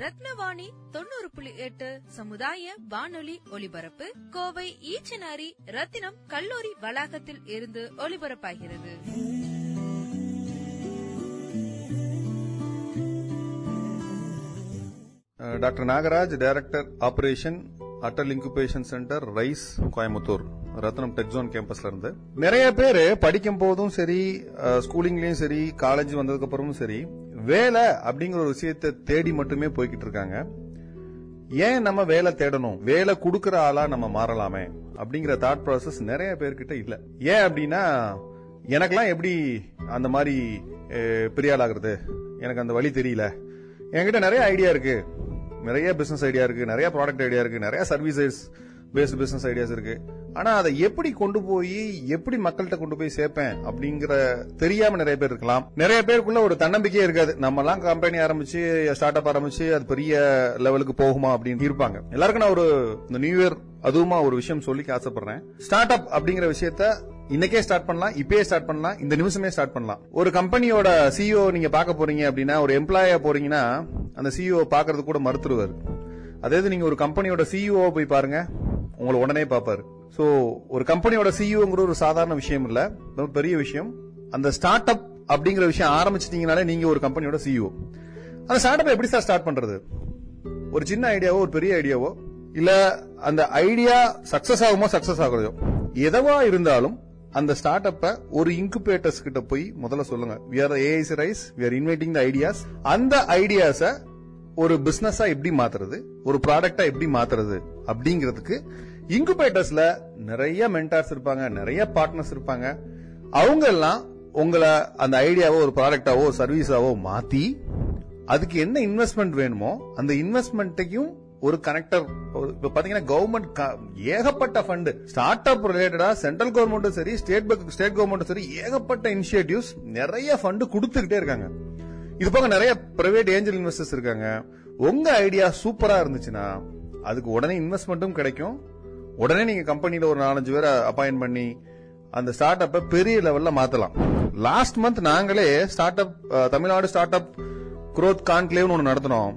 ரத்னவாணி தொண்ணூறு புள்ளி எட்டு சமுதாய வானொலி ஒலிபரப்பு. கோவை ஈச்சனாரி ரத்தினம் கல்லூரி வளாகத்தில் இருந்து ஒலிபரப்பாகிறது. Doctor Nagaraj director operation Atal incubation centre rise Coimbatore Ratnam Techzone கேம்பஸ்ல இருந்து. நிறைய பேர் படிக்கும் போதும் சரி ஸ்கூலிங்லயும் சரி காலேஜ் வந்ததுக்கு அப்புறமும் சரி வேலை அப்படிங்கிற ஒரு விஷயத்தை தேடி மட்டுமே போய்கிட்டு இருக்காங்க. ஏன் நம்ம வேலை தேடணும்? வேலை கொடுக்கற ஆளா நம்ம மாறலாமே அப்படிங்கிற தாட் ப்ராசஸ் நிறைய பேர்கிட்ட இல்ல. ஏன் அப்படின்னா எனக்கெல்லாம் எப்படி அந்த மாதிரி பெரிய ஆளாகிறது எனக்கு அந்த வழி தெரியல. என்கிட்ட நிறைய ஐடியா இருக்கு. நிறைய பிசினஸ் ஐடியா இருக்கு. நிறைய ப்ராடக்ட் ஐடியா இருக்கு. நிறைய சர்வீசஸ் பேஸ்ட் பிசினஸ் ஐடியாஸ் இருக்கு. ஆனா அதை எப்படி கொண்டு போய் எப்படி மக்கள்கிட்ட கொண்டு போய் சேர்ப்பேன் அப்படிங்கிற தெரியாம நிறைய பேர் இருக்கலாம். நிறைய பேருக்குள்ள ஒரு தன்னம்பிக்கையே இருக்காது. நம்ம எல்லாம் கம்பெனி ஆரம்பிச்சு ஸ்டார்ட் அப் ஆரம்பிச்சு அது பெரிய லெவலுக்கு போகுமா அப்படின்னு இருப்பாங்க. எல்லாருக்கும் நான் ஒரு இந்த நியூ இயர் அதுவுமா ஒரு விஷயம் சொல்லிக்க ஆசைப்படுறேன். ஸ்டார்ட் அப் அப்படிங்கிற விஷயத்த இன்னைக்கே ஸ்டார்ட் பண்ணலாம் இப்பயே ஸ்டார்ட் பண்ணலாம் இந்த நிமிஷமே ஸ்டார்ட் பண்ணலாம். ஒரு கம்பெனியோட சிஇஓ நீங்க பார்க்க போறீங்க அப்படின்னா ஒரு எம்ப்ளாயா போறீங்கன்னா அந்த சிஇஓ பாக்குறது கூட மறுத்துருவாரு. அதாவது நீங்க ஒரு கம்பெனியோட சிஇஓ போய் பாருங்க. உங்களை உடனே பார்ப்பாரு. ஸோ ஒரு கம்பெனியோட சிஇஓங்கிற ஒரு சாதாரண விஷயம் இல்ல. ரொம்ப பெரிய விஷயம். அந்த ஸ்டார்ட் அப் அப்படிங்கிற விஷயம் ஆரம்பிச்சிட்டீங்கனாலே நீங்க ஒரு கம்பெனியோட சிஇஓ அந்த ஸ்டார்ட் அப் எப்படி சார் ஸ்டார்ட் பண்றது? ஒரு சின்ன ஐடியாவோ ஒரு பெரிய ஐடியாவோ இல்ல அந்த ஐடியா சக்சஸ் ஆகுமோ சக்சஸ் ஆகுறதோ எதவா இருந்தாலும் அந்த ஸ்டார்ட் அப்ப ஒரு இன்குபேட்டர்ஸ் கிட்ட போய் முதல்ல சொல்லுங்க. We are AIC rise we are inviting the ideas அந்த ஐடியாஸ ஒரு பிசினஸா எப்படி மாத்துறது? ஒரு ப்ராடக்டா எப்படி மாத்துறது? அப்படிங்கிறதுக்கு இன்குபேட்டர்ஸ்ல நிறைய மென்டார்ஸ் இருப்பாங்க நிறைய பார்ட்னர்ஸ் இருப்பாங்க. அவங்க எல்லாம் உங்களை அந்த ஐடியாவோ ஒரு ப்ராடக்டாவோ சர்வீஸாவோ மாத்தி அதுக்கு என்ன இன்வெஸ்ட்மெண்ட் வேணுமோ அந்த இன்வெஸ்ட்மெண்ட்டையும் ஒரு கனெக்டர் இப்ப பாத்தீங்கன்னா கவர்மெண்ட் ஏகப்பட்ட ஃபண்ட் ஸ்டார்ட் அப் ரிலேட்டடா சென்ட்ரல் கவர்மெண்ட்டும் சரி ஸ்டேட் ஸ்டேட் கவர்மெண்ட்டும் சரி ஏகப்பட்ட இனிஷியேட்டிவ்ஸ் நிறைய ஃபண்ட் கொடுத்துக்கிட்டே இருக்காங்க. இது போக நிறைய பிரைவேட் ஏஞ்சல் இன்வெஸ்டர்ஸ் இருக்காங்க. உங்க ஐடியா சூப்பரா இருந்துச்சுன்னா அதுக்கு உடனே இன்வெஸ்ட்மெண்ட்டும் கிடைக்கும். உடனே நீங்க கம்பெனியில ஒரு நாலஞ்சு பேரை அப்பாயின் பண்ணி அந்த ஸ்டார்ட் அப்பை பெரிய லெவல்ல மாத்தலாம். லாஸ்ட் மந்த் நாங்களே start up Tamil Nadu start up growth கான்க்ளேவ்னு ஒன்று நடத்தினோம்.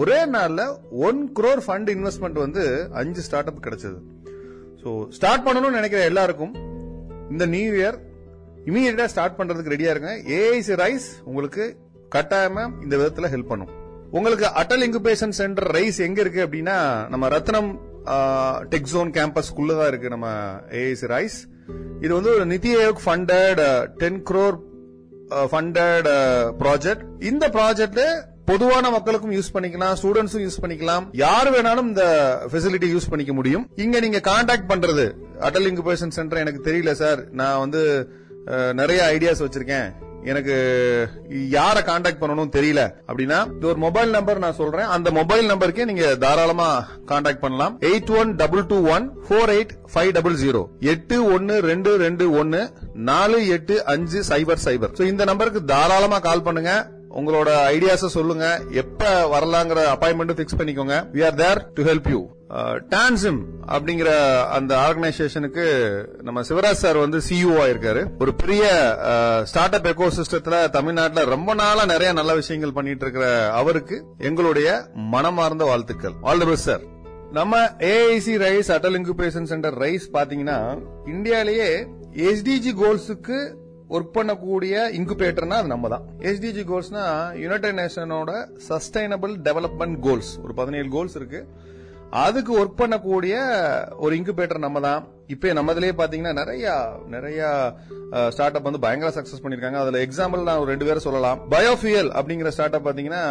ஒரே நாளில் ஒன் குரோர் ஃபண்ட் இன்வெஸ்ட்மெண்ட் வந்து அஞ்சு ஸ்டார்ட் அப் கிடைச்சது. ஸோ ஸ்டார்ட் பண்ணணும்னு நினைக்கிற எல்லாருக்கும் இந்த நியூ இயர் இமீடியட்டா ஸ்டார்ட் பண்றதுக்கு ரெடியா இருங்க. ஏஐசி ரைஸ் உங்களுக்கு கட்டாயமா இந்த விதத்துல ஹெல்ப் பண்ணும். உங்களுக்கு அட்டல் இன்குபேஷன் சென்டர் ரைஸ் எங்க இருக்கு அப்படின்னா நம்ம ரத்னம் டெக் ஜோன் கேம்பஸ்க்குள்ள தான் இருக்கு நம்ம ஏஐசி ரைஸ் இது வந்து ஒரு Niti Aayog funded ten crore funded project இந்த ப்ராஜெக்ட் பொதுவான மக்களுக்கும் யூஸ் பண்ணிக்கலாம் ஸ்டூடெண்ட்ஸும் யூஸ் பண்ணிக்கலாம். யார் வேணாலும் இந்த ஃபெசிலிட்டி யூஸ் பண்ணிக்க முடியும். இங்க நீங்க கான்டாக்ட் பண்றது அட்டல் இன்குபேஷன் சென்டர் எனக்கு தெரியல சார். நான் வந்து நிறைய ஐடியாஸ் வச்சிருக்கேன். எனக்கு யார காண்டாக்ட் பண்ணணும் தெரியல அப்படின்னா இது ஒரு மொபைல் நம்பர் நான் சொல்றேன். அந்த மொபைல் நம்பருக்கே நீங்க தாராளமா காண்டாக்ட் பண்ணலாம். Eight one double two one four eight five double zero எட்டு ஒன்னு ரெண்டு ரெண்டு ஒன்னு நாலு எட்டு அஞ்சு சைபர் சைபர் இந்த நம்பருக்கு தாராளமா கால் பண்ணுங்க. உங்களோட ஐடியாஸ சொல்லுங்க. எப்ப வரலாங்கிற அப்பாயின்மெண்ட் பிக்ஸ் பண்ணிக்கோங்க. We are there to help you TANSIM அப்படிங்கிற அந்த ஆர்கனைசேஷனுக்கு நம்ம சிவராஜ் சார் வந்து சிஇஓ ஆயிருக்காரு. ஒரு பெரிய ஸ்டார்ட் அப் எக்கோ சிஸ்டத்துல தமிழ்நாட்டில் ரொம்ப நாளா நிறைய நல்ல விஷயங்கள் பண்ணிட்டு இருக்கிற அவருக்கு எங்களுடைய மனமார்ந்த வாழ்த்துக்கள். ஆல் தி பெஸ்ட் சார் நம்ம AIC rise Atal incubation centre rise பாத்தீங்கன்னா இந்தியாலேயே எஸ்டிஜி கோல்ஸுக்கு ஒர்க் பண்ணக்கூடிய இன்குபேட்டர்னா அது நம்ம தான் எஸ்டிஜி கோல்ஸ்னா யுனைடெட் நேஷனோட சஸ்டைனபிள் டெவலப்மெண்ட் கோல்ஸ் ஒரு பதினேழு கோல்ஸ் இருக்கு. அதுக்கு ஒர்க் பண்ணக்கூடிய ஒரு இன்குபேட்டர் நம்ம தான் இப்போ நம்மதுலயே பாத்தீங்கன்னா நிறைய நிறைய ஸ்டார்ட் அப் வந்து பயங்கர சக்சஸ் பண்ணிருக்காங்க. அதுல எக்ஸாம்பிள் நான் ஒரு ரெண்டு பேரும் சொல்லலாம். பயோஃபியல் அப்படிங்கிற ஸ்டார்ட் அப் பாத்தீங்கன்னா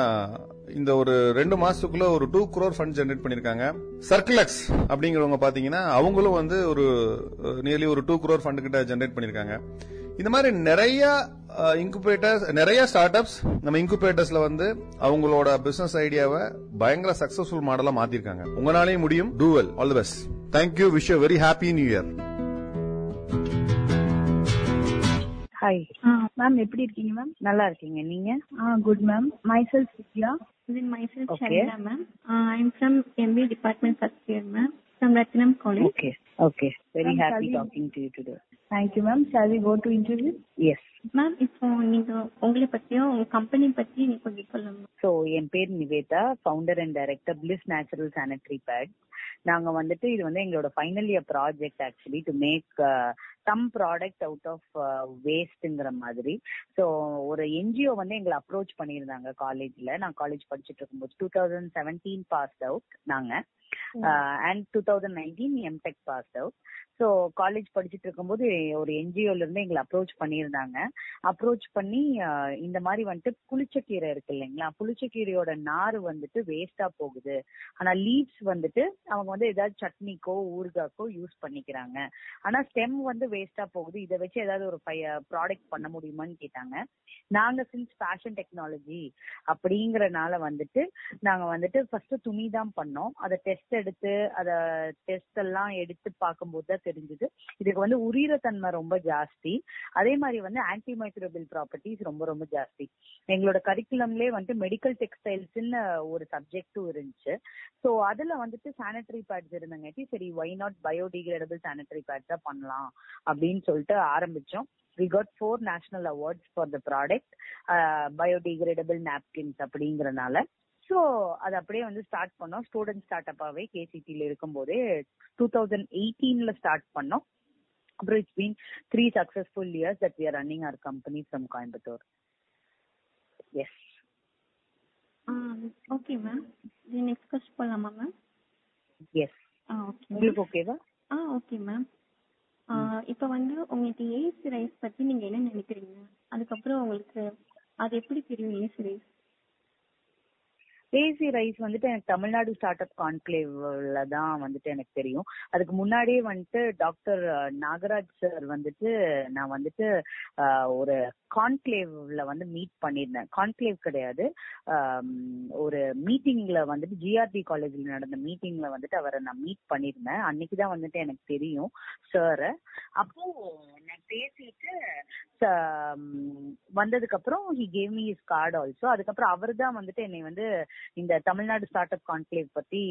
இந்த ஒரு ரெண்டு மாசத்துக்குள்ள ஒரு டூ குரோர் ஃபண்ட் ஜெனரேட் பண்ணிருக்காங்க. சர்க்கிளக்ஸ் அப்படிங்கிறவங்க பாத்தீங்கன்னா அவங்களும் வந்து ஒரு நியர்லி ஒரு டூ குரோர் ஃபண்ட் கிட்ட ஜெனரேட் பண்ணிருக்காங்க. இந்த மாதிரி நிறைய இன்குபேட்டர்ஸ் நிறைய ஸ்டார்ட் அப்ஸ் நம்ம இன்குபேட்டர்ஸ்ல வந்து அவங்களோட பிசினஸ் ஐடியாவை பயங்கர சக்சஸ்ஃபுல் மாடலா மாத்திருக்காங்க. உங்களாலேயும் முடியும். Do well all the best thank you wish very happy new year hi ah ma'am எப்படி இருக்கீங்க மேம் நல்லா இருக்கீங்க. நீங்க? ஆ good ma'am myself Vidya Okay. Sharila ma'am. Uh, I'm from MBA department first year ma'am. From Ratnam College. Okay okay very Ma'am, happy shall we- talking to you today thank you ma'am shall we go to interview yes ma'am இப்போ நீங்க உங்களை பத்தியும் உங்க company பத்தி நீங்க கொஞ்சம் சொல்லுங்க. So என் பேர் Nivetha founder and director bliss natural sanitary pad நாங்க வந்துட்டு இது வந்து எங்களோட final year project actually to make some product out of வேஸ்ட்ங்கிற மாதிரி. ஸோ ஒரு என்ஜிஓ வந்து எங்களை அப்ரோச் பண்ணியிருந்தாங்க காலேஜ்ல நான் காலேஜ் படிச்சுட்டு இருக்கும்போது two thousand seventeen pass out நாங்க. And two thousand nineteen MTech pass out so college படிச்சுட்டு இருக்கும்போது ஒரு என்ஜிஓல இருந்து எங்களை அப்ரோச் பண்ணியிருந்தாங்க. அப்ரோச் பண்ணி இந்த மாதிரி வந்துட்டு புளிச்சக்கீரை இருக்கு இல்லைங்களா? புளிச்சக்கீரையோட நார் வந்துட்டு வேஸ்டா போகுது. ஆனா லீவ்ஸ் வந்துட்டு அவங்க வந்து ஏதாவது சட்னிக்கோ ஊறுகாக்கோ யூஸ் பண்ணிக்கிறாங்க. ஆனா ஸ்டெம் வந்து வேஸ்டா போகுது. இதை வச்சு ஏதாவது ஒரு ப்ராடக்ட் பண்ண முடியுமான்னு கேட்டாங்க. நாங்க சின்ஸ் ஃபேஷன் டெக்னாலஜி அப்படிங்கறனால வந்துட்டு நாங்க வந்துட்டு ஃபர்ஸ்ட் துணி தான் பண்ணோம். அதை டெஸ்ட் டெஸ்ட் எடுத்து அத டெஸ்ட் எல்லாம் எடுத்து பார்க்கும்போது தான் தெரிஞ்சது. இதுக்கு வந்து உரியிற தன்மை ரொம்ப ஜாஸ்தி. அதே மாதிரி வந்து ஆன்டி மைக்ரோபியல் ப்ராப்பர்ட்டிஸ் ரொம்ப ரொம்ப ஜாஸ்தி. எங்களோட கரிக்குலம்லயே வந்துட்டு மெடிக்கல் டெக்ஸ்டைல்ஸ்னு ஒரு சப்ஜெக்டும் இருந்துச்சு. ஸோ அதுல வந்துட்டு சானிட்டரி பேட்ஸ் இருந்தங்காட்டி சரி why not biodegradable sanitary pad தான் பண்ணலாம் அப்படின்னு சொல்லிட்டு ஆரம்பிச்சோம். We got four national awards for the product biodegradable napkins அப்படிங்கறனால. ஸோ அது அப்படியே வந்து ஸ்டார்ட் பண்ணோம். ஸ்டூடெண்ட் ஸ்டார்ட் அப்பாவே கேசிடியில் இருக்கும்போதே டூ தௌசண்ட் எயிட்டீன்ல ஸ்டார்ட் பண்ணோம். அப்புறம் it's been three successful years that we are running our company from Coimbatore yes okay ma'am next question போகலாமா மேம் எஸ் ஆ ஓகே உங்களுக்கு ஓகேவா ஆ ஓகே மேம் இப்போ வந்து உங்களுக்கு ஏஸ் ரைஸ் பத்தி நீங்க என்ன நினைக்கிறீங்க? அதுக்கப்புறம் உங்களுக்கு அது எப்படி தெரியும் ஏஸ் ரைஸ்? தேசி ரைஸ் வந்துட்டு எனக்கு தமிழ்நாடு ஸ்டார்ட் அப் கான்க்ளேவ்ல தான் வந்துட்டு எனக்கு தெரியும். அதுக்கு முன்னாடியே வந்துட்டு டாக்டர் நாகராஜ் சார் வந்துட்டு நான் வந்துட்டு ஒரு கான்க்ளேவ்ல வந்து மீட் பண்ணியிருந்தேன். கான்க்ளேவ் கிடையாது. ஒரு மீட்டிங்ல வந்துட்டு ஜிஆர்டி காலேஜ்ல நடந்த மீட்டிங்ல வந்துட்டு அவரை நான் மீட் பண்ணியிருந்தேன். அன்னைக்கு தான் வந்துட்டு எனக்கு தெரியும் சார் அப்போ நான் பேசிட்டு வந்ததுக்கு அப்புறம் he gave me his card also அதுக்கப்புறம் அவர் தான் வந்துட்டு என்னை வந்து இந்த தமிழ்நாடு ஸ்டார்ட் அப் கான்க்ளேவ் பத்தி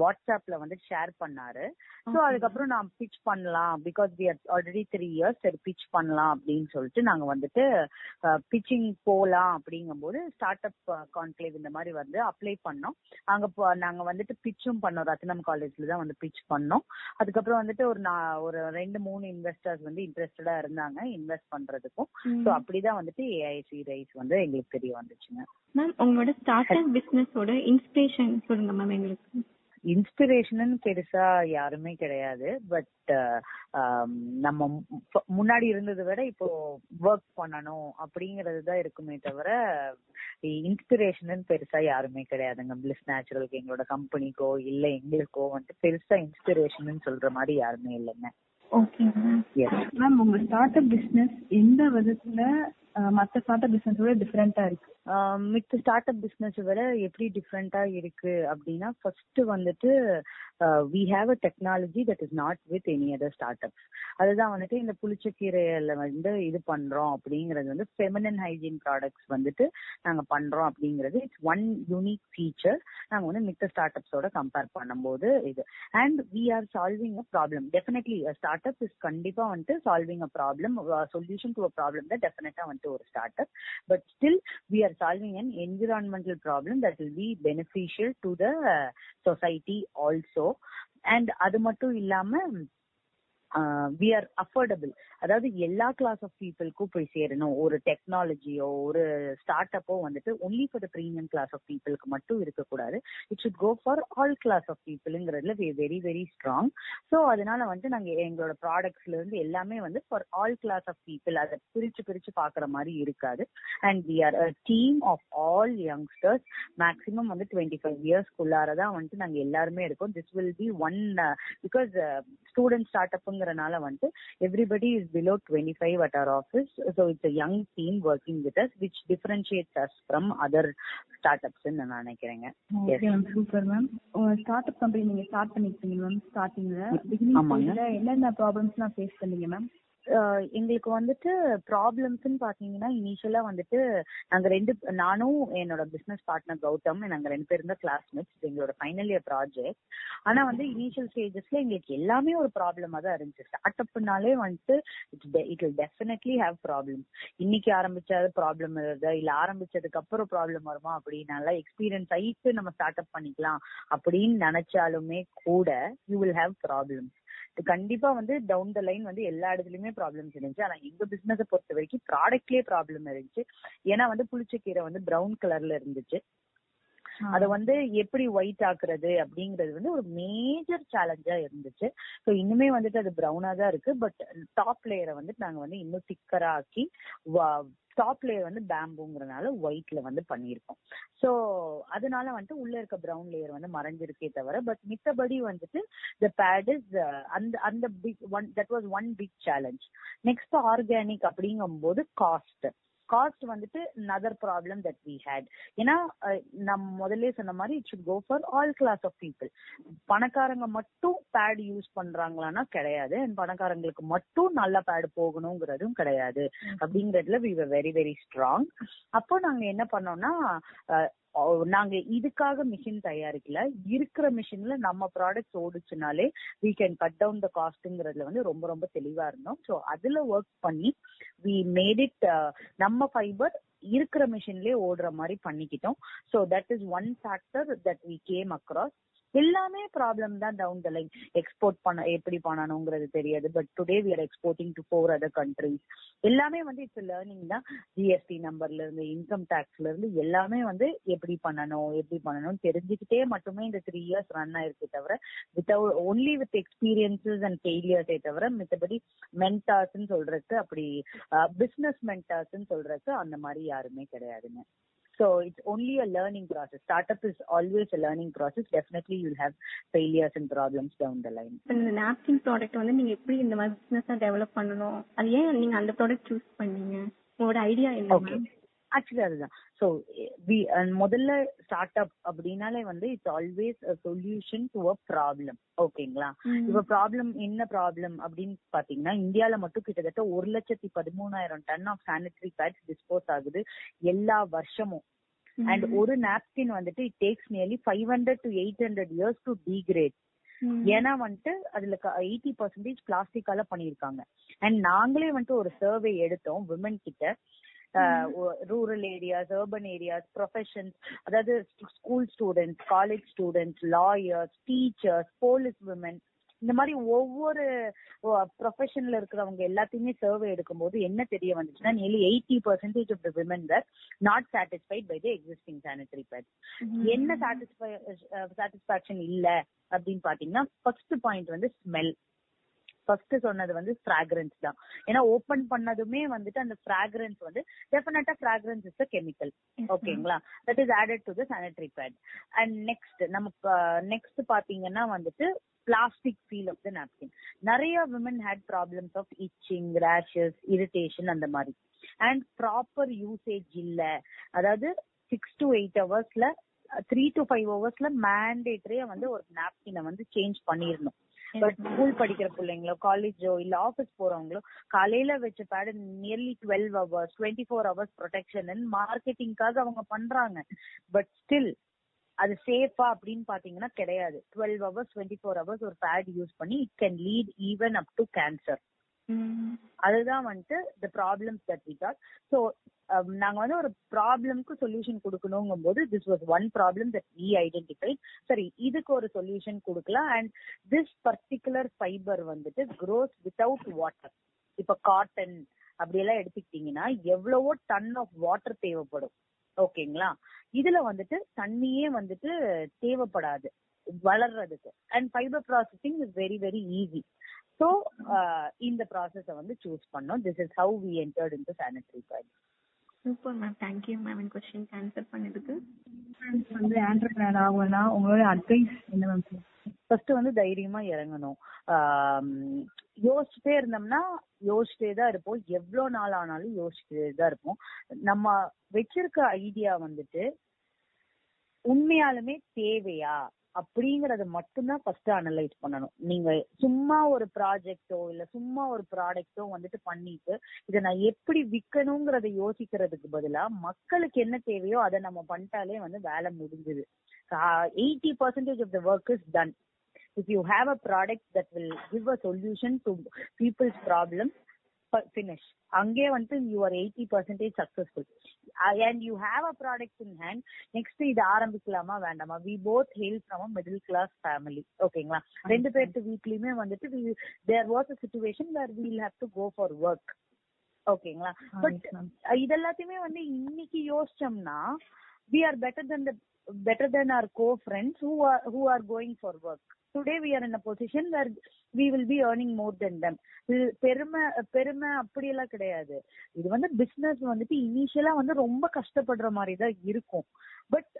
வாட்ஸ்அப்ல வந்து ஷேர் பண்ணாரு. சோ அதுக்கப்புறம் நான் பிச் பண்ணலாம். Because we are already three years சரி பிச் பண்ணலாம் அப்படின்னு சொல்லிட்டு நாங்க வந்துட்டு பிச்சிங் போலாம் அப்படிங்கும்போது ஸ்டார்ட் அப் கான்க்ளேவ் இந்த மாதிரி வந்து அப்ளை பண்ணோம். அங்க நாங்க வந்துட்டு பிச்சும் பண்ணோம். ரத்னம் காலேஜ்ல தான் வந்து பிச் பண்ணோம். அதுக்கப்புறம் வந்துட்டு ஒரு நான் ஒரு ரெண்டு மூணு இன்வெஸ்டர்ஸ் வந்து இன்ட்ரெஸ்டடா இருந்தாங்க இன்வெஸ்ட் பண்றதுக்கும். சோ அப்படிதான் வந்துட்டு ஏஐசி ரைஸ் வந்து எங்களுக்கு தெரிய வந்துச்சுங்க. மேம் உங்களோட ஸ்டார்ட் பிசினஸோட இன்ஸ்பிரேஷன் சொல்லுங்க மேம் எங்களுக்கு. இன்ஸ்பிரேஷன் பெருசா யாருமே கிடையாது. பட் நம்ம மு- முன்னாடி இருந்ததை விட இப்போ ஒர்க் பண்ணணும் அப்படிங்கறது தான் இருக்குமே தவிர இன்ஸ்பிரேஷன் பெருசா யாருமே கிடையாதுங்க. பிளிஸ் நேச்சுரலுக்கு எங்களோட கம்பெனிக்கோ இல்ல எங்களுக்கோ வந்துட்டு பெருசா இன்ஸ்பிரேஷன் சொல்ற மாதிரி யாருமே இல்லைங்க. மேம் உங்க ஸ்டார்ட் அப் பிசினஸ் எந்த விதத்துல மற்ற ஸ்டார்ட் அப் பிசினஸோட டிஃப்ரெண்டா இருக்கு. மித்த ஸ்டார்ட் அப் பிசினஸ் விட எப்படி டிஃப்ரெண்டா இருக்கு அப்படின்னா ஃபர்ஸ்ட் வந்துட்டு we have a technology that is not with any other startups அதுதான் வந்துட்டு இந்த புளிச்சக்கீரையில வந்து இது பண்றோம் அப்படிங்கிறது வந்து ஃபெமினன் ஹைஜீன் ப்ராடக்ட்ஸ் வந்துட்டு நாங்க பண்றோம் அப்படிங்கிறது. இட்ஸ் ஒன் யூனிக் ஃபீச்சர் நாங்க வந்து மித்த ஸ்டார்ட் அப்ஸோட கம்பேர் பண்ணும்போது இது. And we are solving a problem definitely startup is கண்டிப்பா வந்துட்டு solving a problem solution to a problem தான் டெஃபினட்டா வந்துட்டு ஒரு startup but still we are solving an environmental problem that will be beneficial to the uh, society also and அது மட்டும் இல்லாம we are affordable அதாவது எல்லா கிளாஸ் ஆஃப் பீப்புளுக்கும் போய் சேரணும். ஒரு டெக்னாலஜியோ ஒரு ஸ்டார்ட் அப்போ வந்துட்டு only for the premium class of பீப்புளுக்கு மட்டும் இருக்கக்கூடாது. It should go for all class of பீப்புளுங்கிறதுல we very very strong so அதனால வந்து நாங்க எங்களோட ப்ராடக்ட்ஸ்ல இருந்து எல்லாமே வந்து for all class of people அதை பிரிச்சு பிரிச்சு பாக்குற மாதிரி இருக்காது. And we are a team of all youngsters maximum வந்து டுவெண்ட்டி ஃபைவ் இயர்ஸ்க்குள்ளார தான் வந்துட்டு நாங்க எல்லாருமே இருக்கோம். This will be one because student start அப்ங்கிறனால வந்துட்டு everybody is below twenty five at our office so it's young team working with us which differentiates us from other startups நான் நினைக்கிறேங்க. Super ma'am start up company நீங்க start பண்ணிருக்கீங்க ma'am ஸ்டார்டிங்ல ஆமாங்க. என்னென்ன problems எல்லாம் face பண்ணீங்க மேம் எங்களுக்கு வந்துட்டு ப்ராப்ளம்ஸ்னு பாத்தீங்கன்னா இனிஷியலா வந்துட்டு நாங்க ரெண்டு நானும் என்னோட பிசினஸ் பார்ட்னர் கௌதம் நாங்க ரெண்டு பேரும் தான் கிளாஸ்மேட்ஸ் எங்களோட ஃபைனல் இயர் ப்ராஜெக்ட் ஆனா வந்து இனிஷியல் ஸ்டேஜஸ்ல எங்களுக்கு எல்லாமே ஒரு ப்ராப்ளமா தான் இருந்துச்சு. ஸ்டார்ட் அப்னாலே வந்துட்டு it will definitely have problem இன்னைக்கு ஆரம்பிச்சாது ப்ராப்ளம் வருதா? இல்ல ஆரம்பிச்சதுக்கு அப்புறம் ப்ராப்ளம் வருமா? அப்படின்னால எக்ஸ்பீரியன்ஸ் ஆயிட்டு நம்ம ஸ்டார்ட் அப் பண்ணிக்கலாம். அப்படின்னு நினைச்சாலுமே கூட யூ வில் ஹேவ் ப்ராப்ளம் கண்டிப்பா வந்து டவுன் த லைன் வந்து எல்லா இடத்துலயுமே ப்ராப்ளம்ஸ் இருந்துச்சு. ஆனா எங்க பிசினஸ் பொறுத்த வரைக்கும் ப்ராடக்ட்லயே ப்ராப்ளம் இருந்துச்சு. ஏன்னா வந்து புளிச்சக்கீரை வந்து பிரவுன் கலர்ல இருந்துச்சு. அத வந்து எப்படி ஒயிட் ஆக்குறது அப்படிங்கறது வந்து ஒரு மேஜர் சேலஞ்சா இருந்துச்சு. ஸோ இன்னுமே வந்துட்டு அது ப்ரௌனா தான் இருக்கு. பட் டாப் லேயரை வந்து நாங்க வந்து இன்னும் திக்கரா ஆக்கி டாப் லேயர் வந்து பேம்புங்கிறனால ஒயிட்ல வந்து பண்ணியிருக்கோம். ஸோ அதனால வந்துட்டு உள்ள இருக்க ப்ரௌன் லேயர் வந்து மறைஞ்சிருக்கே தவிர பட் மித்தபடி வந்துட்டு த பேட் இஸ் அந்த அந்த big one that was one big challenge next organic அப்படிங்கும்போது காஸ்ட் காஸ்ட் வந்துட்டு another problem that we had ஏன்னா நம்ம முதல்ல சொன்ன மாதிரி it should go for all class of people பணக்காரங்க மட்டும் பேட் யூஸ் பண்றாங்களான்னா கிடையாது. அண்ட் பணக்காரங்களுக்கு மட்டும் நல்ல பேட் போகணுங்கிறதும் கிடையாது. அப்படிங்கறதுல வி வெரி வெரி ஸ்ட்ராங் அப்போ நாங்க என்ன பண்ணோம்னா நாங்க இதுக்காக மிஷின் தயாரிக்கல. இருக்கிற மிஷின்ல நம்ம products ஓடுச்சுனாலே we can cut down the காஸ்ட்ங்கிறதுல வந்து ரொம்ப ரொம்ப தெளிவா இருந்தோம். ஸோ அதுல ஒர்க் பண்ணி வி மேட் இட் நம்ம ஃபைபர் இருக்கிற மிஷின்லயே ஓடுற மாதிரி பண்ணிக்கிட்டோம். So that is one factor that we came across எல்லாமே ப்ராப்ளம் தான் டவுன் த லைன் எக்ஸ்போர்ட் பண்ண எப்படி பண்ணணுங்கிறது தெரியாது. But today we are exporting to four other countries எல்லாமே வந்து இட்ஸ் லேர்னிங் தான். ஜிஎஸ்டி நம்பர்ல இருந்து இன்கம் டேக்ஸ்ல இருந்து எல்லாமே வந்து எப்படி பண்ணணும் எப்படி பண்ணணும் தெரிஞ்சுக்கிட்டே மட்டுமே இந்த த்ரீ இயர்ஸ் ரன் ஆயிருக்கே தவிர without only with experiences and ஃபெயிலியர்ஸே தவிர மித்தபடி மென்டார்ஸ்ன்னு சொல்றதுக்கு அப்படி பிசினஸ் மென்டார்ஸ்ன்னு சொல்றதுக்கு அந்த மாதிரி யாருமே கிடையாதுங்க. So it's only a learning process. Startup is always a learning process. Definitely you'll have failures and problems down the line. இந்த நாப்கின் ப்ராடக்ட் வந்து நீங்க எப்படி இந்த மாதிரி பிசினஸா டெவலப் பண்ணணும் அது ஏன் நீங்க அந்த ப்ராடக்ட் சூஸ் பண்ணீங்க உங்களோட ஐடியா என்ன. ஆக்சுவலி அதுதான். ஸோ வி முதல்ல ஸ்டார்ட் அப் அப்படின்னாலே வந்து it's always solution to a problem ஓகேங்களா இப்ப ப்ராப்ளம் என்ன ப்ராப்ளம் அப்படின்னு பாத்தீங்கன்னா இந்தியால மட்டும் கிட்டத்தட்ட ஒரு லட்சத்தி பதிமூணாயிரம் ton of sanitary pads dispose ஆகுது எல்லா வருஷமும். அண்ட் ஒரு நாப்கின் வந்துட்டு it takes nearly five hundred to eight hundred years to degrade ஏன்னா வந்துட்டு அதுல எயிட்டி பர்சன்டேஜ் பிளாஸ்டிக்கால பண்ணிருக்காங்க அண்ட் நாங்களே வந்துட்டு ஒரு சர்வே எடுத்தோம் விமன் கிட்ட. Rural areas urban areas professions அதாவது school students college students lawyers teachers police women இந்த மாதிரி ஒவ்வொரு ப்ரொஃபஷன்ல இருக்கிறவங்க எல்லாத்தையுமே சர்வே எடுக்கும்போது என்ன தெரிய வந்துச்சுன்னா nearly eighty percentage of the women that not satisfied by the existing sanitary pads என்ன சாட்டிஸ்ஃபை சாட்டிஸ்பாக்சன் இல்ல அப்படின்னு பாத்தீங்கன்னா ஃபர்ஸ்ட் பாயிண்ட் வந்து ஸ்மெல் ஃபர்ஸ்ட் சொன்னது வந்து ஃப்ராக்ரன்ஸ் தான். ஏன்னா ஓபன் பண்ணதுமே வந்துட்டு அந்த ஃப்ராக்ரன்ஸ் வந்து டெஃபினட்டா ஃப்ராக்ரன்ஸ் இஸ் கெமிக்கல் ஓகேங்களா? That is added to the sanitary pad and next நமக்கு நெக்ஸ்ட் பாத்தீங்கன்னா வந்துட்டு plastic feel of the napkin நிறைய women had problems of itching rashes irritation அந்த மாதிரி. அண்ட் ப்ராப்பர் யூசேஜ் இல்ல. அதாவது சிக்ஸ் டு எயிட் ஹவர்ஸ்ல த்ரீ டு ஃபைவ் ஹவர்ஸ்ல மேண்டேட்டரியா வந்து ஒரு நாப்கினை வந்து சேஞ்ச் பண்ணிடணும். பட் ஸ்கூல் படிக்கிற பிள்ளைங்களோ காலேஜோ இல்ல ஆபீஸ் போறவங்களோ காலையில வச்ச pad nearly twelve hours twenty four hours protection மார்க்கெட்டிங்காக அவங்க பண்றாங்க. பட் ஸ்டில் அது சேஃபா அப்படின்னு பாத்தீங்கன்னா கிடையாது. Twelve hours twenty four hours ஒரு பேட் யூஸ் பண்ணி it can lead even up to cancer அதுதான் வந்துட்டு the problems that we got so நாங்க வந்து ஒரு ப்ராப்ளம்க்கு சொல்யூஷன் கொடுக்கணுங்கும் போது this was one problem that we identify சரி இதுக்கு ஒரு சொல்யூஷன் கொடுக்கலாம். அண்ட் திஸ் பர்டிகுலர் ஃபைபர் வந்துட்டு க்ரோஸ் வித்தவுட் வாட்டர் இப்ப காட்டன் அப்படியெல்லாம் எடுத்துக்கிட்டீங்கன்னா எவ்வளவோ டன் ஆஃப் வாட்டர் தேவைப்படும். ஓகேங்களா? இதுல வந்துட்டு தண்ணியே வந்துட்டு தேவைப்படாது வளர்றதுக்கு. And fibre processing is very very easy so இந்த ப்ராசஸ வந்து சூஸ் பண்ணோம். This is how we entered into sanitary pad super ma'am thank you ma'am N question answer பண்ணதுக்கு? வந்து ஆண்டர்பிரினர் ஆகணும்னா உங்களோட அட்வைஸ் என்ன மேம் ஃபர்ஸ்ட் வந்து தைரியமா இறங்கணும். யோசிச்சுட்டே இருந்தோம்னா யோசிச்சுட்டே தான் இருப்போம். எவ்வளவு நாள் ஆனாலும் யோசிச்சுட்டே தான் இருப்போம். நம்ம வச்சிருக்க ஐடியா வந்துட்டு உண்மையாலுமே தேவையா? அப்படிங்கறத மட்டும்தான் ஃபர்ஸ்ட் அனலைஸ் பண்ணணும். நீங்க சும்மா ஒரு ப்ராஜெக்டோ இல்ல சும்மா ஒரு ப்ராடக்டோ வந்துட்டு பண்ணிட்டு இதை நான் எப்படி விக்கணுங்கிறத யோசிக்கிறதுக்கு பதிலா மக்களுக்கு என்ன தேவையோ அதை நம்ம பண்ணிட்டாலே வந்து வேலை முடிஞ்சுது. Eighty percentage of the work is done if you have a product that will give a solution to people's problem finish அங்கே வந்து you are 80 percentage successful Uh, and you have a product in hand next இது ஆரம்பிக்கலாமா வேண்டாமா we both hail from a middle class family ஓகேங்களா ரெண்டு பேர்த்து வீட்லயுமே வந்துட்டு there was a situation where we'll have to go for work ஓகேங்களா but இதெல்லாத்தையுமே வந்து இன்னைக்கு யோசிச்சோம்னா we are better than the better than our co-friends who are who are going for work today we are in a position where we will be earning more than them. பெருமை பெருமை அப்படியெல்லாம் கிடையாது. இது வந்து business வந்துட்டு இனிஷியலா வந்து ரொம்ப கஷ்டப்படுற மாதிரி தான் இருக்கும். பட்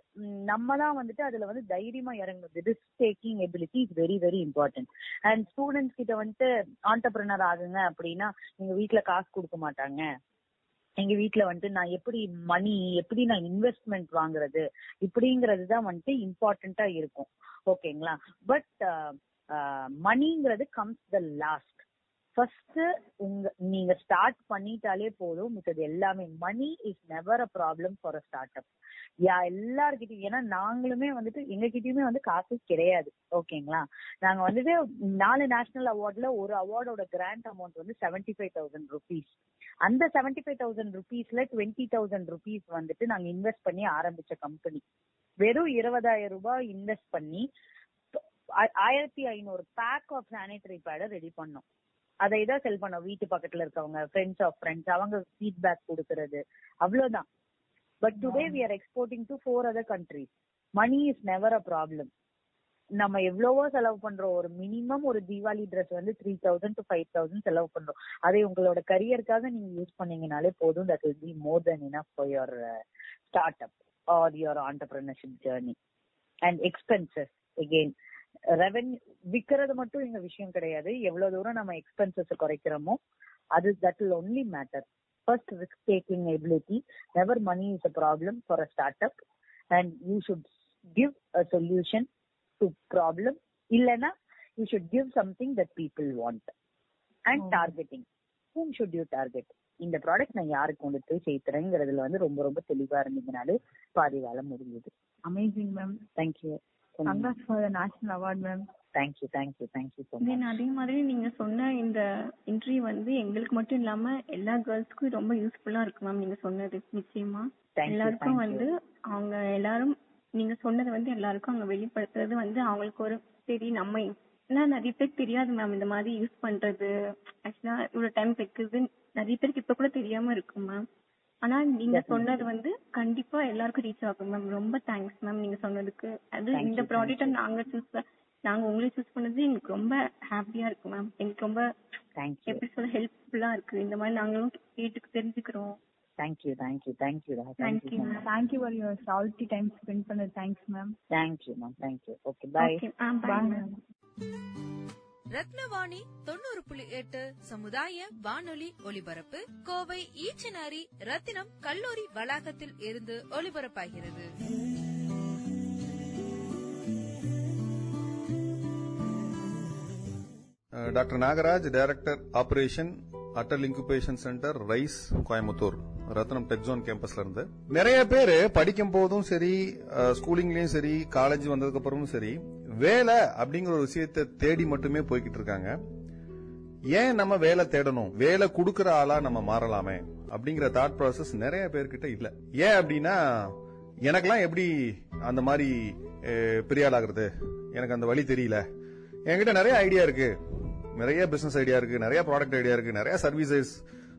நம்ம தான் வந்துட்டு அதுல வந்து தைரியமா இறங்குது risk taking ability is very very important and students கிட்ட வந்துட்டு ஆண்டர்பிரினர் ஆகுங்க அப்படின்னா நீங்க வீட்டுல காசு கொடுக்க மாட்டாங்க. எங்க வீட்டுல வந்துட்டு நான் எப்படி மணி எப்படி நான் இன்வெஸ்ட்மெண்ட் வாங்குறது இப்படிங்கிறது தான் வந்துட்டு இம்பார்ட்டண்டா இருக்கும். ஓகேங்களா பட் மணிங்கிறது கம்ஸ் த லாஸ்ட் ஃபர்ஸ்ட் உங்க நீங்க ஸ்டார்ட் பண்ணிட்டாலே போதும் மித்தது எல்லாமே money is never a problem for a startup யா எல்லார்கிட்டயும் ஏன்னா நாங்களுமே வந்துட்டு எங்க கிட்டயுமே வந்து காசு கிடையாது. ஓகேங்களா? நாங்க வந்துட்டு நாலு நேஷனல் அவார்ட்ல ஒரு அவார்டோட கிராண்ட் அமௌண்ட் வந்து செவன்டி ஃபைவ் தௌசண்ட் ருபீஸ் அந்த செவன்டி ஃபைவ் தௌசண்ட் ருபீஸ்ல டுவெண்ட்டி தௌசண்ட் ருபீஸ் வந்துட்டு நாங்க இன்வெஸ்ட் பண்ணி ஆரம்பிச்ச கம்பெனி வெறும் இருபதாயிரம் ரூபாய் இன்வெஸ்ட் பண்ணி ஆயிரத்தி ஐநூறு பேக் ஆஃப் சானிடரி பேடை ரெடி பண்ணோம். அதை தான் செல் பண்ணோம். வீட்டு பக்கத்துல இருக்கவங்க ஃப்ரெண்ட்ஸ் ஆஃப் ஃப்ரெண்ட்ஸ் அவங்க ஃபீட்பேக் கொடுக்கறது. அவ்வளவுதான். But today we are exporting to four other countries money is never a problem நம்ம எவ்வளவோ செலவு பண்றோம். ஒரு மினிமம் ஒரு தீபாவளி ட்ரெஸ் வந்து three thousand to five thousand செலவு பண்றோம். அதை உங்களோட கரியருக்காக நீங்க யூஸ் பண்ணீங்கனாலே போதும். That will be more than enough for your startup or your entrepreneurship journey and expenses again revenue விக்கிறது மட்டும் எங்க விஷயம் கிடையாது. எவ்வளவு தூரம் நம்ம எக்ஸ்பென்சஸ் குறைக்கிறோமோ அது that will only matter first risk taking ability never money is a problem for a startup and you should give a solution to problem இல்லைன்னா you should give something that people want and targeting whom should you target இந்த product நான் யாருக்கு கொண்டு போய் சேர்த்துறேங்கிறதுல வந்து ரொம்ப ரொம்ப தெளிவா இருந்தீங்கனாலே பாதி வேலை முடிஞ்சது. Amazing ma'am thank you congrats for the national award ma'am thank you thank you thank you so then அதே மாதிரி நீங்க சொன்ன இந்த இன்டர்வியூ வந்து எங்களுக்கு மட்டும் இல்லாம எல்லா கேர்ள்ஸ்க்கும் ரொம்ப யூஸ்ஃபுல்லா இருக்கு மேம் நீங்க சொன்னது நிச்சயமா எல்லாருக்கும் வந்து அவங்க எல்லாரும் நீங்க சொன்னது வந்து எல்லாருக்கும் அவங்க வெளிப்படுத்துறது வந்து அவங்களுக்கு ஒரு சரி நம்ம ஏன்னா நிறைய பேருக்கு தெரியாது மேம் இந்த மாதிரி யூஸ் பண்றது. ஆக்சுவலா இவ்வளவு டைம் வைக்கிறது நிறைய பேருக்கு இப்ப கூட தெரியாம இருக்கும் மேம் ஆனா நீங்க சொன்னது வந்து கண்டிப்பா எல்லாருக்கும் ரீச் ஆகும் மேம் ரொம்ப தேங்க்ஸ் மேம் நீங்க சொன்னதுக்கு. அது Thank இந்த you, ப்ராடக்ட்ட நாங்க சூஸ் நாங்க உங்களை சூஸ் பண்ணது எங்களுக்கு ரொம்ப ஹாப்பியா இருக்கு மேம் எங்களுக்கு ரொம்ப எப்படி சொல்ல ஹெல்ப்ஃபுல்லா இருக்கு. இந்த மாதிரி நாங்களும் கேட்டு தெரிஞ்சுக்கிறோம். Thank you thank you thank you Thank thank you you, ma'am. Thank you for your salty time spend பண்ண thanks ma'am thank you ma'am thank you okay bye, bye ma'am. Ma'am Rathnavani தொண்ணூறு புள்ளி எட்டு சமுதாய வானொலி ஒலிபரப்பு கோவை ஈச்சனாரி ரத்தினம் கல்லூரி வளாகத்தில் இருந்து ஒலிபரப்பாகிறது. Doctor Nagaraj director operation Atal incubation centre Raise Coimbatore Rathinam Techzone கேம்பஸ்ல இருந்து. நிறைய பேர் படிக்கும் போதும் சரி ஸ்கூலிங்லயும் சரி காலேஜ் வந்ததுக்கு அப்புறமும் சரி வேலை அப்படிங்கிற ஒரு விஷயத்தை தேடி மட்டுமே போய்கிட்டு இருக்காங்க. ஏன் நம்ம வேலை தேடணும்? வேலை கொடுக்கற ஆளா நம்ம மாறலாமே அப்படிங்கிற தாட் ப்ராசஸ் நிறைய பேர்கிட்ட இல்ல. ஏன் அப்படின்னா எனக்கெல்லாம் எப்படி அந்த மாதிரி பெரிய ஆளாகிறது எனக்கு அந்த வழி தெரியல. என்கிட்ட நிறைய ஐடியா இருக்கு. நிறைய பிசினஸ் ஐடியா இருக்கு. நிறைய ப்ராடக்ட் ஐடியா இருக்கு. நிறைய சர்வீசஸ்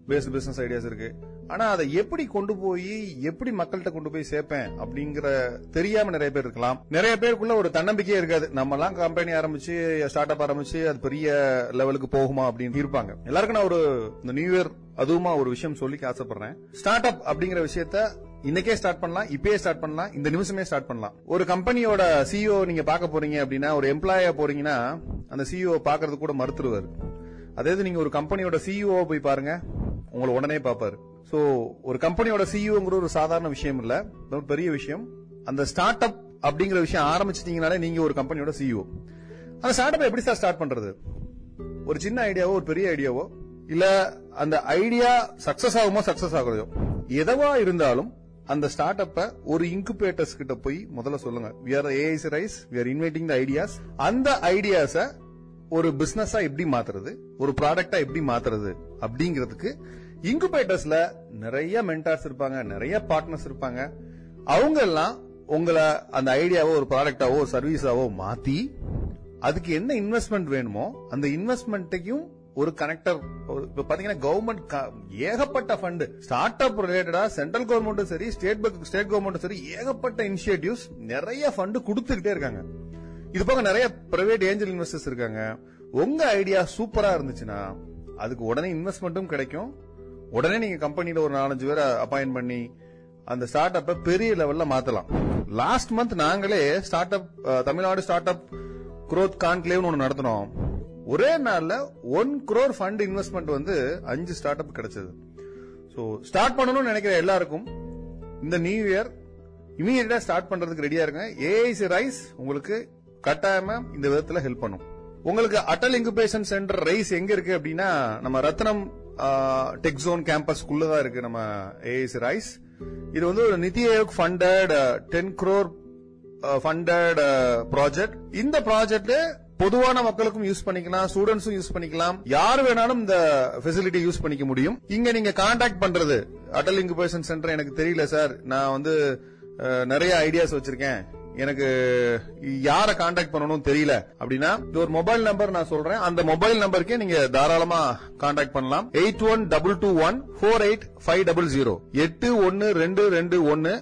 பேஸ்ட் பிசினஸ் ஐடியாஸ் இருக்கு. ஆனா அதை எப்படி கொண்டு போய் எப்படி மக்கள்கிட்ட கொண்டு போய் சேர்ப்பேன் அப்படிங்கிற தெரியாம நிறைய பேர் இருக்கலாம். நிறைய பேருக்குள்ள ஒரு தன்னம்பிக்கையே இருக்காது. நம்ம எல்லாம் கம்பெனி ஆரம்பிச்சு ஸ்டார்ட் அப் ஆரம்பிச்சு அது பெரிய லெவலுக்கு போகுமா அப்படின்னு இருப்பாங்க எல்லாருக்கும் நான் ஒரு இந்த நியூ இயர் அதுவுமா ஒரு விஷயம் சொல்லி ஆசைப்படுறேன். ஸ்டார்ட் அப் அப்படிங்கிற விஷயத்த இன்னைக்கே ஸ்டார்ட் பண்ணலாம் இப்பயே ஸ்டார்ட் பண்ணலாம் இந்த நிமிஷமே ஸ்டார்ட் பண்ணலாம். ஒரு கம்பெனியோட சிஇஓ நீங்க பார்க்க போறீங்க அப்படின்னா ஒரு எம்ப்ளாயா போறீங்கன்னா அந்த சிஇஓ பாக்குறது கூட மறுத்துருவாரு. அதே நீங்க ஒரு கம்பெனியோட சிஇஓ போய் பாருங்க உங்களை உடனே பார்ப்பாரு. ஸோ ஒரு கம்பெனியோட சிஇஓங்கிற ஒரு சாதாரண விஷயம் இல்ல. பெரிய விஷயம். அந்த ஸ்டார்ட் அப் அப்படிங்கிற விஷயம் ஆரம்பிச்சிட்டீங்கனாலே நீங்க ஒரு கம்பெனியோட சிஇஓ அந்த ஸ்டார்ட் எப்படி சார் ஸ்டார்ட் பண்றது? ஒரு சின்ன ஐடியாவோ ஒரு பெரிய ஐடியாவோ இல்ல அந்த ஐடியா சக்சஸ் ஆகுமோ சக்சஸ் ஆகுறதோ எதவா இருந்தாலும் அந்த ஸ்டார்ட் அப்ப ஒரு இன்குபேட்டர்ஸ் கிட்ட போய் முதல்ல சொல்லுங்க. We are AIC Raise we are inviting the ideas அந்த ஐடியாஸ ஒரு பிசினஸா எப்படி மாத்துறது? ஒரு ப்ராடக்டா எப்படி மாத்துறது? அப்படிங்கிறதுக்கு இன்குபேட்டர்ஸ்ல நிறைய மென்டார்ஸ் இருப்பாங்க நிறைய பார்ட்னர்ஸ் இருப்பாங்க. அவங்க எல்லாம் உங்களை அந்த ஐடியாவோ ஒரு ப்ராடக்டாவோ சர்வீஸாவோ மாத்தி அதுக்கு என்ன இன்வெஸ்ட்மெண்ட் வேணுமோ அந்த இன்வெஸ்ட்மெண்ட்டையும் ஒரு கனெக்டர் இப்ப பாத்தீங்கன்னா கவர்மெண்ட் ஏகப்பட்ட ஃபண்ட் ஸ்டார்ட் அப் ரிலேட்டடா சென்ட்ரல் கவர்மெண்ட்டும் சரி ஸ்டேட் ஸ்டேட் கவர்மெண்ட்டும் சரி ஏகப்பட்ட இனிஷியேட்டிவ்ஸ் நிறைய ஃபண்ட் கொடுத்துக்கிட்டே இருக்காங்க. இது போக நிறைய பிரைவேட் ஏஞ்சல் இன்வெஸ்டர்ஸ் இருக்காங்க. உங்க ஐடியா சூப்பரா இருந்துச்சுன்னா அதுக்கு உடனே இன்வெஸ்ட்மெண்ட்டும் கிடைக்கும். உடனே நீங்க கம்பெனியில ஒரு நாலஞ்சு பேரை அப்பாயிண்ட் பண்ணி அந்த ஸ்டார்ட் அப்ப பெரிய லெவல்ல மாத்தலாம். லாஸ்ட் மந்த் நாங்களே start up Tamil Nadu start up growth கான்க்ளேவ்னு ஒன்று நடத்தினோம். ஒரே நாள்ல ஒன் குரோர் ஃபண்ட் இன்வெஸ்ட்மெண்ட் வந்து அஞ்சு ஸ்டார்ட் அப் கிடைச்சது. ஸோ ஸ்டார்ட் பண்ணணும்னு நினைக்கிற எல்லாருக்கும். இந்த நியூ இயர் இமீடியட்டா ஸ்டார்ட் பண்றதுக்கு ரெடியா இருங்க. ஏஐசி ரைஸ் உங்களுக்கு கட்டாயமா இந்த விதத்துல ஹெல்ப் பண்ணும். உங்களுக்கு அட்டல் இன்குபேஷன் சென்டர் ரைஸ் எங்க இருக்கு அப்படின்னா நம்ம ரத்னம் டெக் ஜோன் கேம்பஸ்க்குள்ள தான் இருக்கு நம்ம ஏஐசி ரைஸ் இது வந்து ஒரு NITI Aayog funded ten crore funded project இந்த ப்ராஜெக்ட் பொதுவான மக்களுக்கும் யூஸ் பண்ணிக்கலாம் ஸ்டூடெண்ட்ஸும் யூஸ் பண்ணிக்கலாம். யார் வேணாலும் இந்த ஃபெசிலிட்டி யூஸ் பண்ணிக்க முடியும். இங்க நீங்க கான்டாக்ட் பண்றது அடல் இன்குபேஷன் சென்டர் எனக்கு தெரியல சார். நான் வந்து நிறைய ஐடியாஸ் வச்சிருக்கேன். எனக்கு யார கான்டாக்ட் பண்ணணும் தெரியல அப்படின்னா இது ஒரு மொபைல் நம்பர் நான் சொல்றேன். அந்த மொபைல் நம்பருக்கே நீங்க தாராளமா கான்டாக்ட் பண்ணலாம். Eight one double two one four eight five double zero எட்டு ஒன்னு ரெண்டு ரெண்டு ஒன்னு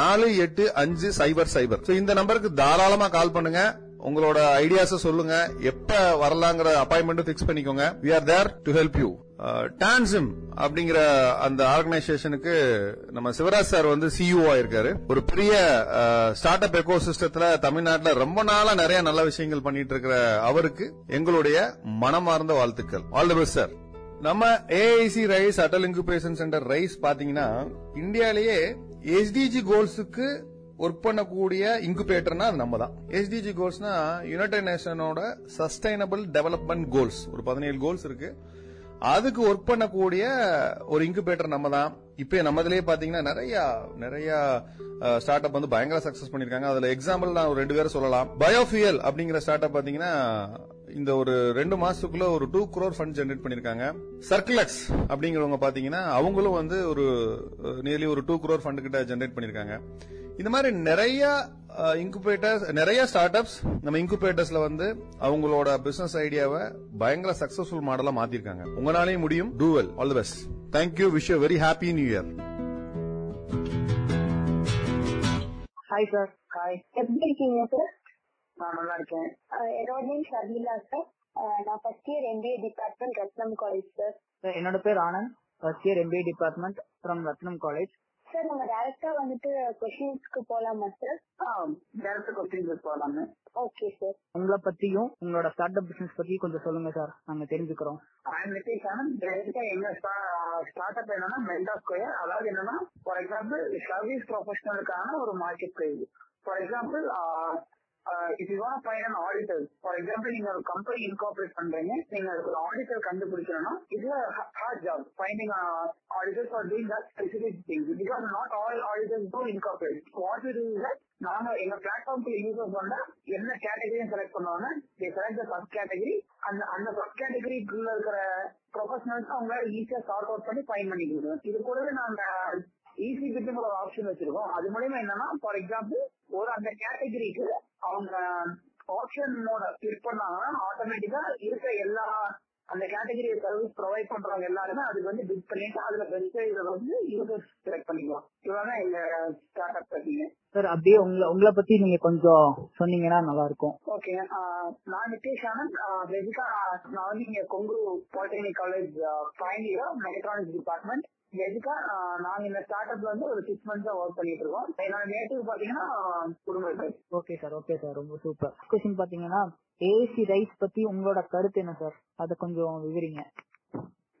நாலு எட்டு அஞ்சு சைபர் சைபர் இந்த நம்பருக்கு தாராளமா கால் பண்ணுங்க. உங்களோட ஐடியாஸ சொல்லுங்க. எப்ப வரலாங்கிற அப்பாயின்மெண்ட் பிக்ஸ் பண்ணிக்கோங்க. We are there to help you TANSIM அப்படிங்கிற அந்த ஆர்கனைசேஷனுக்கு நம்ம சிவராஜ் சார் வந்து சிஇஓ ஆயிருக்காரு. ஒரு பெரிய ஸ்டார்ட் அப் எக்கோ சிஸ்டத்துல தமிழ்நாட்டில் ரொம்ப நாளா நிறைய நல்ல விஷயங்கள் பண்ணிட்டு இருக்கிற அவருக்கு எங்களுடைய மனமார்ந்த வாழ்த்துக்கள். ஆல் தி பெஸ்ட் சார் நம்ம AIC Raise Atal incubation centre Raise பாத்தீங்கன்னா இந்தியாலேயே எஸ்டிஜி கோல்ஸுக்கு ஒர்க் பண்ணக்கூடிய இன்குபேட்டர்னா அது நம்ம தான் எஸ்டிஜி கோல்ஸ்னா யுனைடெட் நேஷனோட சஸ்டைனபிள் டெவலப்மெண்ட் கோல்ஸ் ஒரு பதினேழு கோல்ஸ் இருக்கு. அதுக்கு ஒர்க் பண்ணக்கூடிய ஒரு இன்குபேட்டர் நம்ம தான் இப்போ நம்மதுலயே பாத்தீங்கன்னா நிறைய நிறைய ஸ்டார்ட் அப் வந்து பயங்கர சக்சஸ் பண்ணிருக்காங்க. அதுல எக்ஸாம்பிள் நான் ஒரு ரெண்டு பேரும் சொல்லலாம். பயோஃபியல் அப்படிங்கிற ஸ்டார்ட் அப் பாத்தீங்கன்னா இந்த ஒரு ரெண்டு மாசத்துக்குள்ள ஒரு டூ குரோர் ஃபண்ட் ஜெனரேட் பண்ணிருக்காங்க. சர்க்கிளக்ஸ் அப்படிங்கிறவங்க பாத்தீங்கன்னா அவங்களும் வந்து ஒரு நியர்லி ஒரு டூ குரோர் ஃபண்ட் கிட்ட ஜெனரேட் பண்ணிருக்காங்க. இந்த மாதிரி நிறைய இன்குபேட்டர்ஸ் நிறைய ஸ்டார்ட் அப்ஸ் நம்ம இன்குபேட்டர்ஸ்ல வந்து அவங்களோட பிசினஸ் ஐடியாவை பயங்கர சக்சஸ்ஃபுல் மாடலா மாத்திருக்காங்க. உங்களாலேயும் முடியும். Do well all the best thank you wish you very happy new year hi sir hi எப்படி இருக்கீங்க சார் நான் நல்லா இருக்கேன். என்னோட நேம் ஷர்மிளா சார் நான் first year MBA department Rathinam college sir sir என்னோட பேர் Anand. First year MBA department from Rathinam college sir நம்ம டைரக்டா வந்துட்டு கொஸ்டின்ஸ்க்கு போலாமா சார் டேரக்டர் கொஸ்டின் போலாமே. ஓகே சார் உங்களை பத்தியும் உங்களோட ஸ்டார்ட் அப் பிசினஸ் பத்தி கொஞ்சம் சொல்லுங்க சார் நாங்க தெரிஞ்சுக்கிறோம். எங்க ஸ்டார்ட் அப் என்னன்னா மென்டா ஸ்கொயர் அதாவது என்னன்னா ஃபார் எக்ஸாம்பிள் சர்வீஸ் ப்ரொஃபஷனலுக்கான ஒரு marketplace for example if you want find an auditor for example நீங்க ஒரு கம்பெனி இன்கார்பரேட் பண்றீங்க நீங்க ஒரு ஆடிட்டர் கண்டுபிடிக்கணும்னா இதுல hard job finding auditors for doing that specific things because not all auditors do incorporate what it is that நாங்க எங்க பிளாட்ஃபார்ம்க்கு யூசர் பண்ண என்ன கேட்டகரியும் செலக்ட் பண்ணுவாங்க they select the first category அந்த அந்த சப் கேட்டகரிக்குள்ள இருக்கிற ப்ரொஃபஷனல்ஸ் அவங்க ஈஸியா சார்ட் அவுட் பண்ணி ஃபைன் பண்ணி கொடுக்குறோம் இது கூடவே நாங்க ஈஸி பிட்டுங்கிற ஒரு ஆப்ஷன் வச்சிருக்கோம். அது மூலயமா என்னன்னா ஃபார் எக்ஸாம்பிள் ஒரு அந்த கேட்டகரிக்கு அவங்க ஆப்ஷனோட கிளிக் பண்ணாங்கன்னா ஆட்டோமேட்டிக்கா இருக்க எல்லா அந்த கேட்டகரி சர்வீஸ் ப்ரொவைட் பண்றவங்க எல்லாருமே அதுக்கு வந்து பிட் பண்ணிட்டு அதுல பெஸ்ட் இதை வந்து யூசர்ஸ் செலக்ட் பண்ணிக்கலாம். இதுதான் எங்க ஸ்டார்ட் அப் பத்திங்க சார் அப்படியே உங்களை உங்களை பத்தி நீங்க கொஞ்சம் சொன்னீங்கன்னா நல்லா இருக்கும் ஓகே நான் நிதிஷ் ஆனந்த். பேசிக்கா நான் வந்து இங்க Kongu polytechnic college final year mechatronics department பேசிக்கா நாங்க இந்த ஸ்டார்ட் அப்ல வந்து ஒரு சிக்ஸ் மந்த்ஸா ஒர்க் பண்ணிட்டு இருக்கோம். என்னோட நேட்டிவ் பாத்தீங்கன்னா குடும்பத்தை ஓகே சார் ஓகே சார் ரொம்ப சூப்பர் கொஸ்டின் பாத்தீங்கன்னா ஏசி ரைஸ் பத்தி உங்களோட கருத்து என்ன சார் அதை கொஞ்சம் விவரிங்க.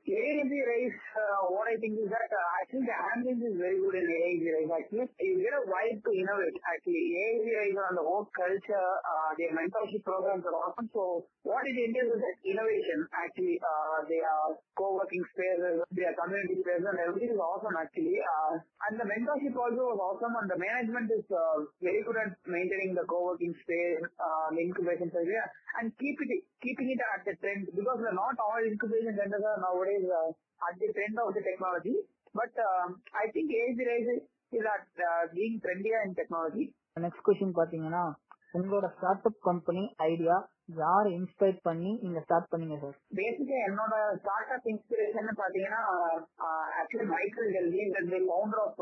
AAG race, uh, what I think is that uh, actually the ambience is very good in AAG race. Actually, you get a vibe to innovate. Actually, AAG race on the work culture, uh, their mentorship programs are awesome. So what it is that innovation. Actually, they are co-working spaces, they are community spaces, and everything is awesome. Actually, and the mentorship also was awesome, and the management is very good at maintaining the co-working space, the incubation area, and keep it keeping it at the trend because not all incubation centers are nowadays uh, at the trend of the technology. But um, I think age rise is at uh, being trendier in technology. Next question பாத்தீங்கன்னா உங்களோட start up company idea யார் inspire பண்ணி நீங்க start பண்ணீங்க sir பேசிக்கா என்னோட start up inspiration பாத்தீங்கன்னா actually Michael Dell founder of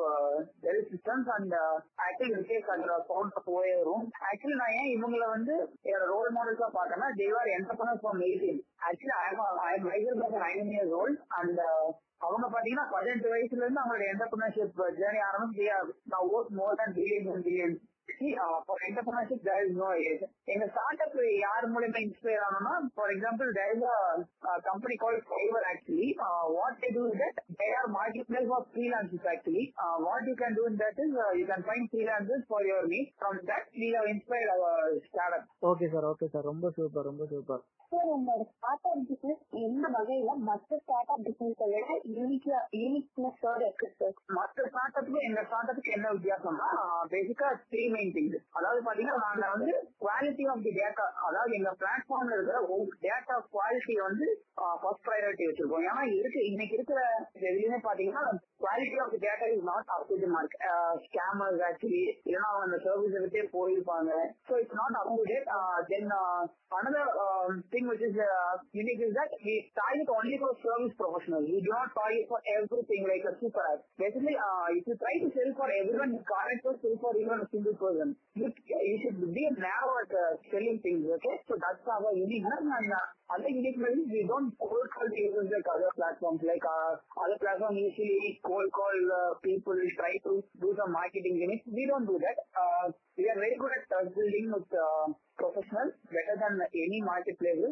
Dell systems and actually Vijay and founder of OYO rooms actually நான் ஏன் இவங்கள வந்து என்னோட ரோல் மாடல்ஸா பார்த்தேன்னா they were entrepreneur for eighteen actually I am Michael bus nine years old and அவங்க பாத்தீங்கன்னா பதினெட்டு வயசுல இருந்து அவங்களோட என்டர்பிரினர்ஷிப் ஜேர்னி ஆரம்பிச்சு நான் vote more than billion and for entrepreneurship there is no age எங்க ஸ்டார்ட் அப் யார் மூலமா inspire ஆனோம்னா for example there is company call Fiverr actually what they do that they are marketplace for freelancers actually what you can do in that is you can find freelancers for your need from that we have inspired our startup okay sir okay sir ரொம்ப super ரொம்ப super sir உங்களோட start up business எந்த வகையில மற்ற start up business விட யூனிக்கா uniqueness இருக்கு? Sir மற்ற ஸ்டார்ட் அப்புக்கு எங்க ஸ்டார்ட் அப்க்கு என்ன வித்தியாசம்னா பேசிக்கா த்ரீ மெயின் திங்ஸ் அதாவது பாத்தீங்கன்னா நாங்க வந்து குவாலிட்டி ஆஃப் தி டேட்டா அதாவது எங்க பிளாட்ஃபார்ம்ல இருக்கிற டேட்டா குவாலிட்டி வந்து ஃபர்ஸ்ட் ப்ரையாரிட்டி வச்சிருக்கோம். ஏன்னா இருக்கு இன்னைக்கு இருக்கிற எதுலயுமே பாத்தீங்கன்னா quality of the data is not up to the mark scammers actually இல்லைன்னா அவங்க அந்த சர்வீஸ் விட்டே போயிருப்பாங்க. So it's not up to date then another thing thing which is uh, unique is that we target only for service professionals. We do not target for everything like a super app. Basically, uh, if you try to sell for everyone, you can't sell for even a single person. You, you should be narrow at uh, selling things, okay? So that's our uniqueness and other uniqueness is we don't cold call users like other platforms. Like other platforms usually cold call people, try to do some marketing gimmicks. We don't do that. We are very good at trust building with professionals, better than any marketplaces.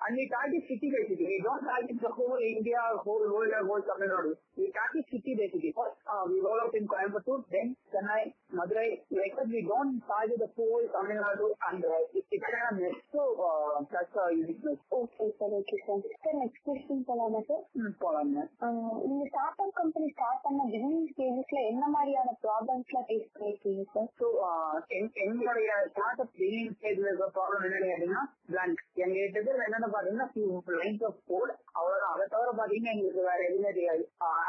And we target city by city. We don't target the whole India, whole world, or whole Tamil Nadu. We target city by city. First, uh, we roll out in Coimbatore, then Chennai, Madurai. Like that, we don't target the whole Tamil Nadu and uh, it, it's kind of mixed. So, uh, that's our uniqueness. Okay sir okay sir sir next question போலாமா sir ம், போலாங்க நீங்க start up company start பண்ண business ஸ்டேஜஸ்ல என்ன மாதிரியான ப்ராப்ளம்ஸ்லாம் face பண்ணிருக்கீங்க sir so எங்களுடைய ஸ்டார்ட் அப் பிகினிங் ஸ்டேஜ்ல இருக்கிற ப்ராப்ளம் என்னன்னு கேட்டீங்கன்னா பிளாங்க் எங்க கிட்ட என்னன்னு பாத்தீங்கன்னா லைன்ஸ் ஆஃப் கோட் அவ்வளவு அதை தவிர பாத்தீங்கன்னா எங்களுக்கு வேற எதுவுமே தெரியாது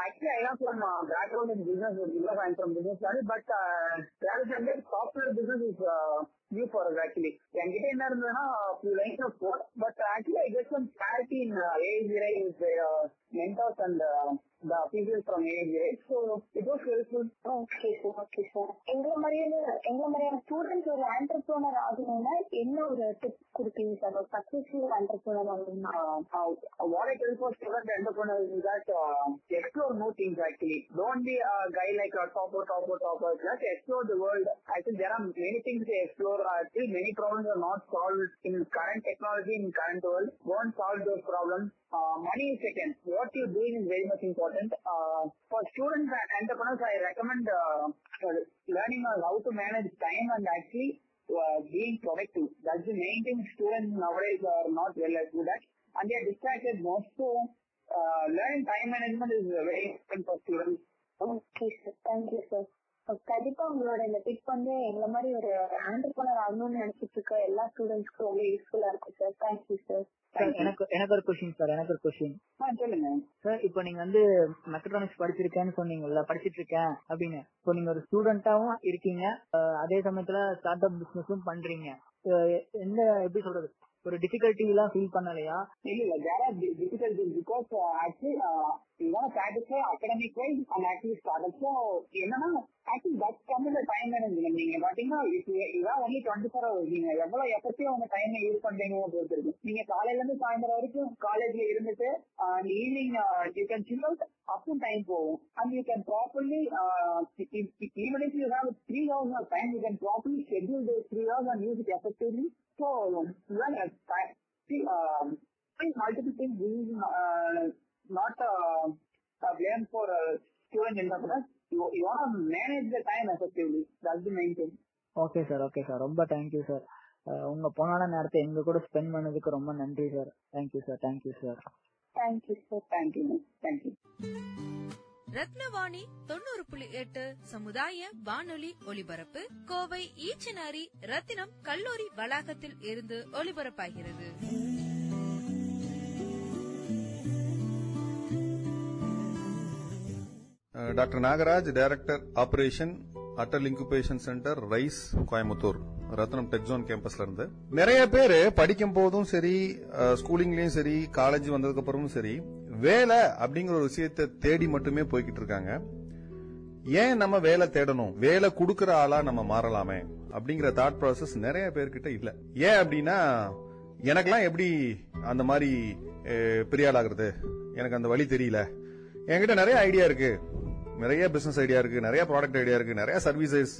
actually I from background in business I from business but software business is new for actually என்கிட்ட என்ன இருந்ததுன்னா few lines of code but actually I get some clarity in uh, AAGRI with the the people from so it was helpful. எங்களை மாதிரியான எங்களை மாதிரியான students ஒரு entrepreneur ஆகணும்னா என்ன ஒரு டிப்ஸ் கொடுப்பீங்க சார் ஒரு successful what I tell for student entrepreneurs is that uh, explore new things actually. Don't be a guy like a topper, topper, topper. Just explore the world. I think there are many things to explore. Uh, still many problems are not solved in current technology, in current world. Go and solve those problems. Uh, money is second. What you're doing is very much important. Uh, for students and entrepreneurs, I recommend uh, uh, learning how to manage time and actually being uh, productive. That's the main thing students nowadays are not well as good at. And they are distracted more so uh, learning time management is very important for students. Okay, sir. Thank you, sir. கண்டிப்பா உங்களோட இந்த tip வந்து எங்களை மாதிரி ஒரு ஆண்டர்பனர் ஆகணும்னு நினைச்சிட்டு இருக்க எல்லா ஸ்டூடெண்ட்ஸ்க்கும் ரொம்ப யூஸ்ஃபுல்லா இருக்கும் சார் தேங்க்யூ சார் எனக்கு எனக்கு ஒரு கொஸ்டின் சார் எனக்கு ஒரு கொஸ்டின் சொல்லுங்க. சார் இப்போ நீங்க வந்து மெக்கட்ரானிக்ஸ் படிச்சிருக்கேன்னு சொன்னீங்கல்ல படிச்சிட்டு இருக்கேன் அப்படின்னு. இப்போ நீங்க ஒரு ஸ்டூடெண்டாவும் இருக்கீங்க. அதே சமயத்துல ஸ்டார்ட் அப் பிசினஸும் பண்றீங்க எந்த எப்படி சொல்றது? ஒரு டிஃபிகல்ட்டி எல்லாம் ஃபீல் பண்ணலையா? இல்ல இல்ல there difficulty because actually because uh, actually uh, you want to என்னன்னா actually that comes time management நீங்க பாத்தீங்கன்னா இதான் ஒன்லி டுவெண்ட்டி ஃபோர் ஹவர்ஸ் நீங்க எவ்வளவு எப்பத்தையும் உங்க டைம் யூஸ் பண்றீங்க பொறுத்திருக்கு. நீங்க காலையில இருந்து சாயந்தரம் வரைக்கும் காலேஜ்ல இருந்துட்டு evening you can chill out அப்பும் டைம் போகும். And you can properly even if you have three hours of time you can properly schedule three hours and use it effectively When I multiple things, this is not a blame for student entrepreneurs. You want to manage the time effectively. That's the main thing. Okay sir okay sir ரொம்ப thank you sir உங்க போனான நேரத்தை எங்க கூட spend பண்ணதுக்கு ரொம்ப நன்றி sir thank you sir thank you sir thank you sir thank you thank you Rathnavani தொண்ணூறு புள்ளி எட்டு சமுதாய வானொலி ஒலிபரப்பு கோவை ஈச்சனாரி ரத்தினம் கல்லூரி வளாகத்தில் இருந்து ஒலிபரப்பாகிறது. Doctor Nagaraj director operation Atal incubation centre Raise Coimbatore Rathinam Techzone கேம்பஸ்ல இருந்து. நிறைய பேர் படிக்கும் போதும் சரி ஸ்கூலிங்லயும் சரி காலேஜ் வந்ததுக்கு அப்புறமும் சரி வேலை அப்படிங்கிற ஒரு விஷயத்தை தேடி மட்டுமே போய்கிட்டு இருக்காங்க. ஏன் நம்ம வேலை தேடணும்? வேலை கொடுக்கற ஆளா நம்ம மாறலாமே அப்படிங்கிற தாட் ப்ராசஸ் நிறைய பேர்கிட்ட இல்ல. ஏன் அப்படின்னா எனக்கெல்லாம் எப்படி அந்த மாதிரி பெரிய ஆளாகிறது எனக்கு அந்த வழி தெரியல. என்கிட்ட நிறைய ஐடியா இருக்கு. நிறைய பிசினஸ் ஐடியா இருக்கு. நிறைய ப்ராடக்ட் ஐடியா இருக்கு. நிறைய சர்வீசஸ்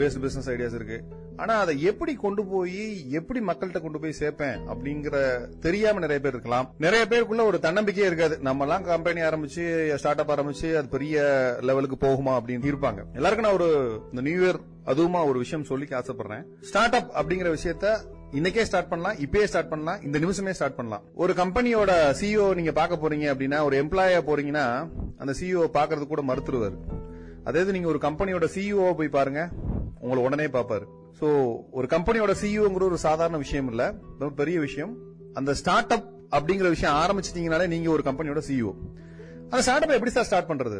பேஸ்டு பிசினஸ் ஐடியாஸ் இருக்கு. ஆனா அதை எப்படி கொண்டு போய் எப்படி மக்கள்கிட்ட கொண்டு போய் சேர்ப்பேன் அப்படிங்கிற தெரியாம நிறைய பேர் இருக்கலாம். நிறைய பேருக்குள்ள ஒரு தன்னம்பிக்கையே இருக்காது. நம்ம எல்லாம் கம்பெனி ஆரம்பிச்சு ஸ்டார்ட் அப் ஆரம்பிச்சு அது பெரிய லெவலுக்கு போகுமா அப்படின்னு இருப்பாங்க. எல்லாருக்கும் நான் ஒரு இந்த நியூ இயர் அதுவுமா ஒரு விஷயம் சொல்லிக்க ஆசைப்படுறேன். ஸ்டார்ட் அப் அப்படிங்கிற விஷயத்த இன்னைக்கே ஸ்டார்ட் பண்ணலாம் இப்பயே ஸ்டார்ட் பண்ணலாம் இந்த நிமிஷமே ஸ்டார்ட் பண்ணலாம். ஒரு கம்பெனியோட சிஇஓ நீங்க பார்க்க போறீங்க அப்படின்னா ஒரு எம்ப்ளாயா போறீங்கன்னா அந்த சிஇஓ பாக்குறது கூட மறுத்துருவாரு. அதாவது நீங்க ஒரு கம்பெனியோட சிஇஓ போய் பாருங்க. உங்களை உடனே பார்ப்பாரு. ஸோ ஒரு கம்பெனியோட சிஇஓங்கிற ஒரு சாதாரண விஷயம் இல்ல. ரொம்ப பெரிய விஷயம். அந்த ஸ்டார்ட் அப் அப்படிங்கிற விஷயம் ஆரம்பிச்சிட்டீங்கனாலே நீங்க ஒரு கம்பெனியோட சிஇஓ அந்த ஸ்டார்ட் அப் எப்படி சார் ஸ்டார்ட் பண்றது?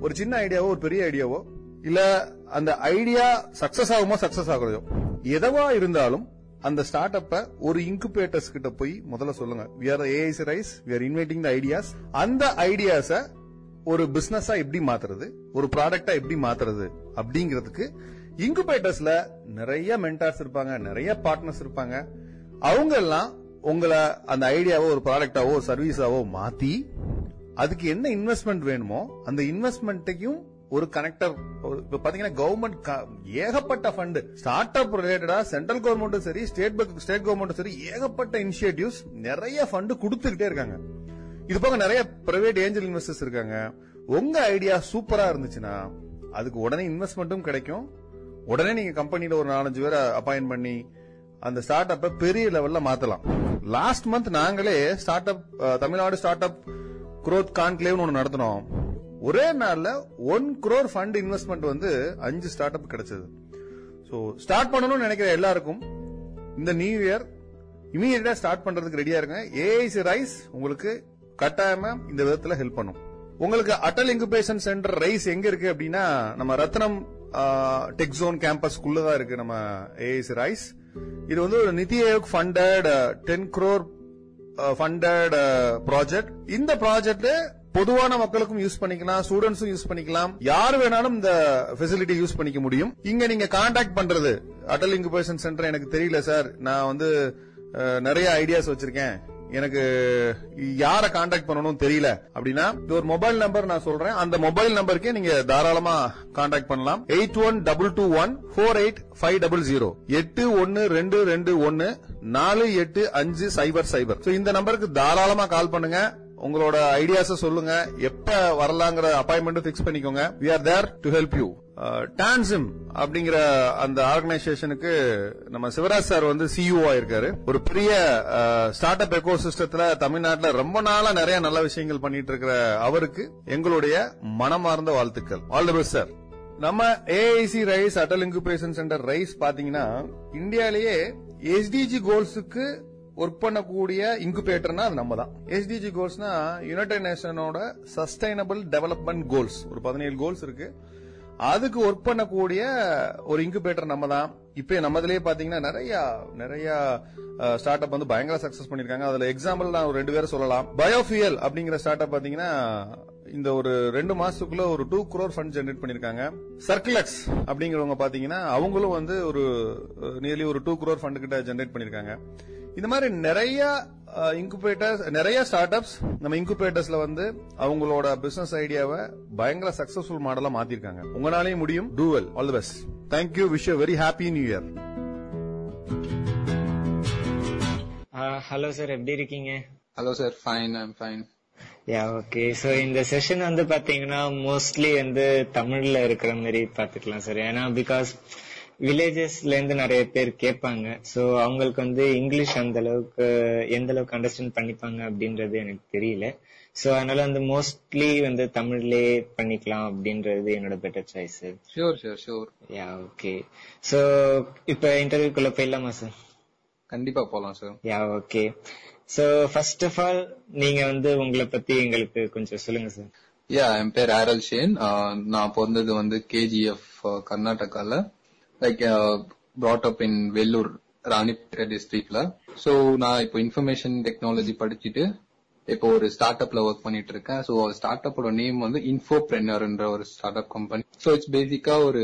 ஒரு சின்ன ஐடியாவோ ஒரு பெரிய ஐடியாவோ இல்ல அந்த ஐடியா சக்சஸ் ஆகுமோ சக்சஸ் ஆகுறதோ எதவா இருந்தாலும் அந்த ஸ்டார்ட் அப்ப ஒரு இன்குபேட்டர்ஸ் கிட்ட போய் முதல்ல சொல்லுங்க. We are AIC raise we are inviting the ideas அந்த ஐடியாஸ ஒரு பிசினஸா எப்படி மாத்துறது? ஒரு ப்ராடக்டா எப்படி மாத்துறது? அப்படிங்கிறதுக்கு இன்குபேட்டர்ஸ்ல நிறைய மென்டார்ஸ் இருப்பாங்க நிறைய பார்ட்னர்ஸ் இருப்பாங்க. அவங்க எல்லாம் உங்களை அந்த ஐடியாவோ ஒரு ப்ராடக்டாவோ சர்வீஸாவோ மாத்தி அதுக்கு என்ன இன்வெஸ்ட்மெண்ட் வேணுமோ அந்த இன்வெஸ்ட்மெண்ட்டையும் ஒரு கனெக்டர் இப்ப பாத்தீங்கன்னா கவர்மெண்ட் ஏகப்பட்ட ஃபண்ட் ஸ்டார்ட் அப் ரிலேட்டடா சென்ட்ரல் கவர்மெண்ட்டும் சரி ஸ்டேட் ஸ்டேட் கவர்மெண்ட்டும் சரி ஏகப்பட்ட இனிஷியேட்டிவ்ஸ் நிறைய ஃபண்ட் கொடுத்துக்கிட்டே இருக்காங்க. இது போக நிறைய பிரைவேட் ஏஞ்சல் இன்வெஸ்டர்ஸ் இருக்காங்க. உங்க ஐடியா சூப்பரா இருந்துச்சுன்னா அதுக்கு உடனே இன்வெஸ்ட்மெண்ட்டும் கிடைக்கும். உடனே நீங்க கம்பெனியில ஒரு நாலஞ்சு பேரை அப்பாயின்ட் பண்ணி அந்த ஸ்டார்ட் அப்ப பெரிய லெவல்ல மாத்தலாம். லாஸ்ட் மந்த் நாங்களே start up Tamil Nadu start up growth கான்க்ளேவ்னு ஒன்று நடத்தினோம். ஒரே நாள்ல ஒன் குரோர் ஃபண்ட் இன்வெஸ்ட்மெண்ட் வந்து அஞ்சு ஸ்டார்ட் அப் கிடைச்சது. ஸோ ஸ்டார்ட் பண்ணணும்னு நினைக்கிற எல்லாருக்கும் இந்த நியூ இயர் இமீடியட்டா ஸ்டார்ட் பண்றதுக்கு ரெடியா இருங்க. ஏஐசி ரைஸ் உங்களுக்கு கட்டாயமா இந்த விதத்துல ஹெல்ப் பண்ணும். உங்களுக்கு அட்டல் இன்குபேஷன் சென்டர் ரைஸ் எங்க இருக்கு அப்படின்னா நம்ம ரத்னம் டெக் ஜோன் கேம்பஸ்க்குள்ளதான் இருக்கு நம்ம ஏஐசி ரைஸ் இது வந்து ஒரு NITI Aayog funded ten crore funded project இந்த ப்ராஜெக்ட் பொதுவான மக்களுக்கும் யூஸ் பண்ணிக்கலாம் ஸ்டூடெண்ட்ஸும் யூஸ் பண்ணிக்கலாம். யார் வேணாலும் இந்த ஃபெசிலிட்டி யூஸ் பண்ணிக்க முடியும். இங்க நீங்க கான்டாக்ட் பண்றது அட்டல் இன்குபேஷன் சென்டர் எனக்கு தெரியல சார். நான் வந்து நிறைய ஐடியாஸ் வச்சிருக்கேன். எனக்கு யாரை காண்டாக்ட் பண்ணணும் தெரியல அப்படின்னா இது ஒரு மொபைல் நம்பர் நான் சொல்றேன். அந்த மொபைல் நம்பருக்கே நீங்க தாராளமா காண்டாக்ட் பண்ணலாம். Eight one double two one four eight five double zero எட்டு ஒன்னு ரெண்டு ரெண்டு ஒன்னு நாலு எட்டு அஞ்சு சைபர் சைபர். இந்த நம்பருக்கு தாராளமா கால் பண்ணுங்க. உங்களோட ஐடியாஸ் சொல்லுங்க. எப்ப வரலாங்கிற அப்பாயின்மெண்ட் பிக்ஸ் பண்ணிக்கோங்க. We are there to help you TANSIM அப்படிங்கிற அந்த ஆர்கனைசேஷனுக்கு நம்ம சிவராஜ் சார் வந்து சிஇஓ இருக்காரு ஒரு பெரிய ஸ்டார்ட் அப் எக்கோ சிஸ்டத்துல தமிழ்நாட்டில் ரொம்ப நாளா நிறைய நல்ல விஷயங்கள் பண்ணிட்டு இருக்கிற அவருக்கு எங்களுடைய மனமார்ந்த வாழ்த்துக்கள். ஆல் தி பெஸ்ட் சார் நம்ம AIC raise Atal incubation centre raise பாத்தீங்கன்னா இந்தியாலேயே எஸ்டிஜி கோல்ஸுக்கு ஒர்க் பண்ணக்கூடிய இன்குபேட்டர்னா அது நம்ம தான் எஸ்டிஜி கோல்ஸ்னா யுனைடெட் நேஷனோட சஸ்டைனபிள் டெவலப்மெண்ட் கோல்ஸ் ஒரு பதினேழு கோல்ஸ் இருக்கு. அதுக்கு ஒர்க் பண்ணக்கூடிய ஒரு இன்குபேட்டர் நம்ம தான் இப்ப நம்மதுலயே பாத்தீங்கன்னா நிறைய நிறைய ஸ்டார்ட் அப் வந்து பயங்கர சக்சஸ் பண்ணிருக்காங்க. அதுல எக்ஸாம்பிள் நான் ஒரு ரெண்டு பேரும் சொல்லலாம். பயோஃபியல் அப்படிங்கிற ஸ்டார்ட் அப் பாத்தீங்கன்னா இந்த ஒரு ரெண்டு மாசத்துக்குள்ள ஒரு டூ குரோர் ஃபண்ட் ஜெனரேட் பண்ணிருக்காங்க. சர்க்கிளக்ஸ் அப்படிங்கிறவங்க பாத்தீங்கன்னா அவங்களும் வந்து ஒரு நியர்லி ஒரு டூ குரோர் ஃபண்ட் கிட்ட ஜெனரேட் பண்ணிருக்காங்க. இந்த மாதிரி நிறைய இன்குபேட்டர்ஸ் நிறைய ஸ்டார்ட் அப்ஸ் நம்ம இன்குபேட்டர்ஸ்ல வந்து அவங்களோட பிசினஸ் ஐடியாவை பயங்கர சக்சஸ்ஃபுல் மாடலா மாத்திருக்காங்க. உங்களாலேயும் முடியும். Do well all the best thank you wish very happy new year hello sir எப்படி இருக்கீங்க? Hello sir fine I'm fine yeah okay so இந்த செஷன் வந்து பாத்தீங்கன்னா மோஸ்ட்லி வந்து தமிழ்ல இருக்கிற மாதிரி பாத்துக்கலாம் சார் ஏன்னா பிகாஸ் வில்லேஜஸ்ல இருந்து நிறைய பேர் கேட்பாங்க. சோ அவங்களுக்கு வந்து இங்கிலீஷ் அந்த அளவுக்கு எந்த அளவுக்கு அண்டர்ஸ்டாண்ட் பண்ணிப்பாங்க அப்படின்றது எனக்கு தெரியல. சோ அதனால வந்து மோஸ்ட்லி வந்து தமிழ்லயே பண்ணிக்கலாம் அப்படின்றது என்னோட better choice sure sure sure yeah okay so இப்ப இன்டர்வியூக்குள்ள போயிடலாமா சார் கண்டிப்பா போலாம் sir yeah okay so first of all நீங்க வந்து உங்களை பத்தி எங்களுக்கு கொஞ்சம் சொல்லுங்க சார் யா என் பேர் ஆரல் ஷேன். நான் பிறந்தது வந்து கேஜிஎஃப் கர்நாடகால. Like brought up in Vellore Ranipet டிஸ்ட்ரிக்ட்ல ஸோ நான் இப்போ இன்ஃபர்மேஷன் டெக்னாலஜி படிச்சுட்டு இப்போ ஒரு ஸ்டார்ட் அப்ல ஒர்க் பண்ணிட்டு இருக்கேன் ஸோ ஸ்டார்ட் அப்போட நேம் வந்து இன்ஃபோப்ரெனர்ன்ற ஒரு start up company so it's பேசிக்கா ஒரு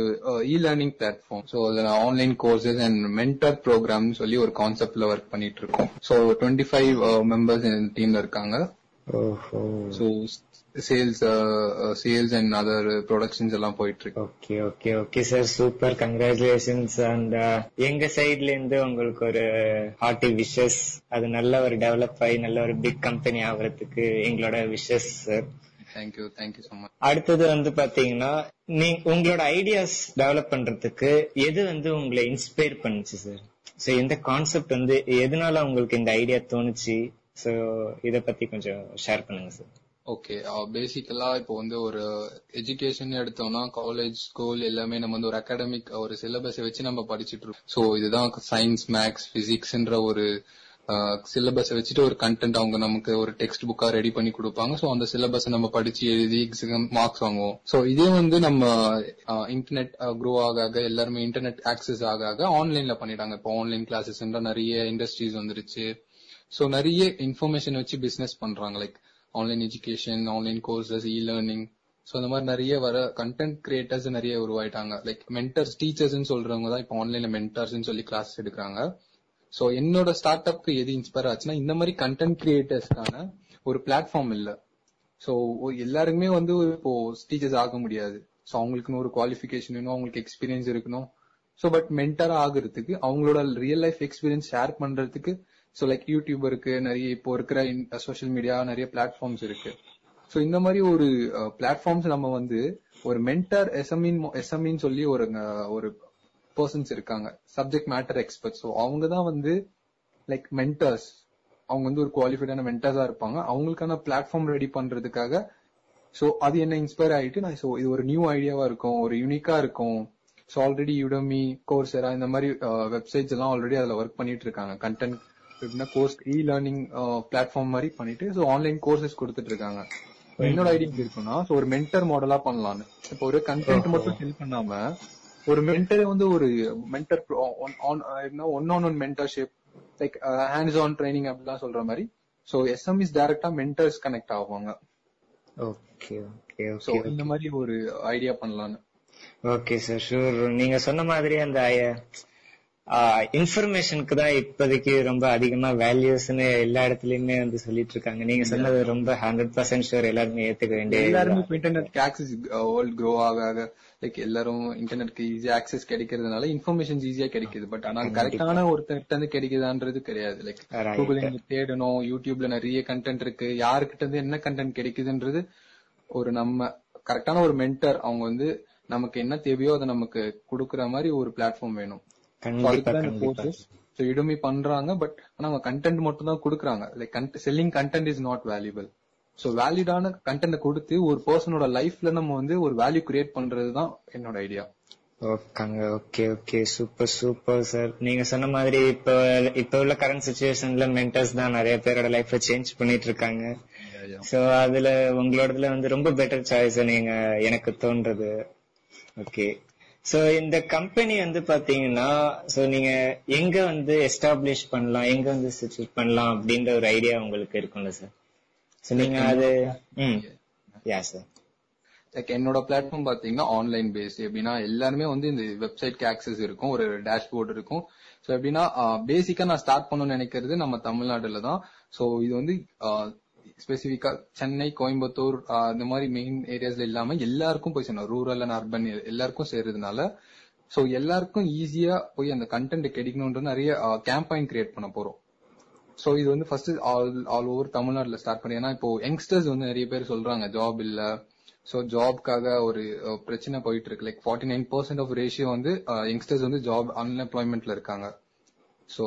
இ லேர்னிங் பிளாட்ஃபார்ம் ஸோ அதில் ஆன்லைன் கோர்சஸ் அண்ட் மென்டர் ப்ரோக்ராம்னு சொல்லி ஒரு கான்செப்ட்ல ஒர்க் பண்ணிட்டு இருக்கோம் ஸோ டுவெண்ட்டி ஃபைவ் மெம்பர்ஸ் என் டீம்ல இருக்காங்க. So sales sales and other productions எல்லாம் போயிட்டு இருக்கு. Okay okay okay sir super congratulations and எங்க சைட்ல இருந்து உங்களுக்கு ஒரு ஹார்ட்டி விஷஸ் அது நல்ல ஒரு டெவலப் ஆகி நல்ல ஒரு பிக் கம்பெனி ஆகுறதுக்கு எங்களோட wishes sir thank you thank you so much அடுத்தது வந்து பாத்தீங்கன்னா நீ உங்களோட ஐடியாஸ் டெவலப் பண்றதுக்கு எது வந்து உங்களை இன்ஸ்பயர் பண்ணுச்சு சார் சோ எந்த கான்செப்ட் வந்து எதனால உங்களுக்கு இந்த ஐடியா தோணுச்சு? சோ இத பத்தி கொஞ்சம் ஷேர் பண்ணுங்க சார் ஓகே பேசிக்கலா இப்போ வந்து ஒரு எஜுகேஷன் எடுத்தோம்னா காலேஜ் ஸ்கூல் எல்லாமே நம்ம வந்து ஒரு அகாடமிக் ஒரு சிலபஸை வச்சு நம்ம படிச்சுட்டு இருக்கோம். ஸோ இதுதான் சயின்ஸ் மேக்ஸ் பிசிக்ஸ்ன்ற ஒரு சிலபஸை வச்சுட்டு ஒரு கண்டென்ட் அவங்க நமக்கு ஒரு டெக்ஸ்ட் புக்கா ரெடி பண்ணி கொடுப்பாங்க. ஸோ அந்த சிலபஸை நம்ம படிச்சு எழுதி மார்க்ஸ் வாங்குவோம். ஸோ இதே வந்து நம்ம இன்டர்நெட் க்ரோ ஆக ஆக எல்லாருமே இன்டர்நெட் ஆக்சஸ் ஆக ஆக ஆன்லைன்ல பண்ணிட்டாங்க. இப்போ ஆன்லைன் கிளாஸஸ் நிறைய இண்டஸ்ட்ரீஸ் வந்துருச்சு. ஸோ நிறைய இன்ஃபர்மேஷன் வச்சு பிசினஸ் பண்றாங்க. Like online education online courses e learning so அந்த மாதிரி நிறைய வர கண்டென்ட் கிரியேட்டர்ஸ் நிறைய உருவாயிட்டாங்க. லைக் மென்டர்ஸ் டீச்சர்ஸ்னு சொல்றவங்க தான் இப்போ ஆன்லைன்ல மென்டர்ஸ் சொல்லி கிளாஸ் எடுக்கிறாங்க. ஸோ என்னோட ஸ்டார்ட் அப்க்கு எது இன்ஸ்பயர் ஆச்சுன்னா இந்த மாதிரி கண்டென்ட் கிரியேட்டர்ஸ்க்கான ஒரு பிளாட்ஃபார்ம் இல்லை. ஸோ எல்லாருக்குமே வந்து இப்போ டீச்சர்ஸ் ஆக முடியாது. ஸோ அவங்களுக்குன்னு ஒரு குவாலிஃபிகேஷன் வேணும் அவங்களுக்கு எக்ஸ்பீரியன்ஸ் இருக்கணும். ஸோ பட் மென்டரா ஆகுறதுக்கு அவங்களோட ரியல் லைஃப் எக்ஸ்பீரியன்ஸ் ஷேர் பண்றதுக்கு ஸோ லைக் யூடியூப் இருக்கு நிறைய இப்போ இருக்கிற சோஷியல் மீடியா நிறைய பிளாட்ஃபார்ம்ஸ் இருக்கு. ஸோ இந்த மாதிரி ஒரு பிளாட்ஃபார்ம்ஸ் நம்ம வந்து ஒரு மென்டர் எஸ்எம்இன் எஸ்எம்இன்னு சொல்லி ஒரு ஒரு பர்சன்ஸ் இருக்காங்க. சப்ஜெக்ட் மேட்டர் எக்ஸ்பர்ட் ஸோ அவங்க தான் வந்து லைக் மென்டர்ஸ் அவங்க வந்து ஒரு குவாலிஃபைடான மென்டர்ஸா இருப்பாங்க. அவங்களுக்கான பிளாட்ஃபார்ம் ரெடி பண்றதுக்காக ஸோ அது என்ன இன்ஸ்பயர் ஆயிட்டு நான் ஸோ இது ஒரு நியூ ஐடியாவா இருக்கும். ஒரு யூனிக்கா இருக்கும். ஸோ ஆல்ரெடி யுடமி கோர்ஸரா இந்த மாதிரி வெப்சைட்ஸ் எல்லாம் ஆல்ரெடி அதுல ஒர்க் பண்ணிட்டு இருக்காங்க. கண்டென்ட் எப்படின்னா கோர்ஸ் இ லேர்னிங் பிளாட்ஃபார்ம் மாதிரி பண்ணிட்டு ஸோ ஆன்லைன் கோர்சஸ் கொடுத்துட்டு இருக்காங்க என்னோட ஐடியா எப்படி இருக்குன்னா ஸோ ஒரு மென்டர் மாடலா பண்ணலாம்னு. இப்போ ஒரு கண்டென்ட் மட்டும் செல் பண்ணாம ஒரு மென்டரே வந்து ஒரு mentor one on one mentorship like hands on training அப்படிலாம் சொல்ற மாதிரி. ஸோ எஸ்எம்இஸ் டைரக்டா மென்டர்ஸ் கனெக்ட் ஆவாங்க ஓகே ஓகே ஸோ இந்த மாதிரி ஒரு ஐடியா பண்ணலான்னு ஓகே சார் ஷூர் நீங்க சொன்ன மாதிரி அந்த இன்ஃபர்மேஷனுக்கு தான் இப்போதைக்கு ரொம்ப அதிகமா வேல்யூஸ்னு எல்லா இடத்துலயுமே வந்து சொல்லிட்டு இருக்காங்க நீங்க சொன்னது ரொம்ப ஹண்ட்ரட் பர்சன்ட் ஷூர் எல்லாருமே ஏத்துக்க வேண்டிய எல்லாருமே இன்டர்நெட் ஆக்சஸ் வேர்ல்ட் க்ரோ ஆக ஆக லைக் எல்லாரும் இன்டர்நெட்க்கு ஈஸியா ஆக்சஸ் கிடைக்கிறதுனால இன்ஃபர்மேஷன் ஈஸியா கிடைக்குது. பட் ஆனால் கரெக்டான ஒருத்தர்கிட்ட இருந்து கிடைக்குதான்றது கிடையாது. லைக் கூகுள் தேடணும் யூடியூப்ல நிறைய கண்டென்ட் இருக்கு. யாருக்கிட்ட இருந்து என்ன கண்டென்ட் கிடைக்குதுன்றது ஒரு நம்ம கரெக்டான ஒரு மென்டர் அவங்க வந்து நமக்கு என்ன தேவையோ அதை நமக்கு கொடுக்குற மாதிரி ஒரு பிளாட்ஃபார்ம் வேணும். இடுமி பண்றாங்க பட் ஆனா அவங்க கண்டென்ட் மட்டும் தான் கொடுக்குறாங்க like selling content is not valuable so வேலிடான content கொடுத்து ஒரு பர்சனோட லைஃப்ல நம்ம வந்து ஒரு வேல்யூ கிரியேட் பண்றது தான் என்னோட ஐடியா ஓகேங்க okay okay. Super super sir நீங்க சொன்ன மாதிரி இப்ப இப்ப உள்ள கரண்ட் சுச்சுவேஷன்ல மென்டர்ஸ் தான் நிறைய பேரோட லைஃப சேஞ்ச் பண்ணிட்டு இருக்காங்க சோ அதுல உங்களோடதுல வந்து ரொம்ப பெட்டர் சாய்ஸ் நீங்க எனக்கு தோன்றது. ஓகே சோ இந்த கம்பெனி வந்து பாத்தீங்கன்னா சோ நீங்க எங்க வந்து எஸ்டாப்ளிஷ் பண்ணலாம் எங்க வந்து சிச்சுவேட் பண்ணலாம் அப்படின்ற ஒரு ஐடியா உங்களுக்கு இருக்கும்ல சார் சோ நீங்க அது ம். யா சார் லைக் என்னோட பிளாட்ஃபார்ம் பாத்தீங்கன்னா ஆன்லைன் பேஸ் எப்படின்னா எல்லாருமே வந்து இந்த வெப்சைட்க்கு ஆக்சஸ் இருக்கும் ஒரு டேஷ்போர்ட் இருக்கும். ஸோ எப்படின்னா பேசிக்கா நான் ஸ்டார்ட் பண்ணணும்னு நினைக்கிறது நம்ம தமிழ்நாடுல தான் ஸோ இது வந்து ஸ்பெசிபிக்கா சென்னை கோயம்புத்தூர் இந்த மாதிரி மெயின் ஏரியாஸ்ல இல்லாம எல்லாருக்கும் போய் சேரணும். ரூரல் அண்ட் அர்பன் எல்லாருக்கும் சேர்றதுனால. ஸோ எல்லாருக்கும் ஈஸியா போய் அந்த கண்டென்ட் கிடைக்கணும்ன்ற நிறைய கேம்பைன் கிரியேட் பண்ண போறோம். ஸோ இது வந்து ஃபர்ஸ்ட் ஆல் ஆல் ஓவர் தமிழ்நாட்டில் ஸ்டார்ட் பண்ணி ஏன்னா இப்போ யங்ஸ்டர்ஸ் வந்து நிறைய பேர் சொல்றாங்க ஜாப் இல்ல. ஸோ ஜாப்க்காக ஒரு பிரச்சனை போயிட்டு இருக்கு like forty nine percent of ratio வந்து யங்ஸ்டர்ஸ் வந்து ஜாப் அன்எம்ப்ளாய்மெண்ட்ல இருக்காங்க ஸோ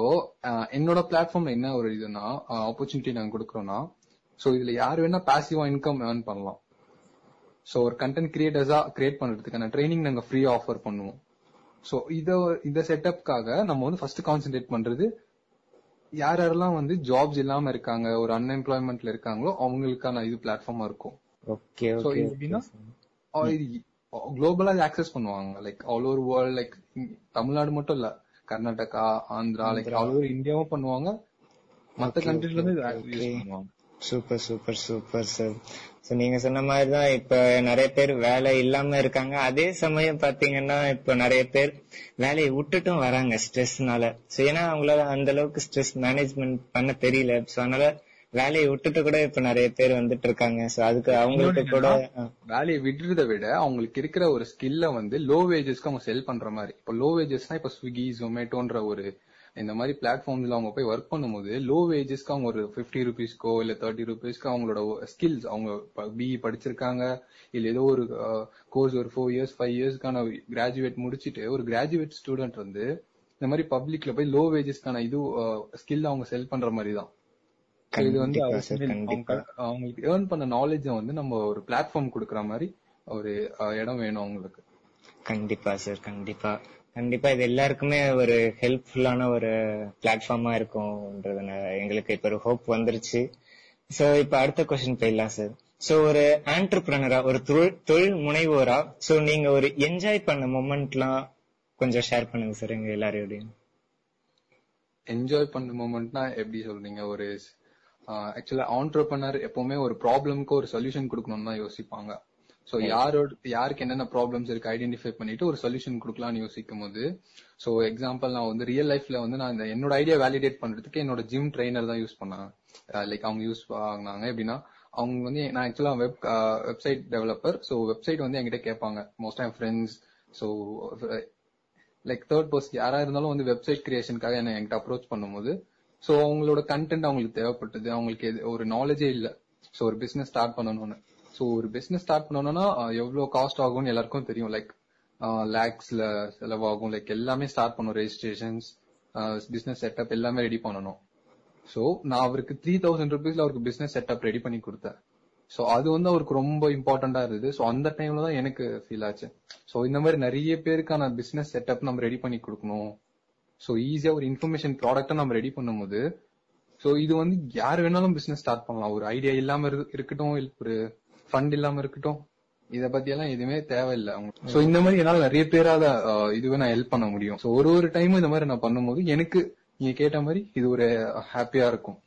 என்னோட பிளாட்ஃபார்ம்ல என்ன ஒரு இதுனா ஆப்பர்ச்சுனிட்டி நாங்க கொடுக்குறோம்னா ஸோ இதுல யார் வேணா பாசிவா இன்கம் ஏர்ன் பண்ணலாம். ஸோ ஒரு கண்டென்ட் கிரியேட்டர்ஸா கிரியேட் பண்றதுக்கான ட்ரைனிங் நாங்க ஃப்ரீயா ஆஃபர் பண்ணுவோம். ஸோ இத இந்த செட்டப்காக நம்ம வந்து ஃபர்ஸ்ட் கான்சென்ட்ரேட் பண்றது யார் யாரெல்லாம் வந்து ஜாப்ஸ் இல்லாம இருக்காங்க ஒரு அன்எம்ப்ளாய்மெண்ட்ல இருக்காங்களோ அவங்களுக்கான இது பிளாட்ஃபார்மா இருக்கும். ஓகே ஸோ இது எப்படின்னா குளோபலா ஆக்சஸ் பண்ணுவாங்க. Like all over world like Tamil Nadu மட்டும் இல்ல Karnataka Andhra like all over இந்தியாவும் பண்ணுவாங்க. மத்த Okay, கண்ட்ரிஸ்ல இருந்து. பண்ணுவாங்க. சூப்பர் சூப்பர் சூப்பர் சார் நீங்க சொன்ன மாதிரி தான் இப்ப நிறைய பேர் வேலை இல்லாம இருக்காங்க. அதே சமயம் பாத்தீங்கன்னா இப்ப நிறைய பேர் வேலையை விட்டுட்டும் வராங்க ஸ்ட்ரெஸ்னால. ஸோ ஏன்னா அவங்களால அந்த அளவுக்கு ஸ்ட்ரெஸ் மேனேஜ்மெண்ட் பண்ண தெரியல. ஸோ அதனால வேலையை விட்டுட்டு கூட இப்ப நிறைய பேர் வந்துட்டு இருக்காங்க. ஸோ அதுக்கு அவங்களுக்கு கூட வேலையை விடுறதை விட அவங்களுக்கு இருக்கிற ஒரு ஸ்கில்ல வந்து லோ வேஜஸ்க்கு அவங்க செல் பண்ற மாதிரி. இப்போ லோ வேஜஸ்னா இப்போ ஸ்விக்கி ஜொமேட்டோன்ற ஒரு இந்த மாதிரி பிளாட்ஃபார்ம்ஸ்ல அவங்க போய் ஒர்க் பண்ணும்போது லோ வேஜஸ்க்கு அவங்க ஒரு பிப்டி ருபீஸ்க்கோ இல்ல தேர்ட்டி ருபீஸ்க்கு அவங்களோட ஸ்கில்ஸ் அவங்க பிஇ படிச்சிருக்காங்க இல்ல ஏதோ ஒரு கோர்ஸ் ஒரு ஃபோர் இயர்ஸ் ஃபைவ் இயர்ஸ்க்கான கிராஜுவேட் முடிச்சிட்டு ஒரு கிராஜுவேட் ஸ்டூடெண்ட் வந்து இந்த மாதிரி பப்ளிக்ல போய் லோ வேஜஸ்க்கான இது ஸ்கில் அவங்க செல் பண்ற மாதிரி தான். இது வந்து அவங்களுக்கு ஏர்ன் பண்ண நாலேஜ வந்து நம்ம ஒரு பிளாட்ஃபார்ம் கொடுக்கற மாதிரி ஒரு இடம் வேணும் அவங்களுக்கு. கண்டிப்பா சார் கண்டிப்பா. கண்டிப்பா இது எல்லாருக்குமே ஒரு ஹெல்ப்ஃபுல்லான ஒரு பிளாட்ஃபார்மா இருக்கும்ன்றது எங்களுக்கு இப்ப ஒரு ஹோப் வந்துருச்சு. சோ இப்ப அடுத்த கொஸ்டின் போயிடலாம் சார் சோ ஒரு ஆண்டர்பிரனரா ஒரு தொழில் தொழில் முனைவோரா? சோ நீங்க ஒரு என்ஜாய் பண்ண மொமெண்ட்லாம் கொஞ்சம் ஷேர் பண்ணுங்க சார் எங்க எல்லாரோடையும் என்ஜாய் பண்ண மூமெண்ட்னா எப்படி சொல்றீங்க? ஒரு ஆக்சுவலா ஆண்டர்பிரனர் எப்பவுமே ஒரு ப்ராப்ளம்க்கு ஒரு சொல்யூஷன் கொடுக்கணும்னு தான் யோசிப்பாங்க. சோ யாரோட யாருக்கு என்னென்ன ப்ராப்ளம்ஸ் இருக்கு ஐடென்டிஃபை பண்ணிட்டு ஒரு சொல்யூஷன் கொடுக்கலாம்னு யோசிக்கும் போது சோ எக்ஸாம்பிள் நான் வந்து ரியல் லைஃப்ல வந்து நான் என்னோட ஐடியா வேலிடேட் பண்றதுக்கு என்னோட ஜிம் ட்ரைனர் தான் யூஸ் பண்ணாங்க. லைக் அவங்க யூஸ் ஆகுனாங்க எப்படின்னா அவங்க வந்து நான் ஆக்சுவலா web website developer so website வந்து என்கிட்ட கேட்பாங்க. Most of friends so like third person யாரா இருந்தாலும் வந்து வெப்சைட் கிரியேஷனுக்காக என்ன என்கிட்ட அப்ரோச் பண்ணும்போது ஸோ அவங்களோட கண்டென்ட் அவங்களுக்கு தேவைப்பட்டது. அவங்களுக்கு எது- ஒரு நாலேஜே இல்ல. ஸோ ஒரு பிசினஸ் ஸ்டார்ட் பண்ணணும்னு. ஸோ ஒரு பிசினஸ் ஸ்டார்ட் பண்ணணும்னா எவ்வளோ எவ்வளவு காஸ்ட் ஆகும்னு எல்லாருக்கும் தெரியும். லைக் லேக்ஸ்ல செலவாகும். லைக் எல்லாமே ஸ்டார்ட் பண்ணும் ரெஜிஸ்ட்ரேஷன்ஸ் பிசினஸ் செட்டப் எல்லாமே ரெடி பண்ணணும். ஸோ நான் அவருக்கு த்ரீ தௌசண்ட் ருபீஸ்ல அவருக்கு பிசினஸ் செட்டப் ரெடி பண்ணி கொடுத்தேன். ஸோ அது வந்து அவருக்கு ரொம்ப இம்பார்ட்டண்டா இருந்தது. ஸோ அந்த டைம்ல தான் எனக்கு ஃபீல் ஆச்சு. ஸோ இந்த மாதிரி நிறைய பேருக்கான பிசினஸ் செட்டப் நம்ம ரெடி பண்ணி கொடுக்கணும். ஸோ ஈஸியா ஒரு இன்ஃபர்மேஷன் ப்ராடக்ட்டை நம்ம ரெடி பண்ணும்போது ஸோ இது வந்து யார் வேணாலும் பிசினஸ் ஸ்டார்ட் பண்ணலாம். ஒரு ஐடியா இல்லாம இரு- இருக்கட்டும் ஒரு ஃபண்ட் இல்லாம இருக்கட்டும் இத பத்தி எல்லாம் எதுவுமே தேவையில்லை அவங்க சோ இந்த மாதிரி என்னால நிறைய பேரால இதுவே நான் ஹெல்ப் பண்ண முடியும். சோ ஒரு ஒரு டைமும் இந்த மாதிரி நான் பண்ணும்போது எனக்கு நீங்க கேட்ட மாதிரி இது ஒரு ஹாப்பியா இருக்கும்.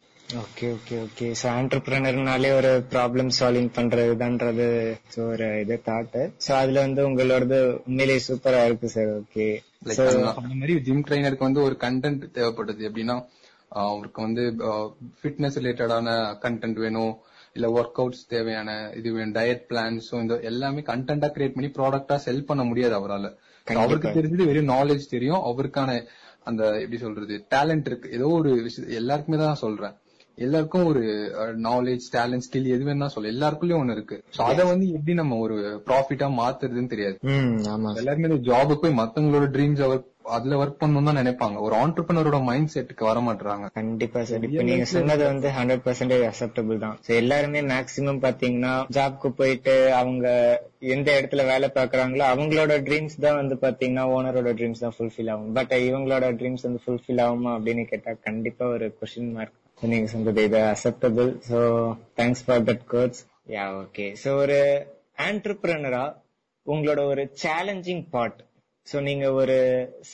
ஓகே ஓகே ஓகே ஸோ ஆண்டர்பிரினர்னாலே ஒரு ப்ராப்ளம் சால்விங் பண்றதுதான்றது so ஒரு இது தாட் ஸோ அதுல வந்து உங்களோடது உண்மையிலேயே சூப்பரா இருக்கு சார் ஓகே மாதிரி ஜிம் ட்ரைனருக்கு வந்து ஒரு கண்டென்ட் தேவைப்படுது. எப்படின்னா அவருக்கு வந்து ஃபிட்னஸ் ரிலேட்டடான கண்டென்ட் வேணும். இல்ல ஒர்க் அவுட்ஸ் தேவையான இது டயட் பிளான்ஸ் இந்த எல்லாமே கண்டென்ட்டா கிரியேட் பண்ணி ப்ராடக்டா செல் பண்ண முடியாது அவரால. அவருக்கு தெரிஞ்சது வெறும் நாலேஜ் தெரியும். அவருக்கான அந்த எப்படி சொல்றது டேலண்ட் இருக்கு. ஏதோ ஒரு விஷயம் எல்லாருக்குமே தான் நான் சொல்றேன். எல்லாருக்கும் ஒரு நாலேஜ் டேலண்ட் ஸ்கில் எது வேணா சொல்ல. எல்லாருக்குள்ளயும் ஒண்ணு இருக்கு. சோ அத வந்து எப்படி நம்ம ஒரு ப்ராஃபிட்டா மாத்துறதுன்னு தெரியாது. எல்லாருமே ஜாபுக்கு போய் மத்தவங்களோட ட்ரீம்ஸ் அவர் அதுல ஒர்க் பண்ணணும் தான் நினைப்பாங்க. ஒரு ஆண்டர்பனரோட மைண்ட் செட்டுக்கு வர மாட்டாங்க கண்டிப்பா சார். இப்ப நீங்க சொன்னது வந்து ஹண்ட்ரட் பர்சன்டேஜ் அக்செப்டபிள் தான். எல்லாருமே மேக்சிமம் பாத்தீங்கன்னா ஜாப்க்கு போயிட்டு அவங்க எந்த இடத்துல வேலை பாக்குறாங்களோ அவங்களோட ட்ரீம்ஸ் தான் வந்து பாத்தீங்கன்னா ஓனரோட ட்ரீம்ஸ் தான் ஃபுல்ஃபில் ஆகும். பட் இவங்களோட ட்ரீம்ஸ் வந்து ஃபுல்ஃபில் ஆகுமா அப்படின்னு கேட்டா கண்டிப்பா ஒரு கொஸ்டின் மார்க் நீங்க சொன்னது இது acceptable so thanks for that quotes yeah okay so ஒரு ஆண்டர்பிரனரா உங்களோட ஒரு சேலஞ்சிங் பார்ட் சோ நீங்க ஒரு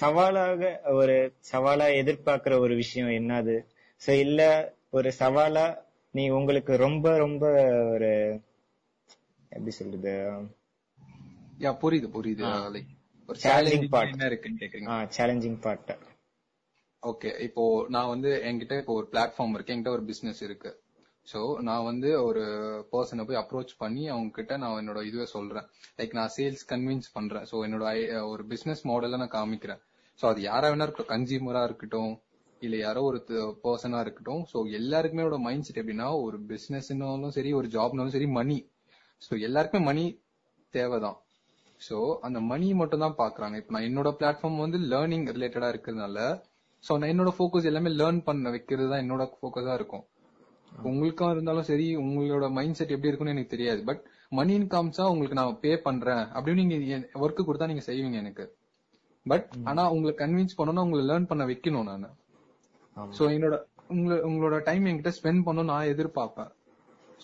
சவாலாக ஒரு சவாலா எதிர்பார்க்கிற ஒரு விஷயம் என்னது? சோ இல்ல ஒரு சவாலா நீ உங்களுக்கு ரொம்ப ரொம்ப ஒரு எப்படி சொல்றது? யா புரியுது புரியுது. லைக் ஒரு சேலஞ்சிங் part. என்ன இருக்குன்னு கேக்குறீங்க? சேலஞ்சிங் பார்ட் ஓகே இப்போ நான் வந்து என்கிட்ட இப்போ ஒரு பிளாட்ஃபார்ம் இருக்கு என்கிட்ட ஒரு பிசினஸ் இருக்கு. சோ நான் வந்து ஒரு பர்சனை போய் அப்ரோச் பண்ணி அவங்க கிட்ட நான் என்னோட இதுவே சொல்றேன். லைக் நான் சேல்ஸ் கன்வின்ஸ் பண்றேன். சோ என்னோட ஐ- ஒரு பிசினஸ் மாடல நான் காமிக்கிறேன். சோ அது யாரா வேணா இருக்கட்டும். கன்சியூமரா இருக்கட்டும் இல்ல யாரோ ஒரு பர்சனா இருக்கட்டும். சோ எல்லாருக்குமே மைண்ட் செட் எப்படின்னா ஒரு பிசினஸ்னாலும் சரி ஒரு ஜாப்னாலும் சரி மணி சோ எல்லாருக்குமே மணி தேவைதான். சோ அந்த மணி மட்டும் தான் பாக்குறாங்க. இப்ப நான் என்னோட பிளாட்ஃபார்ம் வந்து லேர்னிங் ரிலேட்டடா இருக்கிறதுனால சோ நான் என்னோட ஃபோக்கஸ் எல்லாமே லேர்ன் பண்ண வைக்கிறது தான் என்னோட ஃபோக்கஸா இருக்கும். உங்களுக்கா இருந்தாலும் சரி உங்களோட மைண்ட் செட் எப்படி இருக்கும்னு எனக்கு தெரியாது. பட் மணின்னு காமிச்சா உங்களுக்கு நான் பே பண்றேன் அப்படின்னு நீங்க ஒர்க் கொடுத்தா நீங்க செய்வீங்க எனக்கு. பட் ஆனா உங்களை கன்வின்ஸ் பண்ணணும் உங்களை லேர்ன் பண்ண வைக்கணும் நான். சோ என்னோட உங்களை உங்களோட டைம் என்கிட்ட ஸ்பெண்ட் பண்ணணும் நான் எதிர்பார்ப்பேன்.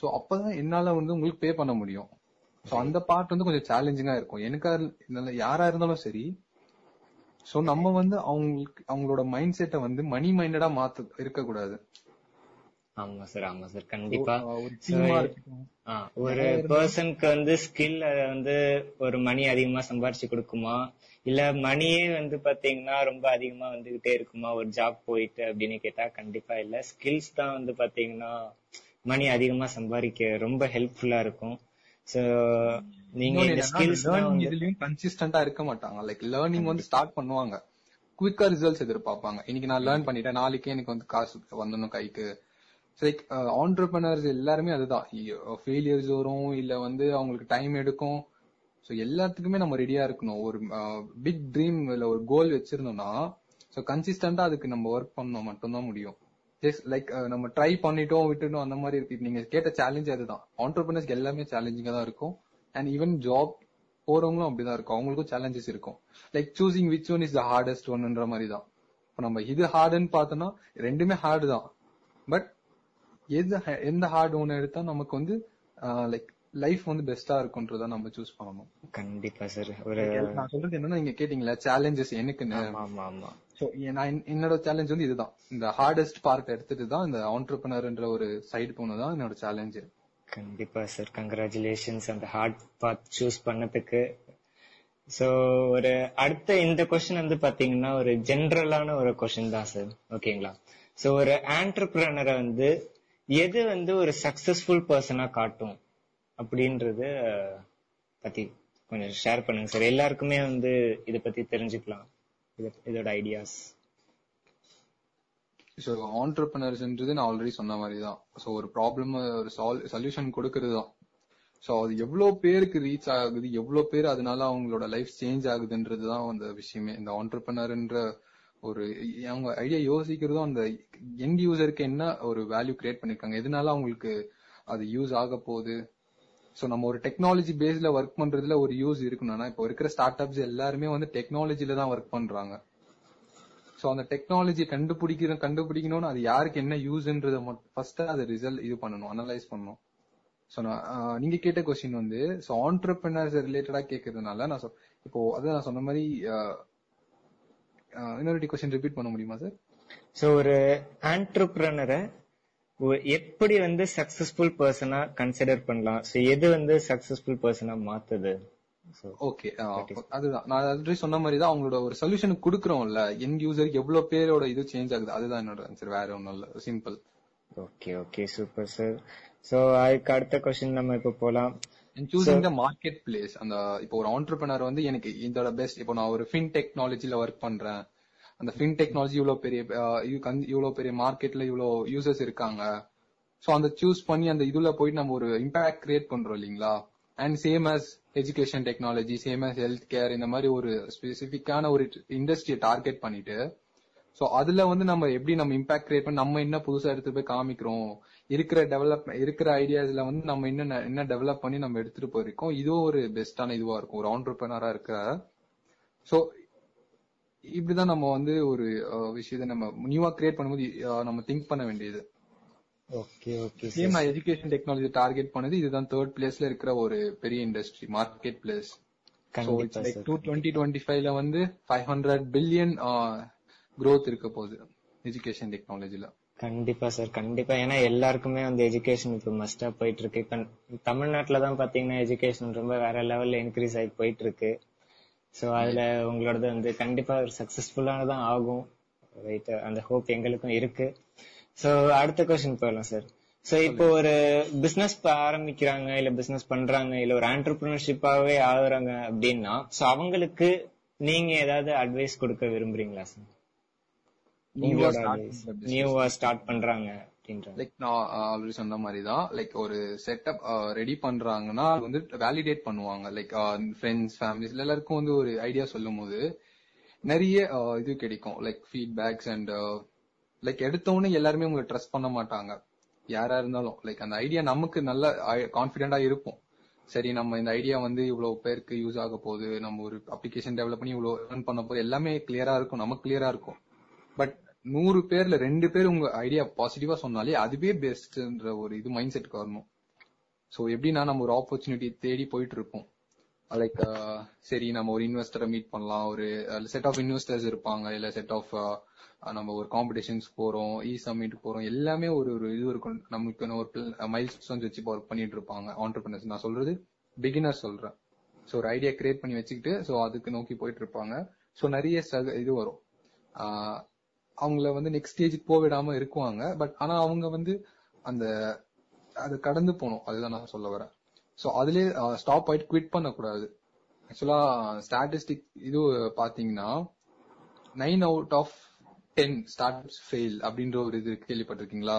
சோ அப்பதான் என்னால வந்து உங்களுக்கு பே பண்ண முடியும். சோ அந்த பார்ட் வந்து கொஞ்சம் சேலஞ்சிங்கா இருக்கும். எனக்கா யாரா இருந்தாலும் சரி. சோ நம்ம வந்து அவங்களுக்கு அவங்களோட மைண்ட் செட்டை வந்து மணி மைண்டடா மாத்த இருக்க கூடாது ஆமா சார் ஆமா சார் கண்டிப்பா ஒரு பர்சனுக்கு வந்து ஸ்கில் வந்து ஒரு மணி அதிகமா சம்பாரிச்சு கொடுக்குமா? இல்ல மணியே வந்து பாத்தீங்கன்னா ரொம்ப அதிகமா வந்துகிட்டே இருக்குமா? ஒரு ஜாப் போயிட்டு அப்படின்னு கேட்டா கண்டிப்பா இல்ல. ஸ்கில்ஸ் தான் வந்து பாத்தீங்கன்னா மணி அதிகமா சம்பாதிக்க ரொம்ப ஹெல்ப்ஃபுல்லா இருக்கும். சோ நீங்க இந்த ஸ்கில்ஸ் இதுலயும் கன்சிஸ்டன்டா இருக்க மாட்டாங்க. லைக் லேர்னிங் வந்து ஸ்டார்ட் பண்ணுவாங்க. குவிக்கா ரிசல்ட்ஸ் எதிர்பார்ப்பாங்க. இன்னைக்கு நான் லேர்ன் பண்ணிட்டேன். நாளைக்கே எனக்கு வந்து காசு வந்துடணும் கைக்கு. லைக் ஆண்டர்பனர்ஸ் uh, எல்லாருமே அதுதான். ஃபெயிலியர்ஸ் uh, வரும் இல்ல வந்து அவங்களுக்கு டைம் எடுக்கும். ஸோ எல்லாத்துக்குமே நம்ம ரெடியா இருக்கணும். ஒரு uh, பிக் ட்ரீம் இல்ல ஒரு கோல் வச்சிருந்தோம்னா ஸோ கன்சிஸ்டண்டா அதுக்கு நம்ம ஒர்க் பண்ணோம் மட்டும்தான் முடியும். ஜஸ்ட் லைக் நம்ம ட்ரை பண்ணிட்டோம் விட்டுட்டோம் அந்த மாதிரி இருக்கு. நீங்க கேட்ட சேலஞ்ச் அதுதான். ஆண்டர்பனர்ஸ்க்கு எல்லாமே சேலஞ்சிங்கா தான் இருக்கும். அண்ட் ஈவன் ஜாப் போறவங்களும் அப்படிதான் இருக்கும். அவங்களுக்கும் சேலஞ்சஸ் இருக்கும். Like choosing which one is the hardest ஒன்ன்ற மாதிரி தான். இப்போ நம்ம இது ஹார்டுன்னு பார்த்தோம்னா ரெண்டுமே ஹார்டு தான். பட் எது எந்த ஹார்ட் ஒன்று எடுத்தா நமக்கு வந்து லைக் லைஃப் வந்து பெஸ்டா இருக்கும்ன்றத நம்ம சூஸ் பண்ணணும். கண்டிப்பா சார் ஒரு நான் சொல்றது என்னன்னா நீங்க கேட்டீங்களா சேலஞ்சஸ் ஸோ நான் என்- என்னோட சேலஞ்ச் வந்து இதுதான். இந்த ஹார்டஸ்ட் பார்ட் எடுத்துட்டு தான் இந்த ஆண்டர்பனர்ன்ற ஒரு சைடு போனதான் என்னோட சேலஞ்ச் கண்டிப்பா சார் கங்க்ராச்சுலேஷன்ஸ் அந்த ஹார்ட் பாத் சூஸ் பண்ணதுக்கு. சோ ஒரு அடுத்த இந்த கொஸ்டின் வந்து பாத்தீங்கன்னா ஒரு ஜென்ரலான ஒரு கொஸ்டின் தான் சார் ஓகேங்களா சோ ஒரு ஆண்டர்பிரனரை வந்து எது வந்து ஒரு சக்சஸ்ஃபுல் பர்சனா காட்டும் அப்படின்றது பத்தி கொஞ்சம் ஷேர் பண்ணுங்க சார் எல்லாருக்குமே வந்து இத பத்தி தெரிஞ்சுக்கலாம். இதோட ஐடியாஸ் ஸோ ஆண்டர்பனர்ஸ்ன்றது நான் ஆல்ரெடி சொன்ன மாதிரி தான் ஸோ ஒரு ப்ராப்ளம் ஒரு சொல்யூஷன் கொடுக்கறது தான் ஸோ அது எவ்வளோ பேருக்கு ரீச் ஆகுது எவ்வளோ பேர் அதனால அவங்களோட லைஃப் சேஞ்ச் ஆகுதுன்றது தான் அந்த விஷயமே. இந்த ஆண்டர்பனர்ன்ற ஒரு அவங்க ஐடியா யோசிக்கிறதும் அந்த எண்ட் யூசருக்கு என்ன ஒரு வேல்யூ கிரியேட் பண்ணிருக்காங்க? எதனால அவங்களுக்கு அது யூஸ் ஆக போகுது? ஸோ நம்ம ஒரு டெக்னாலஜி பேஸ்ல ஒர்க் பண்றதுல ஒரு யூஸ் இருக்கணும்னா இப்போ இருக்கிற ஸ்டார்ட் அப்ஸ் எல்லாருமே வந்து டெக்னாலஜில தான் ஒர்க் பண்றாங்க. ஸோ அந்த டெக்னாலஜி கண்டுபிடிக்கிற கண்டுபிடிக்கணும்னு அது யாருக்கு என்ன யூஸ்ன்றத ஃபர்ஸ்ட் அது ரிசல்ட் இது பண்ணணும் அனலைஸ் பண்ணணும். ஸோ நான் நீங்க கேட்ட கொஸ்டின் வந்து ஸோ ஆண்டர்பிரினர்ஸ் ரிலேட்டடா கேட்கறதுனால நான் சொ- இப்போ அதான் நான் சொன்ன மாதிரி இன்னொரு கொஸ்டின் ரிப்பீட் பண்ண முடியுமா சார் சோ ஒரு ஆண்டர்பிரனரை எப்படி வந்து சக்சஸ்ஃபுல் பர்சனா கன்சிடர் பண்ணலாம்? சோ எது வந்து சக்சஸ்ஃபுல் பர்சனா மாத்துது? ஓகே அதுதான். நான் ஆல்ரெடி சொன்ன மாதிரி தான் அவங்களோட ஒரு சொல்யூஷன் கொடுக்குறோம்ல என் யூசருக்கு எவ்வளவு பேரோட இது சேஞ்ச் ஆகுது அதுதான் என்னோட ஆன்சர் வேற ஒன்றும் இல்ல. Simple okay okay super sir so அதுக்கு அடுத்த கொஸ்டின் நம்ம இப்ப போலாம். சூசிங் த மார்க்கெட் பிளேஸ் அந்த இப்போ ஒரு ஆண்டர்பிரினர் வந்து எனக்கு இதோட பெஸ்ட் இப்போ நான் ஒரு ஃபின் டெக்னாலஜில ஒர்க் பண்றேன். அந்த ஃபின் டெக்னாலஜி இவ்வளவு பெரிய இவ்வளவு பெரிய மார்க்கெட்ல இவ்வளவு யூசர்ஸ் இருக்காங்க. சோ அந்த சூஸ் பண்ணி அந்த இதுல போயிட்டு நம்ம ஒரு இம்பாக்ட் கிரியேட் பண்றோம் இல்லீங்களா? And same as education technology same as health care இந்த மாதிரி ஒரு ஸ்பெசிபிக்கான ஒரு இண்டஸ்ட்ரியை டார்கெட் பண்ணிட்டு சோ அதுல வந்து நம்ம எப்படி நம்ம இம்பாக்ட் கிரியேட் பண்ணி நம்ம என்ன புதுசா எடுத்து போய் காமிக்கிறோம்? இருக்கிற டெவலப் இருக்கிற ஐடியாஸ்ல வந்து நம்ம என்ன என்ன டெவலப் பண்ணி நம்ம எடுத்துட்டு போயிருக்கோம். இதுவும் ஒரு பெஸ்டான இதுவா இருக்கும். ஒரு ஆண்டர்பிரினரா இருக்க சோ இப்படிதான் நம்ம வந்து ஒரு விஷயத்தை நம்ம நியூவா கிரியேட் பண்ணும்போது நம்ம திங்க் பண்ண வேண்டியது. Okay okay same education technology target பண்ணது. இதுதான் தேர்ட் பிளேஸ்ல இருக்கிற ஒரு பெரிய industry market place so two twenty twenty ஃபைவ்ல வந்து ஃபைவ் ஹண்ட்ரட் பில்லியன் growth இருக்க போகுது. எஜுகேஷன் டெக்னாலஜில கண்டிப்பா சார் கண்டிப்பா. ஏன்னா எல்லாருக்குமே வந்து எஜுகேஷன் இப்ப மஸ்டா போயிட்டு இருக்கு இப்ப தமிழ்நாட்டுல தான் பாத்தீங்கன்னா எஜுகேஷன் ரொம்ப வேற லெவல்ல இன்க்ரீஸ் ஆகி போயிட்டு இருக்கு சோ அதுல உங்களோடது வந்து கண்டிப்பா ஒரு சக்சஸ்ஃபுல்லானதான் ஆகும். அந்த ஹோப் எங்களுக்கும் இருக்கு. சோ அடுத்த கொஸ்டின் போயிடலாம் சார் சோ இப்போ ஒரு பிசினஸ் ஆரம்பிக்கிறாங்க இல்ல பிசினஸ் பண்றாங்க இல்ல ஒரு ஆண்டர்பிரினர்ஷிப்பாவே ஆகுறாங்க அப்படின்னா சோ அவங்களுக்கு நீங்க ஏதாவது அட்வைஸ் கொடுக்க விரும்புறீங்களா சார் நியூவா ஸ்டார்ட். நியூவா பண்றாங்க லைக் நான் ஆல்ரெடி சொன்ன மாதிரி தான் லைக் ஒரு செட்டப் ரெடி பண்றாங்கன்னா அது வந்து வேலிடேட் பண்ணுவாங்க. லைக் ஃப்ரெண்ட்ஸ் ஃபேமிலிஸ் எல்லாருக்கும் வந்து ஒரு ஐடியா சொல்லும் போது நிறைய uh, இது கிடைக்கும். லைக் ஃபீட்பேக்ஸ் அண்ட் லைக் எடுத்தவொடனே எல்லாருமே உங்களை ட்ரஸ்ட் பண்ண மாட்டாங்க. யாரா இருந்தாலும். லைக் அந்த ஐடியா நமக்கு நல்ல கான்பிடென்டா இருப்போம் சரி நம்ம இந்த ஐடியா வந்து இவ்வளவு பேருக்கு யூஸ் ஆக போகுது. நம்ம ஒரு அப்ளிகேஷன் டெவலப் பண்ணி இவ்வளவு earn பண்ண போகுது. எல்லாமே கிளியரா இருக்கும். நமக்கு கிளியரா இருக்கும். பட் நூறு பேர்ல ரெண்டு பேர் உங்க ஐடியா பாசிட்டிவா சொன்னாலே அதுவே பெஸ்ட்ன்ற ஒரு இது மைண்ட் செட்டுக்கு வரணும். ஸோ எப்படின்னா நம்ம ஒரு ஆப்பர்ச்சுனிட்டி தேடி போயிட்டு இருப்போம் லைக் uh, சரி நம்ம ஒரு இன்வெஸ்டரை மீட் பண்ணலாம். ஒரு செட் ஆஃப் இன்வெஸ்டர்ஸ் இருப்பாங்க. இல்ல செட் uh, ஆஃப் நம்ம ஒரு காம்படிஷன்ஸ் போறோம் இ சம்மிட் போறோம். எல்லாமே ஒரு ஒரு இது இருக்கும். நமக்கு ஒரு மைல் ஸ்டோன்ஸ் வச்சு ஒர்க் பண்ணிட்டு இருப்பாங்க ஆண்டர்பிரினர்ஸ் நான் சொல்றது பிகினர் சொல்றேன். ஸோ ஒரு ஐடியா கிரியேட் பண்ணி வச்சுக்கிட்டு ஸோ அதுக்கு நோக்கி போயிட்டு இருப்பாங்க ஸோ நிறைய இது வரும். அவங்கள வந்து நெக்ஸ்ட் ஸ்டேஜுக்கு போக விடாம இருக்குவாங்க. பட் ஆனா அவங்க வந்து அந்த அது கடந்து போகணும். அதுதான் நான் சொல்ல வரேன். ஸோ அதுலயே ஸ்டாப் ஆயிட்டு குவிட் பண்ணக்கூடாது. ஆக்சுவலா ஸ்டாட்டிஸ்டிக் இது பாத்தீங்கன்னா nine out of ten start fail அப்படின்ற ஒரு இது கேள்விப்பட்டிருக்கீங்களா?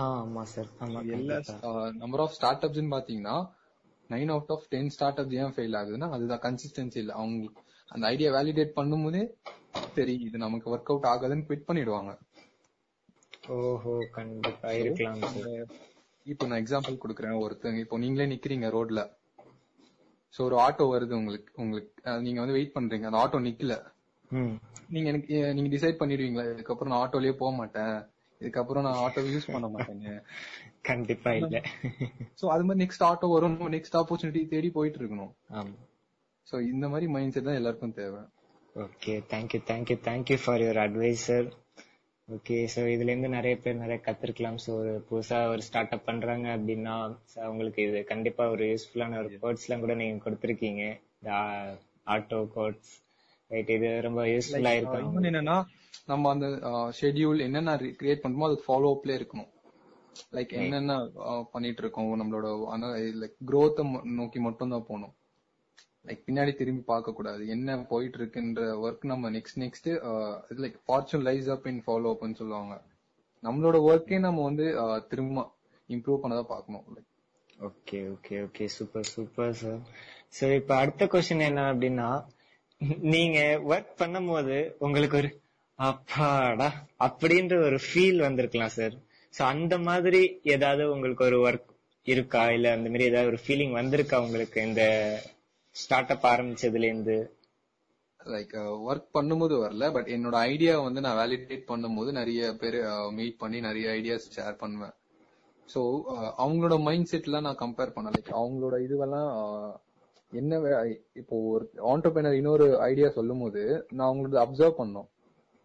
ஆமா சார் ஆமா எல்லா கண்டிப்பா. நம்பர் ஆஃப் ஸ்டார்ட் அப்ஸ் பாத்தீங்கன்னா nine out of ten start ups ஏன் ஃபெயில் ஆகுதுன்னா அதுதான் கன்சிஸ்டன்சி இல்ல. அவங்களுக்கு அந்த ஐடியா வேலிடேட் பண்ணும்போதே சரி இது நமக்கு ஒர்க் அவுட் ஆகாதுன்னு குவிட் பண்ணிடுவாங்க. ஓஹோ கண்டிப்பா இருக்கலாம் இப்போ நான் எக்ஸாம்பிள் கொடுக்குறேன். ஒருத்தங்க இப்போ நீங்களே நிக்கிறீங்க ரோட்ல சோ ஒரு ஆட்டோ வருது உங்களுக்கு உங்களுக்கு நீங்க வந்து வெயிட் பண்றீங்க. அந்த ஆட்டோ நிக்கல. நீங்க எனக்கு நீங்க டிசைட் பண்ணிடுவீங்களா? இதுக்கப்புறம் நான் ஆட்டோலயே போக மாட்டேன். இதுக்கப்புறம் நான் ஆட்டோ யூஸ் பண்ண மாட்டேங்க. கண்டிப்பா இல்ல. சோ அது மாதிரி நெக்ஸ்ட் ஆட்டோ வரும். நெக்ஸ்ட் ஆப்பர்ச்சுனிட்டி தேடி போயிட்டு இருக்கணும். சோ இந்த மாதிரி மைண்ட் செட் தான் எல்லாருக்கும் தேவை. Okay thank you thank you thank you for your advice sir okay so இதுல இருந்து நிறைய பேர் நிறைய கத்துருக்கலாம். ஸோ ஒரு புதுசா ஒரு ஸ்டார்ட் அப் பண்றாங்க அப்படின்னா so அவங்களுக்கு இது கண்டிப்பா ஒரு யூஸ்ஃபுல்லான ஒரு கோட்ஸ் எல்லாம் கூட நீங்க கொடுத்துருக்கீங்க. இந்த ஆட்டோ கோட்ஸ் ரைட் இது ரொம்ப யூஸ்ஃபுல்லா இருக்கும். என்னன்னா நம்ம அந்த ஷெட்யூல் என்னென்ன கிரியேட் பண்றோமோ அதுக்கு ஃபாலோ அப்ல இருக்கணும். லைக் என்னென்ன பண்ணிட்டு இருக்கோம் நம்மளோட லைக் growth நோக்கி மட்டும் தான் போகணும். லைக் பின்னாடி திரும்பி பார்க்க கூடாது என்ன போயிட்டு இருக்குன்ற ஒர்க் நம்ம நெக்ஸ்ட் நெக்ஸ்ட் uh, இது like fortune lies up in follow அப்னு சொல்லுவாங்க. நம்மளோட ஒர்க்கே நம்ம வந்து uh, திரும்ப இம்ப்ரூவ் பண்ணதா பார்க்கணும். Like okay okay okay super super sir sir இப்ப அடுத்த கொஸ்டின் என்ன அப்படின்னா நீங்க ஒர்க் பண்ணும்போது உங்களுக்கு ஒரு அப்பாடா அப்படின்ற ஒரு ஃபீல் வந்திருக்கலாம் சார் சோ அந்த மாதிரி ஏதாவது உங்களுக்கு ஒரு ஒர்க் இருக்கா? இல்ல அந்த மாதிரி ஏதாவது ஒரு ஃபீலிங் வந்திருக்கா உங்களுக்கு இந்த ஸ்டார்ட் அப் ஆரம்பிச்சதுல இருந்து லைக் ஒர்க் uh, பண்ணும்போது வரல பட் என்னோட ஐடியா வந்து நான் வேலிடேட் பண்ணும்போது நிறைய பேர் uh, மீட் பண்ணி நிறைய ஐடியாஸ் ஷேர் பண்ணுவேன். ஸோ uh, அவங்களோட மைண்ட் செட்லாம் நான் கம்பேர் பண்ண லைக் அவங்களோட இதுவெல்லாம் என்ன வே- இப்போ ஒரு ஆண்டர்பிரினர் இன்னொரு ஐடியா சொல்லும் போது நான் அவங்களோட அப்சர்வ் பண்ணோம்.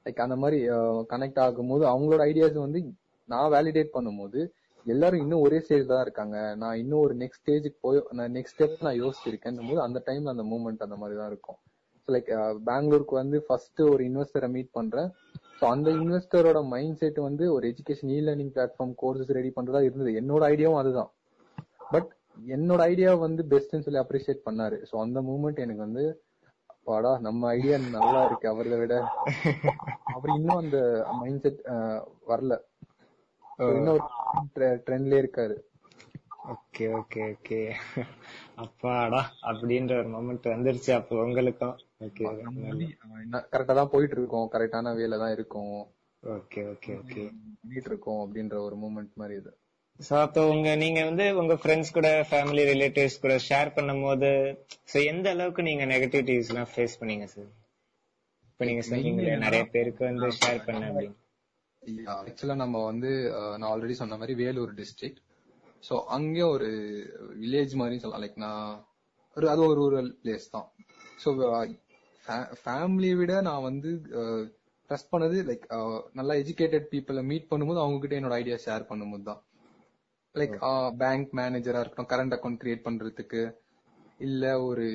லைக் அந்த மாதிரி கனெக்ட் ஆகும்போது அவங்களோட ஐடியாஸ் வந்து நான் வேலிடேட் பண்ணும்போது எல்லாரும் இன்னும் ஒரே ஸ்டேஜ் தான் இருக்காங்க. நான் இன்னும் ஒரு நெக்ஸ்ட் ஸ்டேஜுக்கு போய் நான் நெக்ஸ்ட் ஸ்டெப் நான் யோசிச்சிருக்கேன் போது அந்த டைம்ல அந்த மூமெண்ட் அந்த மாதிரி தான் இருக்கும். லைக் பெங்களூருக்கு வந்து ஃபர்ஸ்ட் ஒரு இன்வெஸ்டரை மீட் பண்றேன். ஸோ அந்த இன்வெஸ்டரோட மைண்ட் செட் வந்து ஒரு education e learning platform courses ready பண்றதா இருந்தது. என்னோட ஐடியாவும் அதுதான். பட் என்னோட ஐடியா வந்து பெஸ்ட்னு சொல்லி அப்ரிஷியேட் பண்ணாரு. ஸோ அந்த மூமெண்ட் எனக்கு வந்து பாடா நம்ம ஐடியா நல்லா இருக்கு அவரை விட. அவர் இன்னும் அந்த மைண்ட் செட் வரல. So, இன்னும் ட்ரெண்ட்லயே இருக்காரு. ஓகே ஓகே ஓகே அப்பாடா அப்படின்ற ஒரு மொமெண்ட் வந்துருச்சு. அப்போ உங்களுக்கும். ஓகே கரெக்டா தான் போயிட்டு இருக்கோம் கரெக்டான வேலை தான் இருக்கும். ஓகே ஓகே ஓகே பண்ணிட்டு இருக்கோம் அப்படின்ற ஒரு மூமெண்ட் மாதிரி இது. சோ அப்போ உங்க நீங்க வந்து உங்க ஃப்ரெண்ட்ஸ் கூட ஃபேமிலி ரிலேட்டிவ்ஸ் கூட ஷேர் பண்ணும்போது சோ எந்த அளவுக்கு நீங்க நெகட்டிவிட்டிஸ் எல்லாம் ஃபேஸ் பண்ணீங்க சார் இப்ப நீங்க சொன்னீங்களே நிறைய பேருக்கு வந்து ஷேர் பண்ண அப்படின்னு. ஆக்சுவலா நம்ம வந்து அஹ், நான் ஆல்ரெடி சொன்ன மாதிரி வேலூர் டிஸ்ட்ரிக்ட் சோ அங்க ஒரு வில்லேஜ் மாதிரி சொல்லலாம். லைக் நான் ஒரு அது ஒரு ரூரல் பிளேஸ் தான். ஸோ ஃபேமிலியை விட நான் வந்து ட்ரஸ்ட் பண்ணது லைக் நல்லா எஜுகேட்டட் பீப்புளை மீட் பண்ணும்போது அவங்க கிட்ட என்னோட ஐடியா ஷேர் பண்ணும்போது தான். லைக் பேங்க் மேனேஜரா இருக்கட்டும் கரண்ட் அக்கௌண்ட் கிரியேட் பண்றதுக்கு இல்ல ஒரு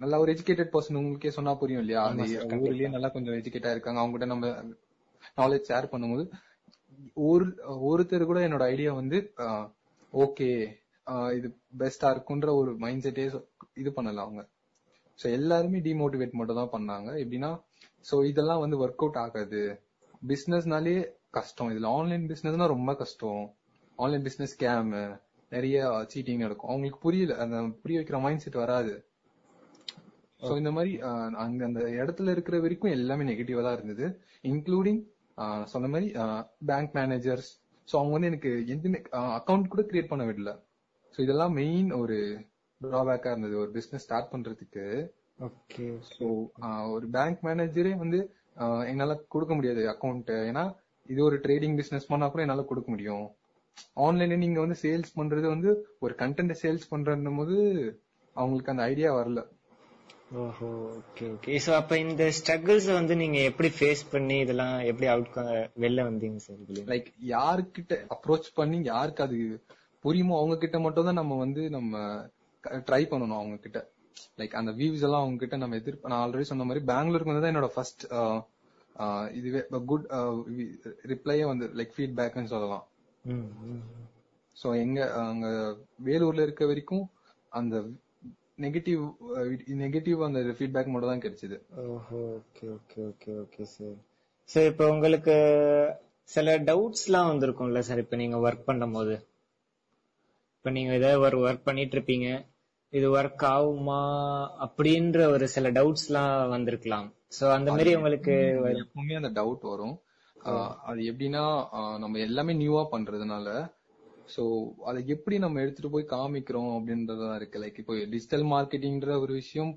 நல்லா ஒரு எஜுகேட்டட் பர்சன் உங்களுக்கே சொன்னா புரியும் இல்லையா? கண்டிப்பா. ஊர்லயே நல்லா கொஞ்சம் எஜுகேட்டா இருக்காங்க. அவங்க கிட்ட நம்ம நாலேஜ் ஷேர் பண்ணும்போது ஒரு ஒருத்தர் கூட என்னோட ஐடியா வந்து ஓகே இது பெஸ்டா இருக்குன்ற ஒரு மைண்ட் செட்டே இது பண்ணல அவங்க. சோ எல்லாருமே டிமோட்டிவேட் மட்டும் தான் பண்ணாங்க. எப்படின்னா சோ இதெல்லாம் வந்து ஒர்க் அவுட் ஆகாது. பிசினஸ்னாலே கஷ்டம். இதுல ஆன்லைன் பிசினஸ்னா ரொம்ப கஷ்டம். ஆன்லைன் பிசினஸ் ஸ்கேம் நிறைய சீட்டிங் நடக்கும். அவங்களுக்கு புரியல. அந்த புரிய வைக்கிற மைண்ட் செட் வராது. சோ இந்த மாதிரி அங்க அந்த இடத்துல இருக்கிற வரைக்கும் எல்லாமே நெகட்டிவா தான் இருந்தது. இன்க்ளூடிங் சொன்ன மாதிரி பேங்க் மேனேஜர்ஸ் சோ அவங்க வந்து எனக்கு எதுவுமே அக்கவுண்ட் கூட கிரியேட் பண்ண விடல. சோ இதெல்லாம் மெயின் ஒரு டிராபேக்கா இருந்தது. ஒரு பிசினஸ் ஸ்டார்ட் பண்றதுக்கு. ஓகே ஸோ ஒரு பேங்க் மேனேஜரே வந்து என்னால கொடுக்க முடியாது அக்கௌண்ட் ஏன்னா இது ஒரு ட்ரேடிங் பிசினஸ் பண்ணா கூட என்னால கொடுக்க முடியும். ஆன்லைன்ல நீங்க வந்து சேல்ஸ் பண்றது வந்து ஒரு கண்டென்ட் சேல்ஸ் பண்றதும் போது அவங்களுக்கு அந்த ஐடியா வரல. ஓஹோ ஓகே ஓகே சோ அப்ப இந்த ஸ்ட்ரகிள்ஸ் வந்து நீங்க எப்படி ஃபேஸ் பண்ணி இதெல்லாம் எப்படி அவுட் வெளில வந்தீங்க சார் லைக் யாருக்கிட்ட அப்ரோச் பண்ணி யாருக்கு அது புரியுமோ அவங்க கிட்ட மட்டும் தான் நம்ம வந்து நம்ம ட்ரை பண்ணணும் அவங்க கிட்ட லைக் அந்த வியூஸ் எல்லாம் அவங்க கிட்ட நம்ம எதிர் நான் ஆல்ரெடி சொன்ன மாதிரி பெங்களூருக்கு வந்து என்னோட ஃபர்ஸ்ட் இதுவே குட் ரிப்ளையே வந்து லைக் ஃபீட்பேக்னு சொல்லலாம். சோ எங்க அங்க வேலூர்ல இருக்க வரைக்கும் அந்த நெகட்டிவ் நெகட்டிவ் அந்த ஃபீட்பேக் மட்டும் தான் கிடைச்சது. ஓஹோ okay okay okay okay sir so இப்போ உங்களுக்கு சில டவுட்ஸ்லாம் வந்திருக்கும்ல சார் இப்போ நீங்க ஒர்க் பண்ணும்போது? இப்போ நீங்க ஏதாவது ஒரு ஒர்க் பண்ணிட்டு இருப்பீங்க இது ஒர்க் ஆகுமா அப்படின்ற ஒரு சில டவுட்ஸ்லாம் வந்திருக்கலாம். சோ அந்த மாதிரி உங்களுக்கு எப்பவுமே அந்த டவுட் வரும். அது எப்படின்னா நம்ம எல்லாமே நியூவா பண்றதுனால சோ அதை எப்படி நம்ம எடுத்துட்டு போய் காமிக்கிறோம் அப்படின்றதான் இருக்கு. லைக் இப்போ டிஜிட்டல் மார்க்கெட்டிங்ன்ற ஒரு விஷயம்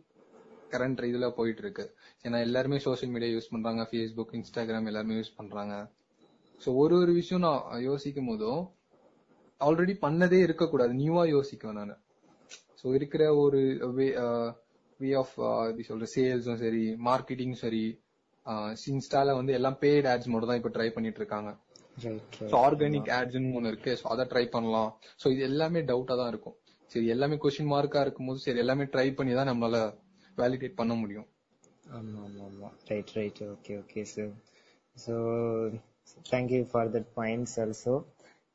கரண்ட் இதுல போயிட்டு இருக்கு ஏன்னா எல்லாருமே சோஷியல் மீடியா யூஸ் பண்றாங்க. ஃபேஸ்புக் இன்ஸ்டாகிராம் எல்லாருமே யூஸ் பண்றாங்க. சோ ஒரு ஒரு விஷயம் நான் யோசிக்கும் போதும் ஆல்ரெடி பண்ணதே இருக்கக்கூடாது. நியூவா யோசிக்குவேன் நான். சோ இருக்கிற ஒரு வே வே ஆஃப் எப்படி சொல்ற சேல்ஸும் சரி மார்க்கெட்டிங்கும் சரி uh, இன்ஸ்டால வந்து எல்லாம் பெய்ட் ஆட்ஸ் மட்டும் தான் இப்ப ட்ரை பண்ணிட்டு இருக்காங்க. ஆர்கானிக் ஆட்ஸ்னு ஒன்று இருக்கு. ஸோ அதை ட்ரை பண்ணலாம். ஸோ இது எல்லாமே டவுட்டா தான் இருக்கும். சரி எல்லாமே கொஸ்டின் மார்க்கா இருக்கும்போது சரி எல்லாமே ட்ரை பண்ணி தான் நம்மளால வேலிடேட் பண்ண முடியும். ஆமா ஆமா ஆமா. Right right okay okay sir so thank you for that points also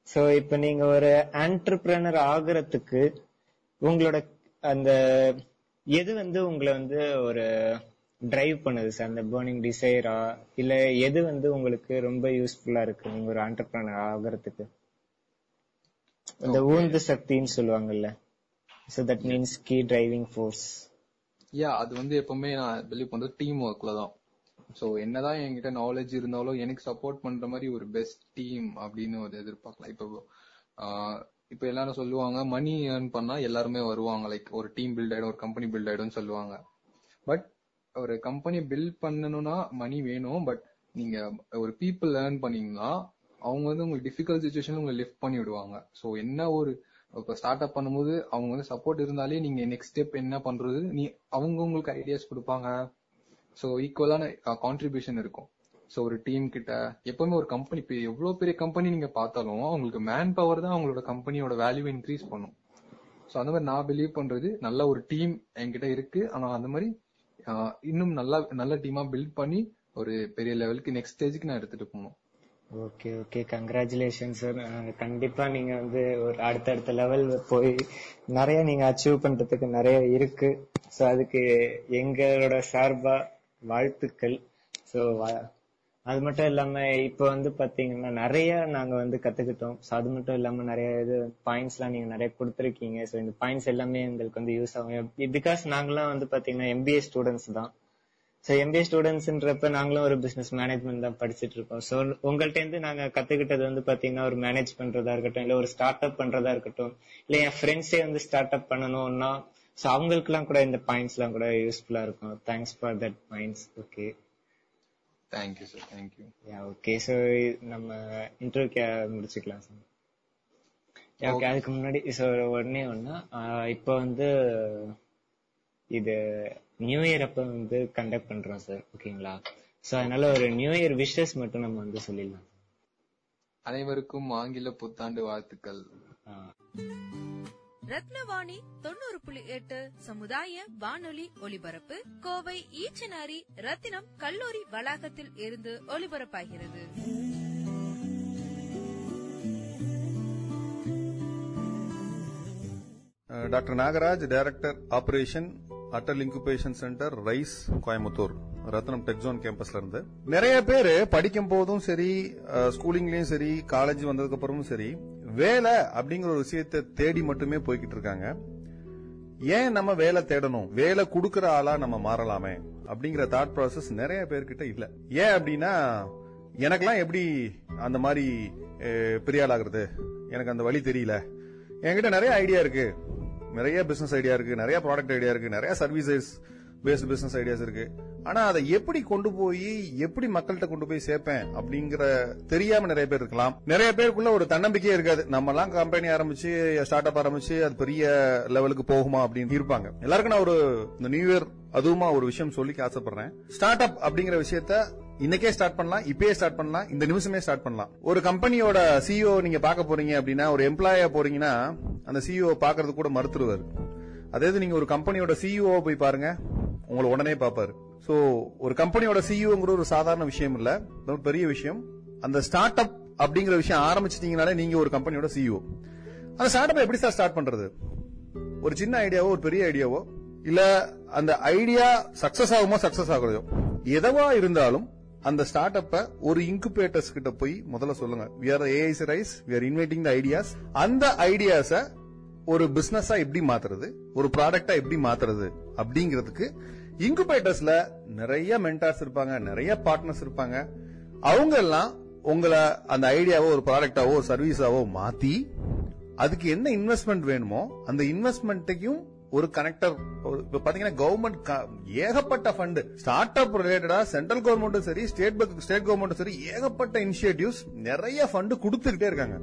so இப்போ நீங்க ஒரு ஆண்டர்பிரனர் ஆகுறதுக்கு உங்களோட அந்த எது வந்து உங்களை வந்து ஒரு டிரைவ் பண்ணுது சார் அந்த பேர்னிங் டிசைரா இல்ல எது வந்து உங்களுக்கு ரொம்ப யூஸ்ஃபுல்லா இருக்கு நீங்க ஒரு ஆண்டர்பிரனர் ஆகுறதுக்கு? இந்த ஊந்து சக்தின்னு சொல்லுவாங்கல்ல. So that means key driving force yeah அது வந்து எப்பவுமே நான் பிலீவ் பண்றது டீம் ஒர்க்ல தான். ஸோ என்னதான் என்கிட்ட நாலேஜ் இருந்தாலும் எனக்கு சப்போர்ட் பண்ற மாதிரி ஒரு பெஸ்ட் டீம் அப்படின்னு ஒரு எதிர்பார்க்கலாம். இப்போ இப்போ எல்லாரும் சொல்லுவாங்க மணி ஏர்ன் பண்ணா எல்லாருமே வருவாங்க. லைக் ஒரு டீம் பில்ட் ஆயிடும் ஒரு கம்பெனி பில்ட் ஆயிடும்னு சொல்லுவாங்க. பட் ஒரு கம்பெனி பில்ட் பண்ணணும்னா மணி வேணும் பட் நீங்க ஒரு பீப்புள் லேர்ன் பண்ணீங்கன்னா அவங்க வந்து உங்களுக்கு டிஃபிகல்ட் சுச்சுவேஷன்ல உங்களை லிஃப்ட் பண்ணி விடுவாங்க. ஸோ என்ன ஒரு இப்போ ஸ்டார்ட் அப் பண்ணும்போது அவங்க வந்து சப்போர்ட் இருந்தாலே நீங்க நெக்ஸ்ட் ஸ்டெப் என்ன பண்றது? நீ அவங்க உங்களுக்கு ஐடியாஸ் கொடுப்பாங்க. ஸோ ஈக்குவலான கான்ட்ரிபியூஷன் இருக்கும். ஸோ ஒரு டீம் கிட்ட எப்பவுமே ஒரு கம்பெனி இப்போ எவ்வளவு பெரிய கம்பெனி நீங்க பார்த்தாலும் அவங்களுக்கு மேன் பவர் தான் அவங்களோட கம்பெனியோட வேல்யூ இன்க்ரீஸ் பண்ணும். ஸோ அந்த மாதிரி நான் பிலீவ் பண்றது நல்ல ஒரு டீம் என்கிட்ட இருக்கு. ஆனா அந்த மாதிரி இன்னும் நல்லா நல்ல டீமா பில்ட் பண்ணி ஒரு பெரிய லெவலுக்கு நெக்ஸ்ட் ஸ்டேஜுக்கு நான் எடுத்துட்டு போகணும். ஓகே ஓகே கங்க்ராச்சுலேஷன் சார் கண்டிப்பா நீங்க வந்து ஒரு அடுத்தடுத்த லெவல் போய் நிறைய நீங்க அச்சீவ் பண்றதுக்கு நிறைய இருக்கு. ஸோ அதுக்கு எங்களோட சார்பா வாழ்த்துக்கள். ஸோ அது மட்டும் இல்லாம இப்போ வந்து பாத்தீங்கன்னா நிறைய நாங்க வந்து கத்துக்கிட்டோம். ஸோ அது மட்டும் இல்லாம நிறைய இது பாயிண்ட்ஸ் எல்லாம் நீங்க நிறைய கொடுத்துருக்கீங்க. ஸோ இந்த பாயிண்ட்ஸ் எல்லாமே எங்களுக்கு வந்து யூஸ் ஆகும். பிகாஸ் நாங்களாம் வந்து பாத்தீங்கன்னா எம்பிஏ ஸ்டூடெண்ட்ஸ் தான். ஸோ எம்பிஏ ஸ்டூடெண்ட்ஸ்ன்றப்ப நாங்களும் ஒரு பிசினஸ் மேனேஜ்மெண்ட் தான் படிச்சுட்டு இருக்கோம். ஸோ உங்கள்ட்ட இருந்து நாங்க கத்துக்கிட்டது வந்து பாத்தீங்கன்னா ஒரு மேனேஜ் பண்றதா இருக்கட்டும் இல்ல ஒரு ஸ்டார்ட் அப் பண்றதா இருக்கட்டும் இல்ல என் ஃப்ரெண்ட்ஸே வந்து ஸ்டார்ட் அப் பண்ணணும்னா ஸோ அவங்களுக்குலாம் கூட இந்த பாயிண்ட்ஸ் எல்லாம் கூட யூஸ்ஃபுல்லா இருக்கும். Thanks for that points okay thank you sir thank you yeah okay so நம்ம இன்டர்வியூ முடிச்சுக்கலாம் சார் ஓகே அதுக்கு முன்னாடி ஸோ உடனே ஒன்னா இப்போ வந்து இது நியூ இயர் அப்ப வந்து கண்டக்ட் பண்றோம் சார் ஓகேங்களா? ஸோ அதனால ஒரு நியூ இயர் விஷஸ் மட்டும் நம்ம வந்து சொல்லிடலாம் அனைவருக்கும் ஆங்கில புத்தாண்டு வாழ்த்துக்கள். ரத்னவாணி தொண்ணூறு புள்ளி எட்டு சமுதாய வானொலி ஒலிபரப்பு கோவை ஈச்சனாரி ரத்தினம் கல்லூரி வளாகத்தில் இருந்து ஒலிபரப்பாகிறது. Doctor Nagaraj director operation Atal incubation centre raise Coimbatore Rathinam techzone கேம்பஸ்ல இருந்து. நிறைய பேர் படிக்கும் போதும் சரி ஸ்கூலிங்லயும் சரி காலேஜ் வந்ததுக்கு அப்புறமும் சரி வேலை அப்படிங்கிற ஒரு விஷயத்தை தேடி மட்டுமே போய்கிட்டு இருக்காங்க. ஏன் நம்ம வேலை தேடணும்? வேலை கொடுக்கற ஆளா நம்ம மாறலாமே அப்படிங்கிற தாட் ப்ராசஸ் நிறைய பேர்கிட்ட இல்ல. ஏன் அப்படின்னா எனக்கெல்லாம் எப்படி அந்த மாதிரி பெரிய ஆளாகிறது எனக்கு அந்த வழி தெரியல. என்கிட்ட நிறைய ஐடியா இருக்கு. நிறைய பிசினஸ் ஐடியா இருக்கு. நிறைய ப்ராடக்ட் ஐடியா இருக்கு. நிறைய சர்வீசஸ் பேஸ்ட் பிசினஸ் ஐடியாஸ் இருக்கு. ஆனா அதை எப்படி கொண்டு போய் எப்படி மக்கள்கிட்ட கொண்டு போய் சேர்ப்பேன் அப்படிங்கிற தெரியாம நிறைய பேர் இருக்கலாம். நிறைய பேருக்குள்ள ஒரு தன்னம்பிக்கையே இருக்காது. நம்ம எல்லாம் கம்பெனி ஆரம்பிச்சு ஸ்டார்ட் அப் ஆரம்பிச்சு அது பெரிய லெவலுக்கு போகுமா அப்படின்னு இருப்பாங்க. எல்லாருக்கும் நான் ஒரு இந்த நியூ இயர் அதுவுமா ஒரு விஷயம் சொல்லி ஆசைப்படுறேன். ஸ்டார்ட் அப் அப்படிங்கிற விஷயத்த இன்னைக்கே ஸ்டார்ட் பண்ணலாம் இப்பயே ஸ்டார்ட் பண்ணலாம் இந்த நிமிஷமே ஸ்டார்ட் பண்ணலாம். ஒரு கம்பெனியோட சிஇஓ நீங்க பார்க்க போறீங்க அப்படின்னா ஒரு எம்ப்ளாயா போறீங்கன்னா அந்த சிஇஓ பாக்குறது கூட மறுத்துருவாரு. அதாவது நீங்க ஒரு கம்பெனியோட சிஇஓ போய் பாருங்க உங்களை உடனே பாப்பாரு ஸோ ஒரு கம்பெனியோட சிஇஓங்கிற ஒரு சாதாரண விஷயம் இல்ல பெரிய விஷயம். அந்த ஸ்டார்ட் அப் அப்படிங்கிற விஷயம் ஆரம்பிச்சிட்டீங்கனாலே நீங்க ஒரு கம்பெனியோட சிஇஓ அந்த ஸ்டார்ட் அப் எப்படி சார் ஸ்டார்ட் பண்றது? ஒரு சின்ன ஐடியாவோ ஒரு பெரிய ஐடியாவோ இல்ல அந்த ஐடியா சக்சஸ் ஆகுமோ சக்சஸ் ஆகுறதோ எதவா இருந்தாலும் அந்த ஸ்டார்ட் அப்ப ஒரு இன்குபேட்டர்ஸ் கிட்ட போய் முதல்ல சொல்லுங்க. We are AIC raise we are inviting the ideas அந்த ஐடியாஸ ஒரு பிசினஸா எப்படி மாத்துறது? ஒரு ப்ராடக்டா எப்படி மாத்துறது? அப்படிங்கிறதுக்கு இன்குபேட்டர்ஸ்ல நிறைய மென்டார்ஸ் இருப்பாங்க நிறைய பார்ட்னர்ஸ் இருப்பாங்க. அவங்க எல்லாம் உங்களை அந்த ஐடியாவோ ஒரு ப்ராடக்டாவோ ஒரு சர்வீஸாவோ மாத்தி அதுக்கு என்ன இன்வெஸ்ட்மெண்ட் வேணுமோ அந்த இன்வெஸ்ட்மெண்ட்டையும் ஒரு கனெக்டர் இப்ப பாத்தீங்கன்னா கவர்மெண்ட் ஏகப்பட்ட ஃபண்ட் ஸ்டார்ட் அப் ரிலேட்டடா சென்ட்ரல் கவர்மெண்ட்டும் சரி ஸ்டேட் ஸ்டேட் கவர்மெண்ட்டும் சரி ஏகப்பட்ட இனிஷியேட்டிவ்ஸ் நிறைய ஃபண்ட் கொடுத்துக்கிட்டே இருக்காங்க.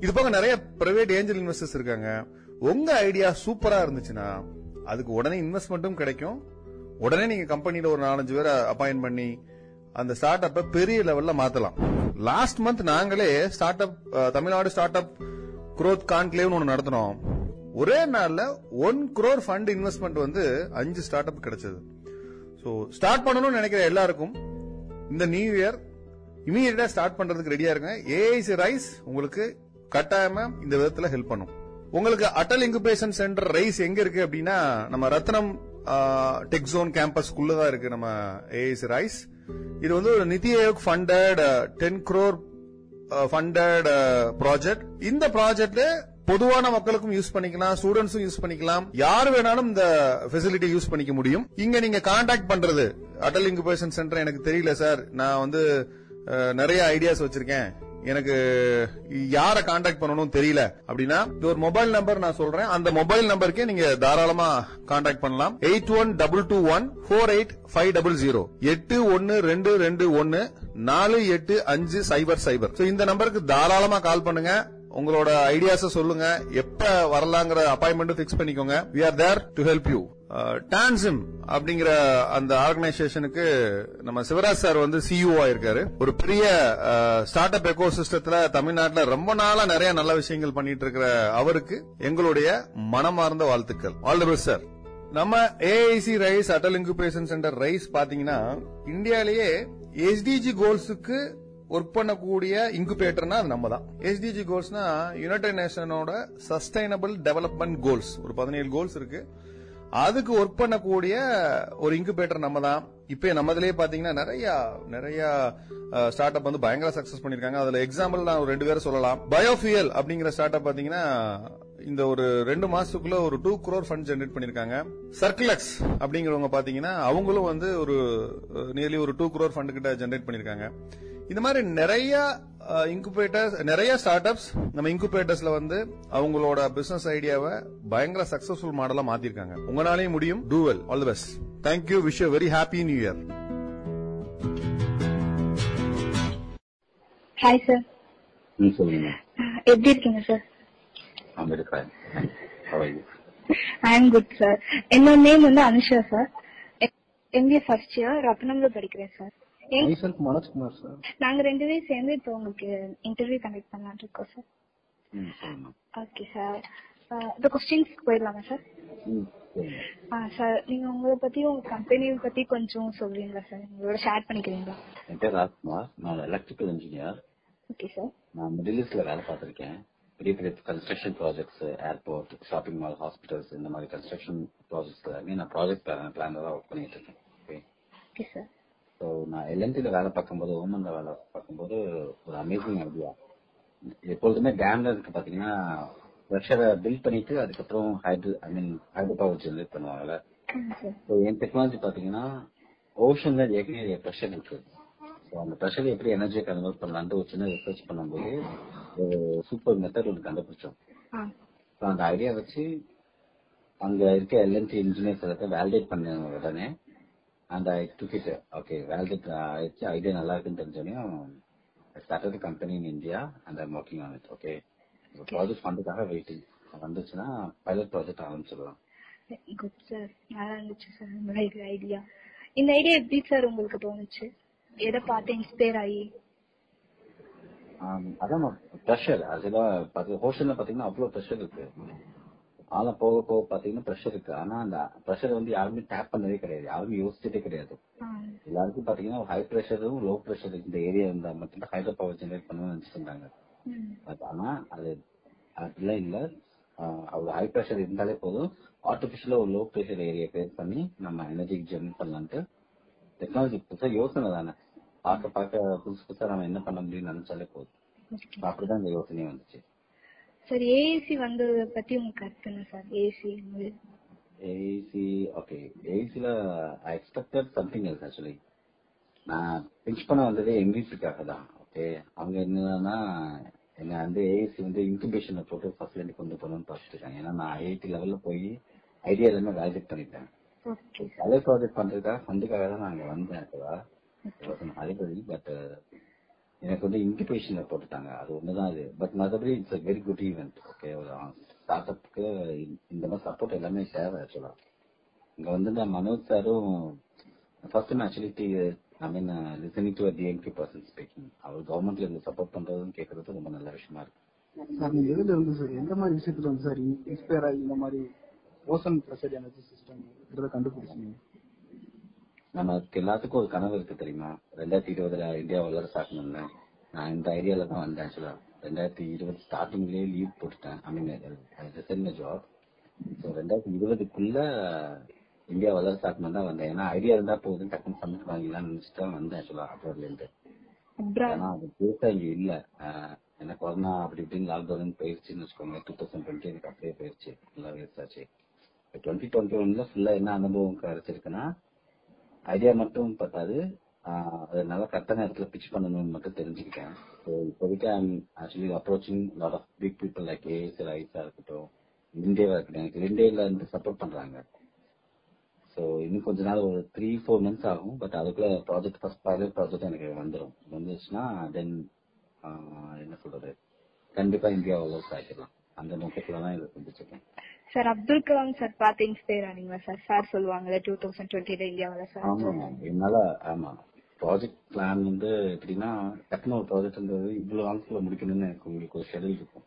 இது போக நிறைய பிரைவேட் ஏஞ்சல் இன்வெஸ்டர்ஸ் இருக்காங்க. உங்க ஐடியா சூப்பரா இருந்துச்சுன்னா அதுக்கு உடனே இன்வெஸ்ட்மெண்ட்டும் கிடைக்கும். உடனே நீங்க கம்பெனியில ஒரு நாலஞ்சு பேரை அப்பாயிண்ட் பண்ணி அந்த ஸ்டார்ட் அப்ப பெரிய லெவல்ல மாத்தலாம். லாஸ்ட் மந்த் நாங்களே start up Tamil Nadu start up growth கான்க்ளேவ்னு ஒன்று நடத்தினோம். ஒரே நாள்ல ஒன் குரோர் ஃபண்ட் இன்வெஸ்ட்மெண்ட் வந்து அஞ்சு ஸ்டார்ட் அப் கிடைச்சது. ஸோ ஸ்டார்ட் பண்ணணும்னு நினைக்கிற எல்லாருக்கும் இந்த நியூ இயர் இமீடியட்டா ஸ்டார்ட் பண்றதுக்கு ரெடியா இருங்க. ஏஐசி ரைஸ் உங்களுக்கு கட்டாயமா இந்த விதத்துல ஹெல்ப் பண்ணும். உங்களுக்கு அட்டல் இன்குபேஷன் சென்டர் ரைஸ் எங்க இருக்கு அப்படின்னா நம்ம ரத்னம் டெக் ஜோன் கேம்பஸ்க்குள்ள தான் இருக்கு நம்ம ஏஐசி ரைஸ் இது வந்து ஒரு NITI Aayog funded ten crore funded project இந்த ப்ராஜெக்ட்ல பொதுவான மக்களுக்கும் யூஸ் பண்ணிக்கலாம் ஸ்டூடெண்ட்ஸும் யூஸ் பண்ணிக்கலாம். யார் வேணாலும் இந்த ஃபெசிலிட்டி யூஸ் பண்ணிக்க முடியும். இங்க நீங்க கான்டாக்ட் பண்றது அடல் இன்குபேஷன் சென்டர் எனக்கு தெரியல சார். நான் வந்து நிறைய ஐடியாஸ் வச்சிருக்கேன். எனக்கு யார கான்டாக்ட் பண்ணணும் தெரியல அப்படின்னா இது ஒரு மொபைல் நம்பர் நான் சொல்றேன். அந்த மொபைல் நம்பருக்கே நீங்க தாராளமா கான்டாக்ட் பண்ணலாம். Eight one double two one four eight five double zero எட்டு ஒன்னு ரெண்டு ரெண்டு ஒன்னு நாலு எட்டு அஞ்சு சைபர் சைபர் இந்த நம்பருக்கு தாராளமா கால் பண்ணுங்க. உங்களோட ஐடியாஸ சொல்லுங்க. எப்ப வரலாங்கிற அப்பாயின்மெண்ட் பிக்ஸ் பண்ணிக்கோங்க. We are there to help you TANSIM அப்படிங்கிற அந்த ஆர்கனைசேஷனுக்கு நம்ம சிவராஜ் சார் வந்து சிஇஓ ஆயிருக்காரு. ஒரு பெரிய uh, ஸ்டார்ட் அப் எக்கோ சிஸ்டத்துல தமிழ்நாட்டில் ரொம்ப நாளா நிறைய நல்ல விஷயங்கள் பண்ணிட்டு இருக்கிற அவருக்கு எங்களுடைய மனமார்ந்த வாழ்த்துக்கள். ஆல் தி பெஸ்ட் சார் நம்ம AIC raise Atal incubation centre raise பாத்தீங்கன்னா இந்தியாலேயே எஸ்டிஜி கோல்ஸுக்கு ஒர்க் பண்ணக்கூடிய இன்குபேட்டர்னா அது நம்ம தான் எஸ்டிஜி கோல்ஸ்னா யுனைடெட் நேஷனோட சஸ்டைனபிள் டெவலப்மெண்ட் கோல்ஸ் ஒரு பதினேழு கோல்ஸ் இருக்கு. அதுக்கு ஒர்க் பண்ணக்கூடிய ஒரு இன்குபேட்டர் நம்ம தான் இப்போ நம்மதுலயே பாத்தீங்கன்னா நிறைய நிறைய ஸ்டார்ட் அப் வந்து பயங்கர சக்சஸ் பண்ணிருக்காங்க. அதுல எக்ஸாம்பிள் நான் ஒரு ரெண்டு பேரும் சொல்லலாம். பயோஃபியல் அப்படிங்கிற ஸ்டார்ட் அப் பாத்தீங்கன்னா இந்த ஒரு ரெண்டு மாசத்துக்குள்ள ஒரு டூ குரோர் ஃபண்ட் ஜெனரேட் பண்ணிருக்காங்க. சர்க்கிளக்ஸ் அப்படிங்கிறவங்க பாத்தீங்கன்னா அவங்களும் வந்து ஒரு நியர்லி ஒரு டூ குரோர் ஃபண்ட் கிட்ட ஜெனரேட் பண்ணிருக்காங்க. இந்த மாதிரி நிறைய இன்குபேட்டர்ஸ் நிறைய ஸ்டார்ட் அப்ஸ் நம்ம இன்குபேட்டர்ஸ்ல வந்து அவங்களோட பிசினஸ் ஐடியாவை பயங்கர சக்சஸ்ஃபுல் மாடலா மாத்திருக்காங்க. உங்களாலையும் முடியும். Do well all the best thank you wish very happy new year hi sir ம் சொல்லுங்க எப்படி இருக்கீங்க sir I'm very fine. How are you? I am good sir என்னோட நேம் வந்து Anusha sir MBA first year ரத்னம்ல படிக்கிறேன் sir Kumar, sir. நாங்க ரெண்டு பேரும் சேர்ந்து இப்போ உங்களுக்கு இன்டர்வியூ கண்டக்ட் பண்ணலாம்னு இருக்கோம் சார். ஓகே சார் இந்த கொஸ்டின்ஸ் போயிடலாமா சார் ஆ சார் நீங்க உங்களை பத்தி உங்க கம்பெனியை பத்தி கொஞ்சம் சொல்றீங்களா சார் உங்களோட ஷேர் பண்ணிக்கிறீங்களா? என் பேர் ராஜ்குமார். நான் எலக்ட்ரிக்கல் இன்ஜினியர் ஓகே சார் நான் மிடில் ஈஸ்ட்ல வேலை பார்த்திருக்கேன். பெரிய பெரிய construction projects airport shopping mall hospitals இந்த மாதிரி கன்ஸ்ட்ரக்ஷன் ப்ராஜெக்ட்ஸ்ல நான் ப்ராஜெக்ட் பிளானர் தான் ஒர்க் பண்ணிட்டு இருக்கேன். ஓகே ஓகே சார் ஸோ நான் எல்என்டில வேலை பார்க்கும்போது ஓமன்ல வேலை பார்க்கும்போது ஒரு அமேசிங் ஐடியா எப்பொழுதுமே டேம்ல இருக்கு பாத்தீங்கன்னா ப்ரெஷரை பில்ட் பண்ணிட்டு அதுக்கப்புறம் hydro I mean hydro power generate பண்ணுவாங்கல்ல ஸோ என் டெக்னாலஜி பாத்தீங்கன்னா ஓஷன்ல ஏற்கனவே ப்ரெஷர் இருக்கு. ஸோ அந்த ப்ரெஷர் எப்படி எனர்ஜியை கன்வெர்ட் பண்ணலான்ட்டு ஒரு சின்ன ரிசர்ச் பண்ணும்போது ஒரு சூப்பர் மெத்தட் ஒன்று கண்டுபிடிச்சோம். ஸோ அந்த ஐடியா வச்சு அங்க இருக்க எல்என்டி இன்ஜினியர்ஸ் எல்லாத்தையும் வேலிடேட் பண்ண உடனே அந்த டுக்கிட் ஓகே வேலிடேட் ஆயிடுச்சு ஐடியா நல்லா இருக்குன்னு தெரிஞ்சோடனே started company in India and I'm working on it okay project ஃபண்டுக்காக waiting வந்துச்சுன்னா பைலட் ப்ராஜெக்ட் ஆரம்பிச்சிடலாம் குட் சார் நல்லா இருந்துச்சு சார் உங்களோட ஐடியா இந்த ஐடியா எப்படி சார் உங்களுக்கு தோணுச்சு? எதை பார்த்து இன்ஸ்பயர் ஆகி? ஆம், அதான் ப்ரெஷர் பார்த்து ஹோஸ்டல்ல பாத்தீங்கன்னா அவ்வளவு ப்ரெஷர் இருக்கு. ஆனா போக போக பாத்தீங்கன்னா ப்ரெஷர் இருக்கு. ஆனா அந்த ப்ரெஷர் வந்து யாருமே டேப் பண்ணதே கிடையாது. யாருமே யோசிச்சதே கிடையாது. எல்லாருக்கும் பாத்தீங்கன்னா ஹை ப்ரெஷரும் லோ ப்ரெஷர் இந்த ஏரியா இருந்தா மட்டும் ஹைட்ரோ பவர் ஜெனரேட் பண்ணணும்னு நினைச்சிட்டு இருந்தாங்க பட் ஆனா அது அப்படிலாம் இல்ல. ஆஹ் அவ்வளவு ஹை ப்ரெஷர் இருந்தாலே போதும். ஆர்டிபிஷியலா ஒரு லோ ப்ரெஷர் ஏரியா கிரியேட் பண்ணி நம்ம எனர்ஜி ஜெனரேட் பண்ணலான்ட்டு டெக்னாலஜி புதுசா யோசனை தானே. பார்க்க பார்க்க புதுசு புதுசா நம்ம என்ன பண்ண முடியும்னு நினைச்சாலே போதும். அப்படிதான் இந்த யோசனையே வந்துச்சு. சார் ஏசி வந்ததை பத்தி உங்க கருத்து என்ன sir AC AC okay ஏசில I expected something else actually நான் பிஞ்ச் பண்ண வந்ததே எம்விசிக்காக தான் ஓகே அவங்க என்னன்னா என்ன வந்து ஏசி வந்து இன்குபேஷன்ல போட்டு ஃபர்ஸ்ட்ல இருந்து கொண்டு போகணும்னு பார்த்துட்டு இருக்காங்க. ஏன்னா நான் ஐஐடி லெவல்ல போய் ஐடியா எல்லாமே வேலிடேட் பண்ணிட்டேன். கலை ப்ராஜெக்ட் பண்றதுக்காக ஃபண்டுக்காக தான் நான் அங்க வந்தேன் அதேபடி பட் எனக்கு வந்து இன்குபேஷன்ல போட்டுட்டாங்க. அது ஒண்ணுதான் அது பட் மற்றபடி it's very good event okay ஒரு ஸ்டார்ட் அப்க்கு இந்த மாதிரி சப்போர்ட் எல்லாமே தேவை ஆக்சுவலா இங்க வந்து இந்த மனோஜ் சாரும் first time actually I mean listening to DMK person speaking அவர் கவர்மெண்ட்ல இருந்து சப்போர்ட் பண்றதுன்னு கேட்கறது ரொம்ப நல்ல விஷயமா இருக்கு. சார் நீங்க எதுல இருந்து சார்? எந்த மாதிரி விஷயத்துல வந்து சார் இன்ஸ்பயர் ஆகி இந்த மாதிரி ஓசன் ப்ரெஷர் எனர்ஜி சிஸ்டம் கண்டுபிடிச்சீங்க? நமக்கு எல்லாத்துக்கும் ஒரு கனவு இருக்கு தெரியுமா? ரெண்டாயிரத்தி இருபதுல இந்தியா வளர சாக்கணும்னு நான் இந்த ஐடியால தான் வந்தேன் ஆக்சுவலா ரெண்டாயிரத்தி இருபது ஸ்டார்டிங்லயே லீவ் போட்டுட்டேன். ஐ மீன் ஜாப் ஸோ ரெண்டாயிரத்தி இருபதுக்குள்ள இந்தியா வளர சாக்கணும் தான் வந்தேன். ஏன்னா ஐடியா இருந்தா போதும். டக்குன்னு சப்மிட் வாங்கிடலாம்னு நினைச்சிட்டு தான் வந்தேன் ஆக்சுவலா அப்ராட்ல இருந்து. ஏன்னா அது பெருசா இங்க இல்ல. ஏன்னா கொரோனா அப்படி இப்படின்னு லாக்டவுன் போயிருச்சுன்னு வச்சுக்கோங்க டூ தௌசண்ட் டுவெண்ட்டி எனக்கு அப்படியே போயிருச்சு. நல்லா வேஸ்ட் ஆச்சு. டுவெண்ட்டி டுவெண்ட்டி ஒன்ல ஃபுல்லா என்ன அனுபவம் கிடைச்சிருக்குன்னா ஐடியா மட்டும் பத்தாது. ஆஹ் அது நல்லா கரெக்டான இடத்துல பிச் பண்ணணும்னு மட்டும் தெரிஞ்சுக்கிட்டேன். ஸோ இப்போதைக்கு I'm actually approaching lot of big people like ASL ஐஸா இருக்கட்டும் இந்தியாவா இருக்கட்டும். எனக்கு இந்தியால இருந்து சப்போர்ட் பண்றாங்க. ஸோ இன்னும் கொஞ்ச நாள் ஒரு த்ரீ ஃபோர் மந்த்ஸ் ஆகும். பட் அதுக்குள்ள ப்ராஜெக்ட் ஃபர்ஸ்ட் பைலட் ப்ராஜெக்ட் எனக்கு வந்துடும் வந்துச்சுன்னா தென் என்ன சொல்றது? கண்டிப்பா இந்தியா வளர்ச்சி ஆகிடலாம் அந்த நோக்கத்துல தான் இதை செஞ்சுருக்கேன் சார் அப்துல் கலாம் சார் பார்த்து இன்ஸ்பயர் ஆனீங்களா சார் சார் சொல்லுவாங்கல்ல டூ தௌசண்ட் டுவெண்ட்டில இந்தியாவில சார். ஆமா என்னால ஆமா. ப்ராஜெக்ட் பிளான் வந்து எப்படின்னா டக்குனு ஒரு ப்ராஜெக்ட்ன்றது இவ்வளவு நாளுக்குள்ள முடிக்கணும்னு எனக்கு உங்களுக்கு ஒரு ஷெடியூல் இருக்கும்.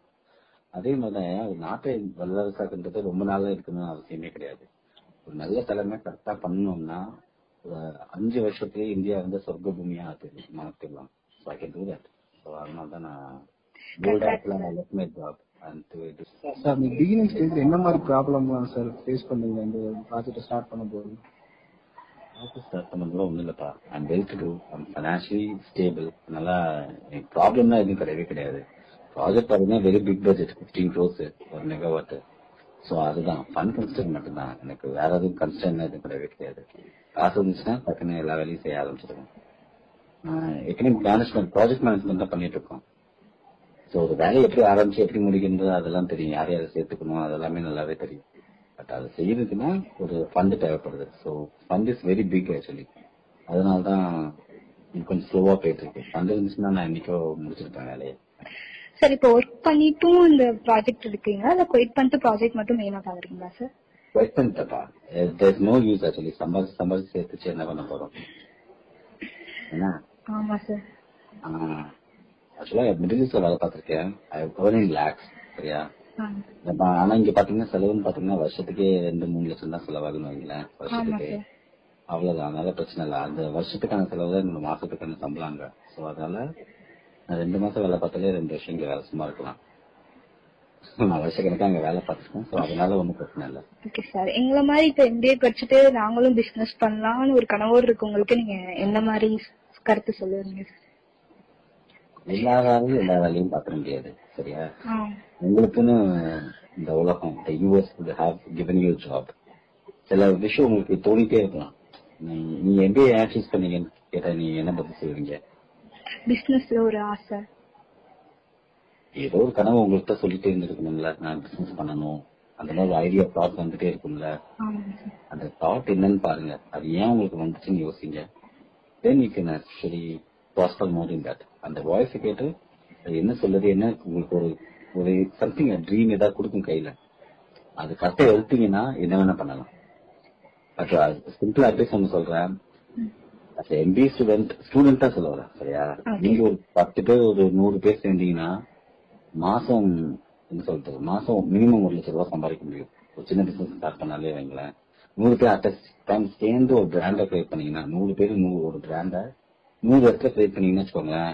அதே மாதிரிதான் ஒரு நாட்டை வல்லரசாக்குன்றது ரொம்ப நாளா இருக்கணும்னு அவசியமே கிடையாது. ஒரு நல்ல தலைமை கரெக்டா பண்ணணும்னா ஒரு அஞ்சு வருஷத்துலயே இந்தியா வந்து சொர்க்க பூமியா மாத்திடலாம் so I can do that so அதனால தான் நான் ஜாப் சார் நீங்க பிகினிங் ஸ்டேஜ்ல என்ன மாதிரி ப்ராப்ளம் சார் ஃபேஸ் பண்ணீங்க? இந்த ப்ராஜெக்ட் ஸ்டார்ட் பண்ணும்போது? ஸ்டார்ட் பண்ணும்போது ஒன்றும் இல்லப்பா. I'm well to do I'm financially stable நல்லா ப்ராப்ளம்னா எதுவும் கிடையவே கிடையாது. ப்ராஜெக்ட் பார்த்தீங்கன்னா very big budget fifteen crores ஒரு மெகாவாட் ஸோ அதுதான். ஃபன் கன்ஸ்டன் மட்டும்தான். எனக்கு வேற எதுவும் கன்ஸ்டன் எதுவும் கிடையவே கிடையாது. காசு இருந்துச்சுன்னா டக்குன்னு எல்லா வேலையும் செய்ய ஆரம்பிச்சிருவேன் எக்கனாமிக் மேனேஜ்மெண்ட் ப்ராஜெக்ட் மேனேஜ்மெண்ட் தான் பண்ணிட்டு இருக்கோம். ஸோ ஒரு வேலையை எப்படி ஆரம்பிச்சு எப்படி முடிக்கிறது அதெல்லாம் தெரியும். யார் யாரை சேர்த்துக்கணும் அதெல்லாமே நல்லாவே தெரியும். பட் அதை செய்யறதுக்குன்னா ஒரு ஃபண்ட் தேவைப்படுது. So fund is very big actually அதனால தான் கொஞ்சம் ஸ்லோவா போயிட்டு இருக்கு ஃபண்ட் இருந்துச்சுன்னா நான் இன்னைக்கோ முடிச்சிருப்பேன் வேலையை. சார் இப்போ ஒர்க் பண்ணிட்டும் இந்த ப்ராஜெக்ட் இருக்கீங்களா? இல்ல குயிட் பண்ணிட்டு ப்ராஜெக்ட் மட்டும் மெயினா பாக்குறீங்களா சார் வெயிட் பண்ணிட்டப்பா. தேர் நோ யூஸ் ஆக்சுவலி சம்பாதிச்சு சம்பாதிச்சு சேர்த்துச்சு என்ன பண்ண போறோம்? ஏன்னா ஆமா சார் ஆக்சுவலா மிடில் வேலை பார்த்திருக்கேன் ஐ லேக்ஸ் சரியா ஆனா இங்க பாத்தீங்கன்னா செலவுன்னு பாத்தீங்கன்னா வருஷத்துக்கே ரெண்டு மூணு லட்சம் தான் செலவாகுன்னு வைங்களேன் வருஷத்துக்கு. அவ்வளவுதான் அதனால பிரச்சனை இல்ல. அந்த வருஷத்துக்கான செலவு தான் இந்த மாசத்துக்கான சம்பளாங்க. சோ அதனால ரெண்டு மாசம் வேலை பார்த்தாலே ரெண்டு வருஷம் இங்க வேலை சும்மா இருக்கலாம். நான் வருஷக்கணக்கா அங்க வேலை பார்த்துருக்கேன். ஸோ அதனால ஒன்றும் பிரச்சனை இல்லை. ஓகே சார் எங்களை மாதிரி இப்ப எம்பிஏ படிச்சுட்டு நாங்களும் பிசினஸ் பண்ணலாம்னு ஒரு கனவோடு இருக்கவங்களுக்கு நீங்க எந்த மாதிரி கருத்து சொல்லுவீங்க வேலையும் எல்லா வேலையும் பார்த்துட முடியாது சரியா? உங்களுக்குன்னு இந்த உலகம் இந்த US have given you job சில விஷயம் உங்களுக்கு தோணிட்டே இருக்கலாம். நீ- நீ எம்பிஏ ஏன் சூஸ் பண்ணீங்கன்னு கேட்டா நீ என்ன பதில் சொல்லுவீங்க? பிசினஸ்ல ஒரு ஆசை. ஏதோ ஒரு கனவு உங்கள்கிட்ட சொல்லிட்டே இருந்திருக்கணும்ல. நான் பிசினஸ் பண்ணணும். அந்த மாதிரி ஐடியா தாட் வந்துட்டே இருக்கும்ல. அந்த தாட் என்னன்னு பாருங்க. அது ஏன் உங்களுக்கு வந்துச்சுன்னு யோசிங்க. Then you can actually prosper more in that அந்த வாய்ஸ் கேட்டு அது என்ன சொல்லுது என்ன? உங்களுக்கு ஒரு ஒரு சம்திங் ட்ரீம் ஏதாவது கொடுக்கும் கையில. அது கரெக்டா எடுத்தீங்கன்னா என்ன வேணா பண்ணலாம். பட் சிம்பிள் அட்வைஸ் ஒன்று சொல்றேன். எம்பிஏ ஸ்டூடெண்ட் ஸ்டூடெண்டா சொல்ல சரியா? நீங்க ஒரு பத்து பேர் ஒரு நூறு பேர் சேர்ந்தீங்கன்னா மாசம் என்ன சொல்றது மாசம் மினிமம் ஒரு லட்சம் ரூபாய் சம்பாதிக்க முடியும். ஒரு சின்ன பிசினஸ் ஸ்டார்ட் பண்ணாலே வைங்களேன். நூறு பேர் அட் டைம் சேர்ந்து ஒரு பிராண்டை கிரியேட் பண்ணீங்கன்னா நூறு பேர் நூறு ஒரு பிராண்டை நூறு இடத்துல கிரியேட் பண்ணீங்கன்னு வச்சுக்கோங்களேன்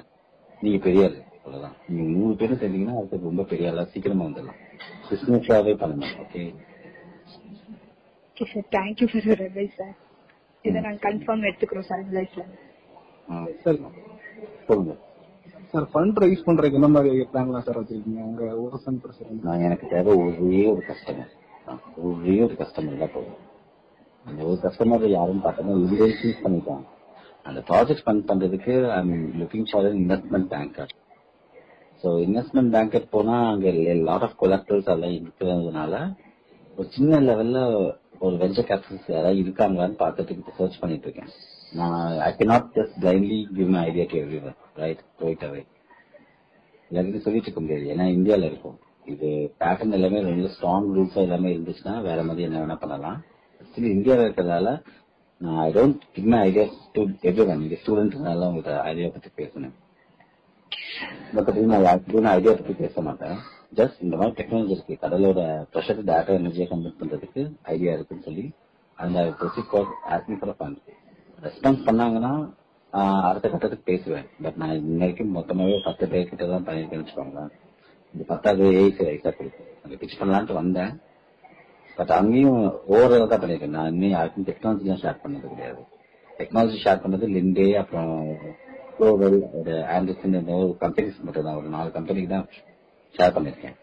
நீங்க பெரிய ஆளு. அவ்வளவுதான். நீங்க நூறு பேரும் சேர்ந்தீங்கன்னா அதுக்கு ரொம்ப பெரிய ஆளா சீக்கிரமா வந்துடலாம். பிசினஸாவே பண்ணணும் okay okay sir thank you for your advice sir இதை நாங்க கன்ஃபார்ம் எடுத்துக்கிறோம் சார் லைஃப்ல சார். சொல்லுங்க. சார் ஃபண்ட் ரைஸ் பண்றதுக்கு என்ன மாதிரி பிளான்லாம் சார் வச்சிருக்கீங்க? உங்க ஓசன் பிரசிடென்ட் நான் எனக்கு தேவை ஒரே ஒரு கஸ்டமர் ஒரே ஒரு கஸ்டமர் தான் போதும். அந்த ஒரு கஸ்டமர் யாரும் பார்த்தோம்னா இவரே சூஸ் பண்ணிட்டாங்க அந்த ப்ராஜெக்ட் ஃபண்ட் பண்றதுக்கு I am looking for investment banker so investment banker போனா அங்க லாட் ஆஃப் கொலாக்டர்ஸ் எல்லாம் இருக்கிறதுனால ஒரு சின்ன லெவல்ல ஒரு வெஞ்சர் கேபிட்டல்ஸ் யாராவது இருக்காங்களான்னு பார்க்கறதுக்கு சர்ச் பண்ணிட்டு இருக்கேன். நான் I can not just blindly give my idea to every one right போயிட் அவே எல்லாருக்கும் சொல்லிட்டு இருக்க முடியாது. ஏன்னா இந்தியாவில் இருக்கும். இது பேட்டர்ன் எல்லாமே ரொம்ப ஸ்ட்ராங் ரூல்ஸ் எல்லாமே இருந்துச்சுன்னா வேற மாதிரி என்ன வேணா பண்ணலாம். ஆக்சுவலி இந்தியாவில் இருக்கிறதால நான் I don't give my idea to every one இங்கே ஸ்டூடெண்ட்னால உங்கள்கிட்ட ஐடியா பத்தி பேசணும் நான் யாருக்கும் ஐடியா பத்தி பேச மாட்டேன் ஜஸ்ட் இந்த மாதிரி டெக்னாலஜி இருக்கு கடலோட ப்ரெஷர் டேட்டா எனர்ஜியை கன்வெர்ட் பண்றதுக்கு ஐடியா இருக்குன்னு சொல்லி அந்த proceed for asking for fund response பண்ணாங்கன்னா அடுத்த கட்டத்துக்கு பேசுவேன். பட் நான் இன்ன வரைக்கும் மொத்தமாவே பத்து பேர் கிட்ட தான் பண்ணிருக்கேன்னு வச்சுக்கோங்களேன். இந்த பத்தாவது ஏசி ரைஸா கொடுக்கும் அந்த பிச் பண்ணலான்ட்டு வந்தேன். பட் அங்கேயும் ஓவரால் தான் பண்ணிருக்கேன் நான் இன்னும் யாருக்கும் டெக்னாலஜி ஷேர் பண்ணது கிடையாது. டெக்னாலஜி ஷேர் பண்ணது லிண்டே அப்புறம் குளோபல் ஒரு ஆண்டர்சன் ஒரு கம்பெனிஸ் மட்டும் தான். ஒரு நாலு கம்பெனிக்கு தான் ஷேர் பண்ணிருக்கேன்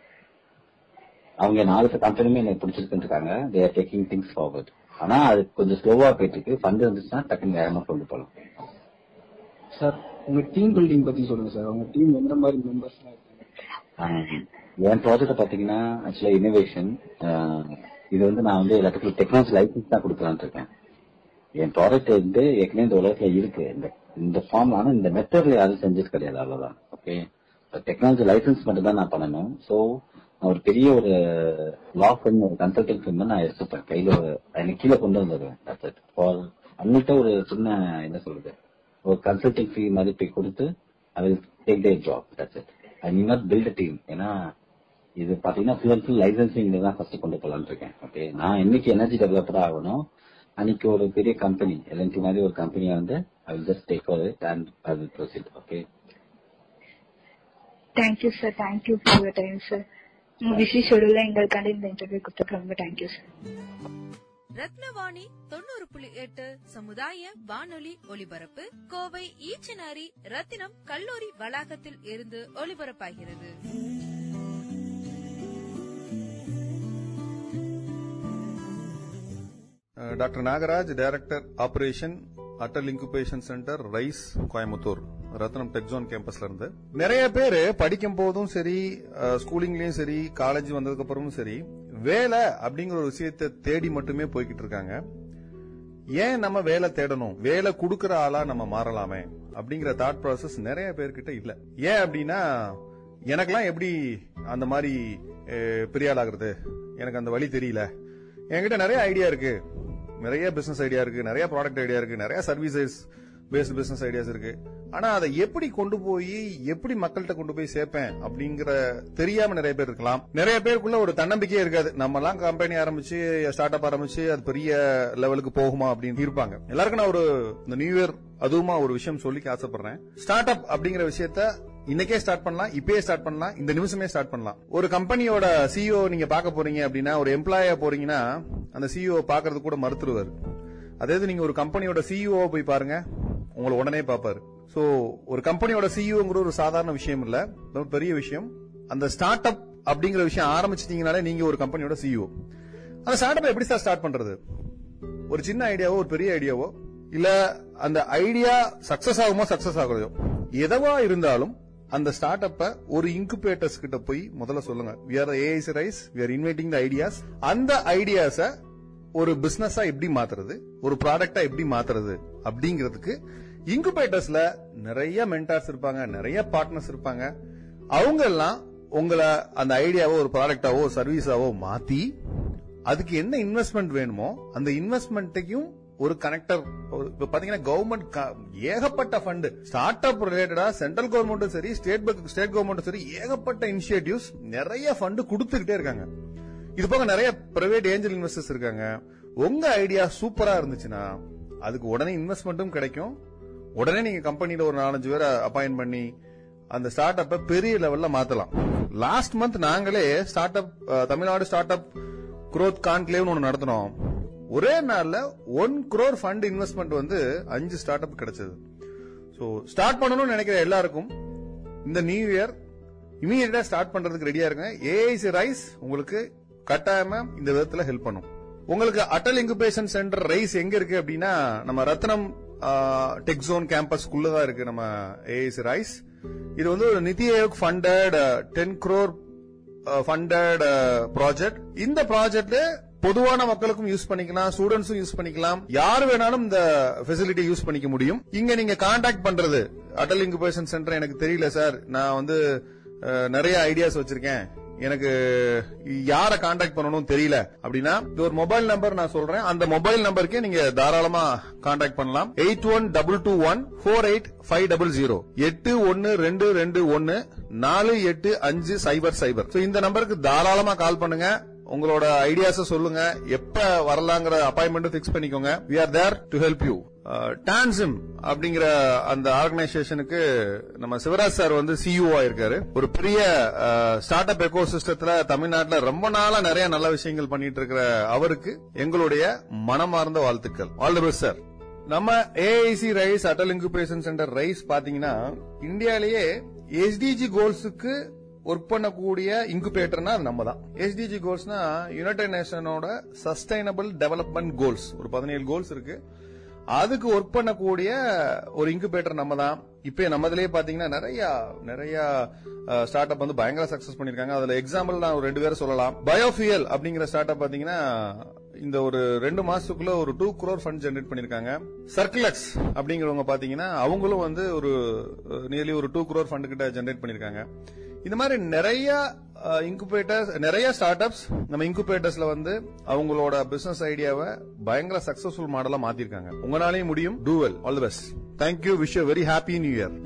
அவங்க நாலு கம்பெனியுமே எனக்கு பிடிச்சிருக்குன்னு இருக்காங்க. They are taking things forward ஆனா அது கொஞ்சம் ஸ்லோவா போயிட்டு இருக்கு ஃபண்ட் இருந்துச்சுன்னா டக்குன்னு வேகமா கொண்டு போகலாம். சார் உங்க டீம் பில்டிங் பத்தி சொல்லுங்க சார் உங்க டீம் எந்த மாதிரி மெம்பர்ஸ் என் ப்ராஜெக்ட் பாத்தீங்கன்னா ஆக்சுவலா இனோவேஷன் இது வந்து நான் வந்து எல்லாத்துக்கும் டெக்னாலஜி லைசன்ஸ் தான் கொடுக்கலாம்னு இருக்கேன். என் ப்ராடக்ட் வந்து ஏற்கனவே இந்த உலகத்துல இருக்கு. இந்த இந்த ஃபார்ம் ஆனா இந்த மெத்தட்ல யாரும் செஞ்சது கிடையாது அவ்வளவுதான். ஓகே டெக்னாலஜி லைசன்ஸ் மட்டும் தான் நான் பண்ணணும். சோ நான் ஒரு பெரிய ஒரு லா firm ஒரு கன்சல்டன்ட் firm நான் எடுத்துப்பேன். கையில ஒரு எனக்கு கீழே கொண்டு வந்துடுவேன் That's அவங்கள்ட்ட ஒரு சின்ன என்ன சொல்றது ஒரு கன்சல்டிங் ஃபீ மாதிரி போய் கொடுத்து I will take the job that's it I need not build team ஏன்னா இது பாத்தீங்கன்னா ஃபுல் அண்ட் ஃபுல் லைசன்சிங் தான் ஃபர்ஸ்ட் கொண்டு போலான்னு இருக்கேன் ஓகே நான் என்னைக்கு எனர்ஜி டெவலப்பர் ஆகணும். அன்னைக்கு ஒரு பெரிய கம்பெனி எல்என்டி மாதிரி ஒரு கம்பெனியை வந்து I will just take over it and I will proceed okay thank you sir thank you for your time sir உங்க பிஸி ஷெடியூல்ல எங்களுக்காண்டி இந்த இன்டர்வியூ கொடுத்ததுக்கு ரொம்ப தேங்க்யூ சார் ரத்னவாணி தொண்ணூறு புள்ளி எட்டு சமுதாய வானொலி ஒலிபரப்பு கோவை ஈச்சனாரி ரத்தினம் கல்லூரி வளாகத்தில் இருந்து ஒலிபரப்பாகிறது. Doctor Nagaraj director operation Atal incubation centre Rise Coimbatore Rathinam Techzone கேம்பஸ்ல இருந்து. நிறைய பேர் படிக்கும் போதும் சரி uh, ஸ்கூலிங்லயும் சரி காலேஜ் வந்ததுக்கு அப்புறமும் சரி வேலை அப்படிங்கிற ஒரு விஷயத்தை தேடி மட்டுமே போய்கிட்டு இருக்காங்க. ஏன் நம்ம வேலை தேடணும்? வேலை கொடுக்கற ஆளா நம்ம மாறலாமே அப்படிங்கிற தாட் ப்ராசஸ் நிறைய பேர்கிட்ட இல்ல. ஏன் அப்படின்னா எனக்கெல்லாம் எப்படி அந்த மாதிரி uh, பெரியாளாகிறது? பெரிய ஆளாகிறது எனக்கு அந்த வழி தெரியல. என்கிட்ட நிறைய ஐடியா இருக்கு. நிறைய பிசினஸ் ஐடியா இருக்கு நிறைய ப்ராடக்ட் ஐடியா இருக்கு நிறைய சர்வீசஸ் பேஸ்ட் பிசினஸ் ஐடியாஸ் இருக்கு. ஆனா அதை எப்படி கொண்டு போய் எப்படி மக்கள்கிட்ட கொண்டு போய் சேர்ப்பேன் அப்படிங்கிற தெரியாம நிறைய பேர் இருக்கலாம். நிறைய பேருக்குள்ள ஒரு தன்னம்பிக்கையே இருக்காது. நம்ம எல்லாம் கம்பெனி ஆரம்பிச்சு ஸ்டார்ட் அப் ஆரம்பிச்சு அது பெரிய லெவலுக்கு போகுமா அப்படின்னு இருப்பாங்க. எல்லாருக்கும் நான் ஒரு இந்த நியூ இயர் அதுவுமா ஒரு விஷயம் சொல்லி ஆசைப்படுறேன். ஸ்டார்ட் அப் அப்படிங்கிற விஷயத்த இன்னைக்கே ஸ்டார்ட் பண்ணலாம் இப்பயே ஸ்டார்ட் பண்ணலாம் இந்த நிமிஷமே ஸ்டார்ட் பண்ணலாம். ஒரு கம்பெனியோட சிஇஓ நீங்க பார்க்க போறீங்க அப்படின்னா ஒரு எம்ப்ளாயா போறீங்கன்னா அந்த சிஇஓ பாக்குறது கூட மறுத்துருவார். அதே நீங்க ஒரு கம்பெனியோட சிஇஓ போய் பாருங்க உங்களை உடனே பாப்பாரு சோ ஒரு கம்பெனியோட சிஇஓங்கிற ஒரு சாதாரண விஷயம் இல்ல ரொம்ப பெரிய விஷயம். அந்த ஸ்டார்ட் அப் அப்படிங்கிற விஷயம் ஆரம்பிச்சிட்டீங்கனாலே நீங்க ஒரு கம்பெனியோட சிஇஓ அந்த ஸ்டார்ட் அப் எப்படி சார் ஸ்டார்ட் பண்றது? ஒரு சின்ன ஐடியாவோ ஒரு பெரிய ஐடியாவோ இல்ல அந்த ஐடியா சக்சஸ் ஆகுமோ சக்சஸ் ஆகுறதோ எதவா இருந்தாலும் அந்த ஸ்டார்ட் அப்ப ஒரு இன்குபேட்டர்ஸ் கிட்ட போய் முதல்ல சொல்லுங்க. We are AIC Rise we are inviting the ideas அந்த ஐடியாஸ ஒரு பிசினஸா எப்படி மாத்துறது? ஒரு ப்ராடக்டா எப்படி மாத்துறது? அப்படிங்கிறதுக்கு இன்குபேட்டர்ஸ்ல நிறைய மென்டார்ஸ் இருப்பாங்க நிறைய பார்ட்னர்ஸ் இருப்பாங்க. அவங்க எல்லாம் உங்களை அந்த ஐடியாவோ ஒரு ப்ராடக்டாவோ சர்வீஸாவோ மாத்தி அதுக்கு என்ன இன்வெஸ்ட்மெண்ட் வேணுமோ அந்த இன்வெஸ்ட்மெண்ட்டையும் ஒரு கனெக்டர் பாத்தீங்கன்னா கவர்மெண்ட் ஏகப்பட்ட ஃபண்ட் ஸ்டார்ட் அப் ரிலேட்டடா சென்ட்ரல் கவர்மெண்ட்டும் சரி ஸ்டேட் ஸ்டேட் கவர்மெண்ட்டும் சரி ஏகப்பட்ட இனிஷியேட்டிவ்ஸ் நிறைய ஃபண்ட் கொடுத்துக்கிட்டே இருக்காங்க. இது போக நிறைய பிரைவேட் ஏஞ்சல் இன்வெஸ்டர்ஸ் இருக்காங்க. உங்க ஐடியா சூப்பரா இருந்துச்சுன்னா அதுக்கு உடனே இன்வெஸ்ட்மெண்ட்டும் கிடைக்கும். உடனே நீங்க கம்பெனியில ஒரு நாலஞ்சு பேரை அப்பாயின் பண்ணி அந்த ஸ்டார்ட் அப்ப பெரிய லெவல்ல மாத்தலாம். லாஸ்ட் மந்த் நாங்களே start up Tamil Nadu start up growth கான்க்ளேவ்னு ஒன்று நடத்தினோம். ஒரே நாள்ல ஒன் குரோர் ஃபண்ட் இன்வெஸ்ட்மெண்ட் வந்து அஞ்சு ஸ்டார்ட் அப் கிடைச்சது. ஸோ ஸ்டார்ட் பண்ணணும்னு நினைக்கிற எல்லாருக்கும் இந்த நியூ இயர் இமீடியட்டா ஸ்டார்ட் பண்றதுக்கு ரெடியா இருங்க. ஏஐசி ரைஸ் உங்களுக்கு கட்டாயமா இந்த விதத்துல ஹெல்ப் பண்ணும். உங்களுக்கு அட்டல் இன்குபேஷன் சென்டர் ரைஸ் எங்க இருக்கு அப்படின்னா நம்ம ரத்னம் டெக் ஜோன் கேம்பஸ்க்குள்ள தான் இருக்கு நம்ம ஏஐசி ரைஸ் இது வந்து ஒரு Niti Aayog funded ten crore funded project இந்த ப்ராஜெக்ட் பொதுவான மக்களுக்கும் யூஸ் பண்ணிக்கலாம் ஸ்டூடெண்ட்ஸும் யூஸ் பண்ணிக்கலாம். யார் வேணாலும் இந்த ஃபெசிலிட்டி யூஸ் பண்ணிக்க முடியும். இங்க நீங்க கான்டாக்ட் பண்றது அட்டல் இன்குபேஷன் சென்டர் எனக்கு தெரியல சார் நான் வந்து நிறைய ஐடியாஸ் வச்சிருக்கேன். எனக்கு யார கான்டாக்ட் பண்ணணும் தெரியல. அப்படின்னா இது ஒரு மொபைல் நம்பர் நான் சொல்றேன். அந்த மொபைல் நம்பருக்கே நீங்க தாராளமா கான்டாக்ட் பண்ணலாம். Eight one double two one four eight five double zero எட்டு ஒன்னு ரெண்டு ரெண்டு ஒன்னு நாலு எட்டு அஞ்சு சைபர் சைபர் இந்த நம்பருக்கு தாராளமா கால் பண்ணுங்க. உங்களோட ஐடியாஸ சொல்லுங்க. எப்ப வரலாங்கிற அப்பாயின்மெண்ட் பிக்ஸ் பண்ணிக்கோங்க. We are there to help you TANSIM அப்படிங்கிற அந்த ஆர்கனைசேஷனுக்கு நம்ம சிவராஜ் சார் வந்து சிஇஓ ஆயிருக்காரு. ஒரு பெரிய uh, ஸ்டார்ட் அப் எக்கோ சிஸ்டத்துல தமிழ்நாட்டில் ரொம்ப நாளா நிறைய நல்ல விஷயங்கள் பண்ணிட்டு இருக்கிற அவருக்கு எங்களுடைய மனமார்ந்த வாழ்த்துக்கள். ஆல் தி பெஸ்ட் சார் நம்ம AIC Rise Atal incubation centre Rise பாத்தீங்கன்னா இந்தியாலேயே எஸ்டிஜி கோல்ஸுக்கு ஒர்க் பண்ணக்கூடிய இன்குபேட்டர்னா அது நம்ம தான் எஸ்டிஜி கோல்ஸ்னா யுனைடெட் நேஷனோட சஸ்டைனபிள் டெவலப்மெண்ட் கோல்ஸ் ஒரு பதினேழு கோல்ஸ் இருக்கு. அதுக்கு ஒர்க் பண்ணக்கூடிய ஒரு இன்குபேட்டர் நம்ம தான் இப்ப நம்மதுலயே பாத்தீங்கன்னா நிறைய நிறைய ஸ்டார்ட் அப் வந்து பயங்கர சக்சஸ் பண்ணிருக்காங்க. அதுல எக்ஸாம்பிள் நான் ரெண்டு பேரும் சொல்லலாம். பயோஃபியல் அப்படிங்கிற ஸ்டார்ட் அப் பாத்தீங்கன்னா இந்த ஒரு ரெண்டு மாசத்துக்குள்ள ஒரு டூ குரோர் ஃபண்ட் ஜெனரேட் பண்ணிருக்காங்க. சர்க்குலக்ஸ் அப்படிங்கிறவங்க பாத்தீங்கன்னா அவங்களும் வந்து ஒரு நியர்லி ஒரு டூ குரோர் ஃபண்ட் கிட்ட ஜெனரேட் பண்ணிருக்காங்க. இந்த மாதிரி நிறைய இன்குபேட்டர்ஸ் நிறைய ஸ்டார்ட் அப்ஸ் நம்ம இன்குபேட்டர்ஸ்ல வந்து அவங்களோட பிசினஸ் ஐடியாவை பயங்கர சக்சஸ்ஃபுல் மாடலா மாத்திருக்காங்க. உங்களாலேயும் முடியும். Do well all the best thank you wish very happy new year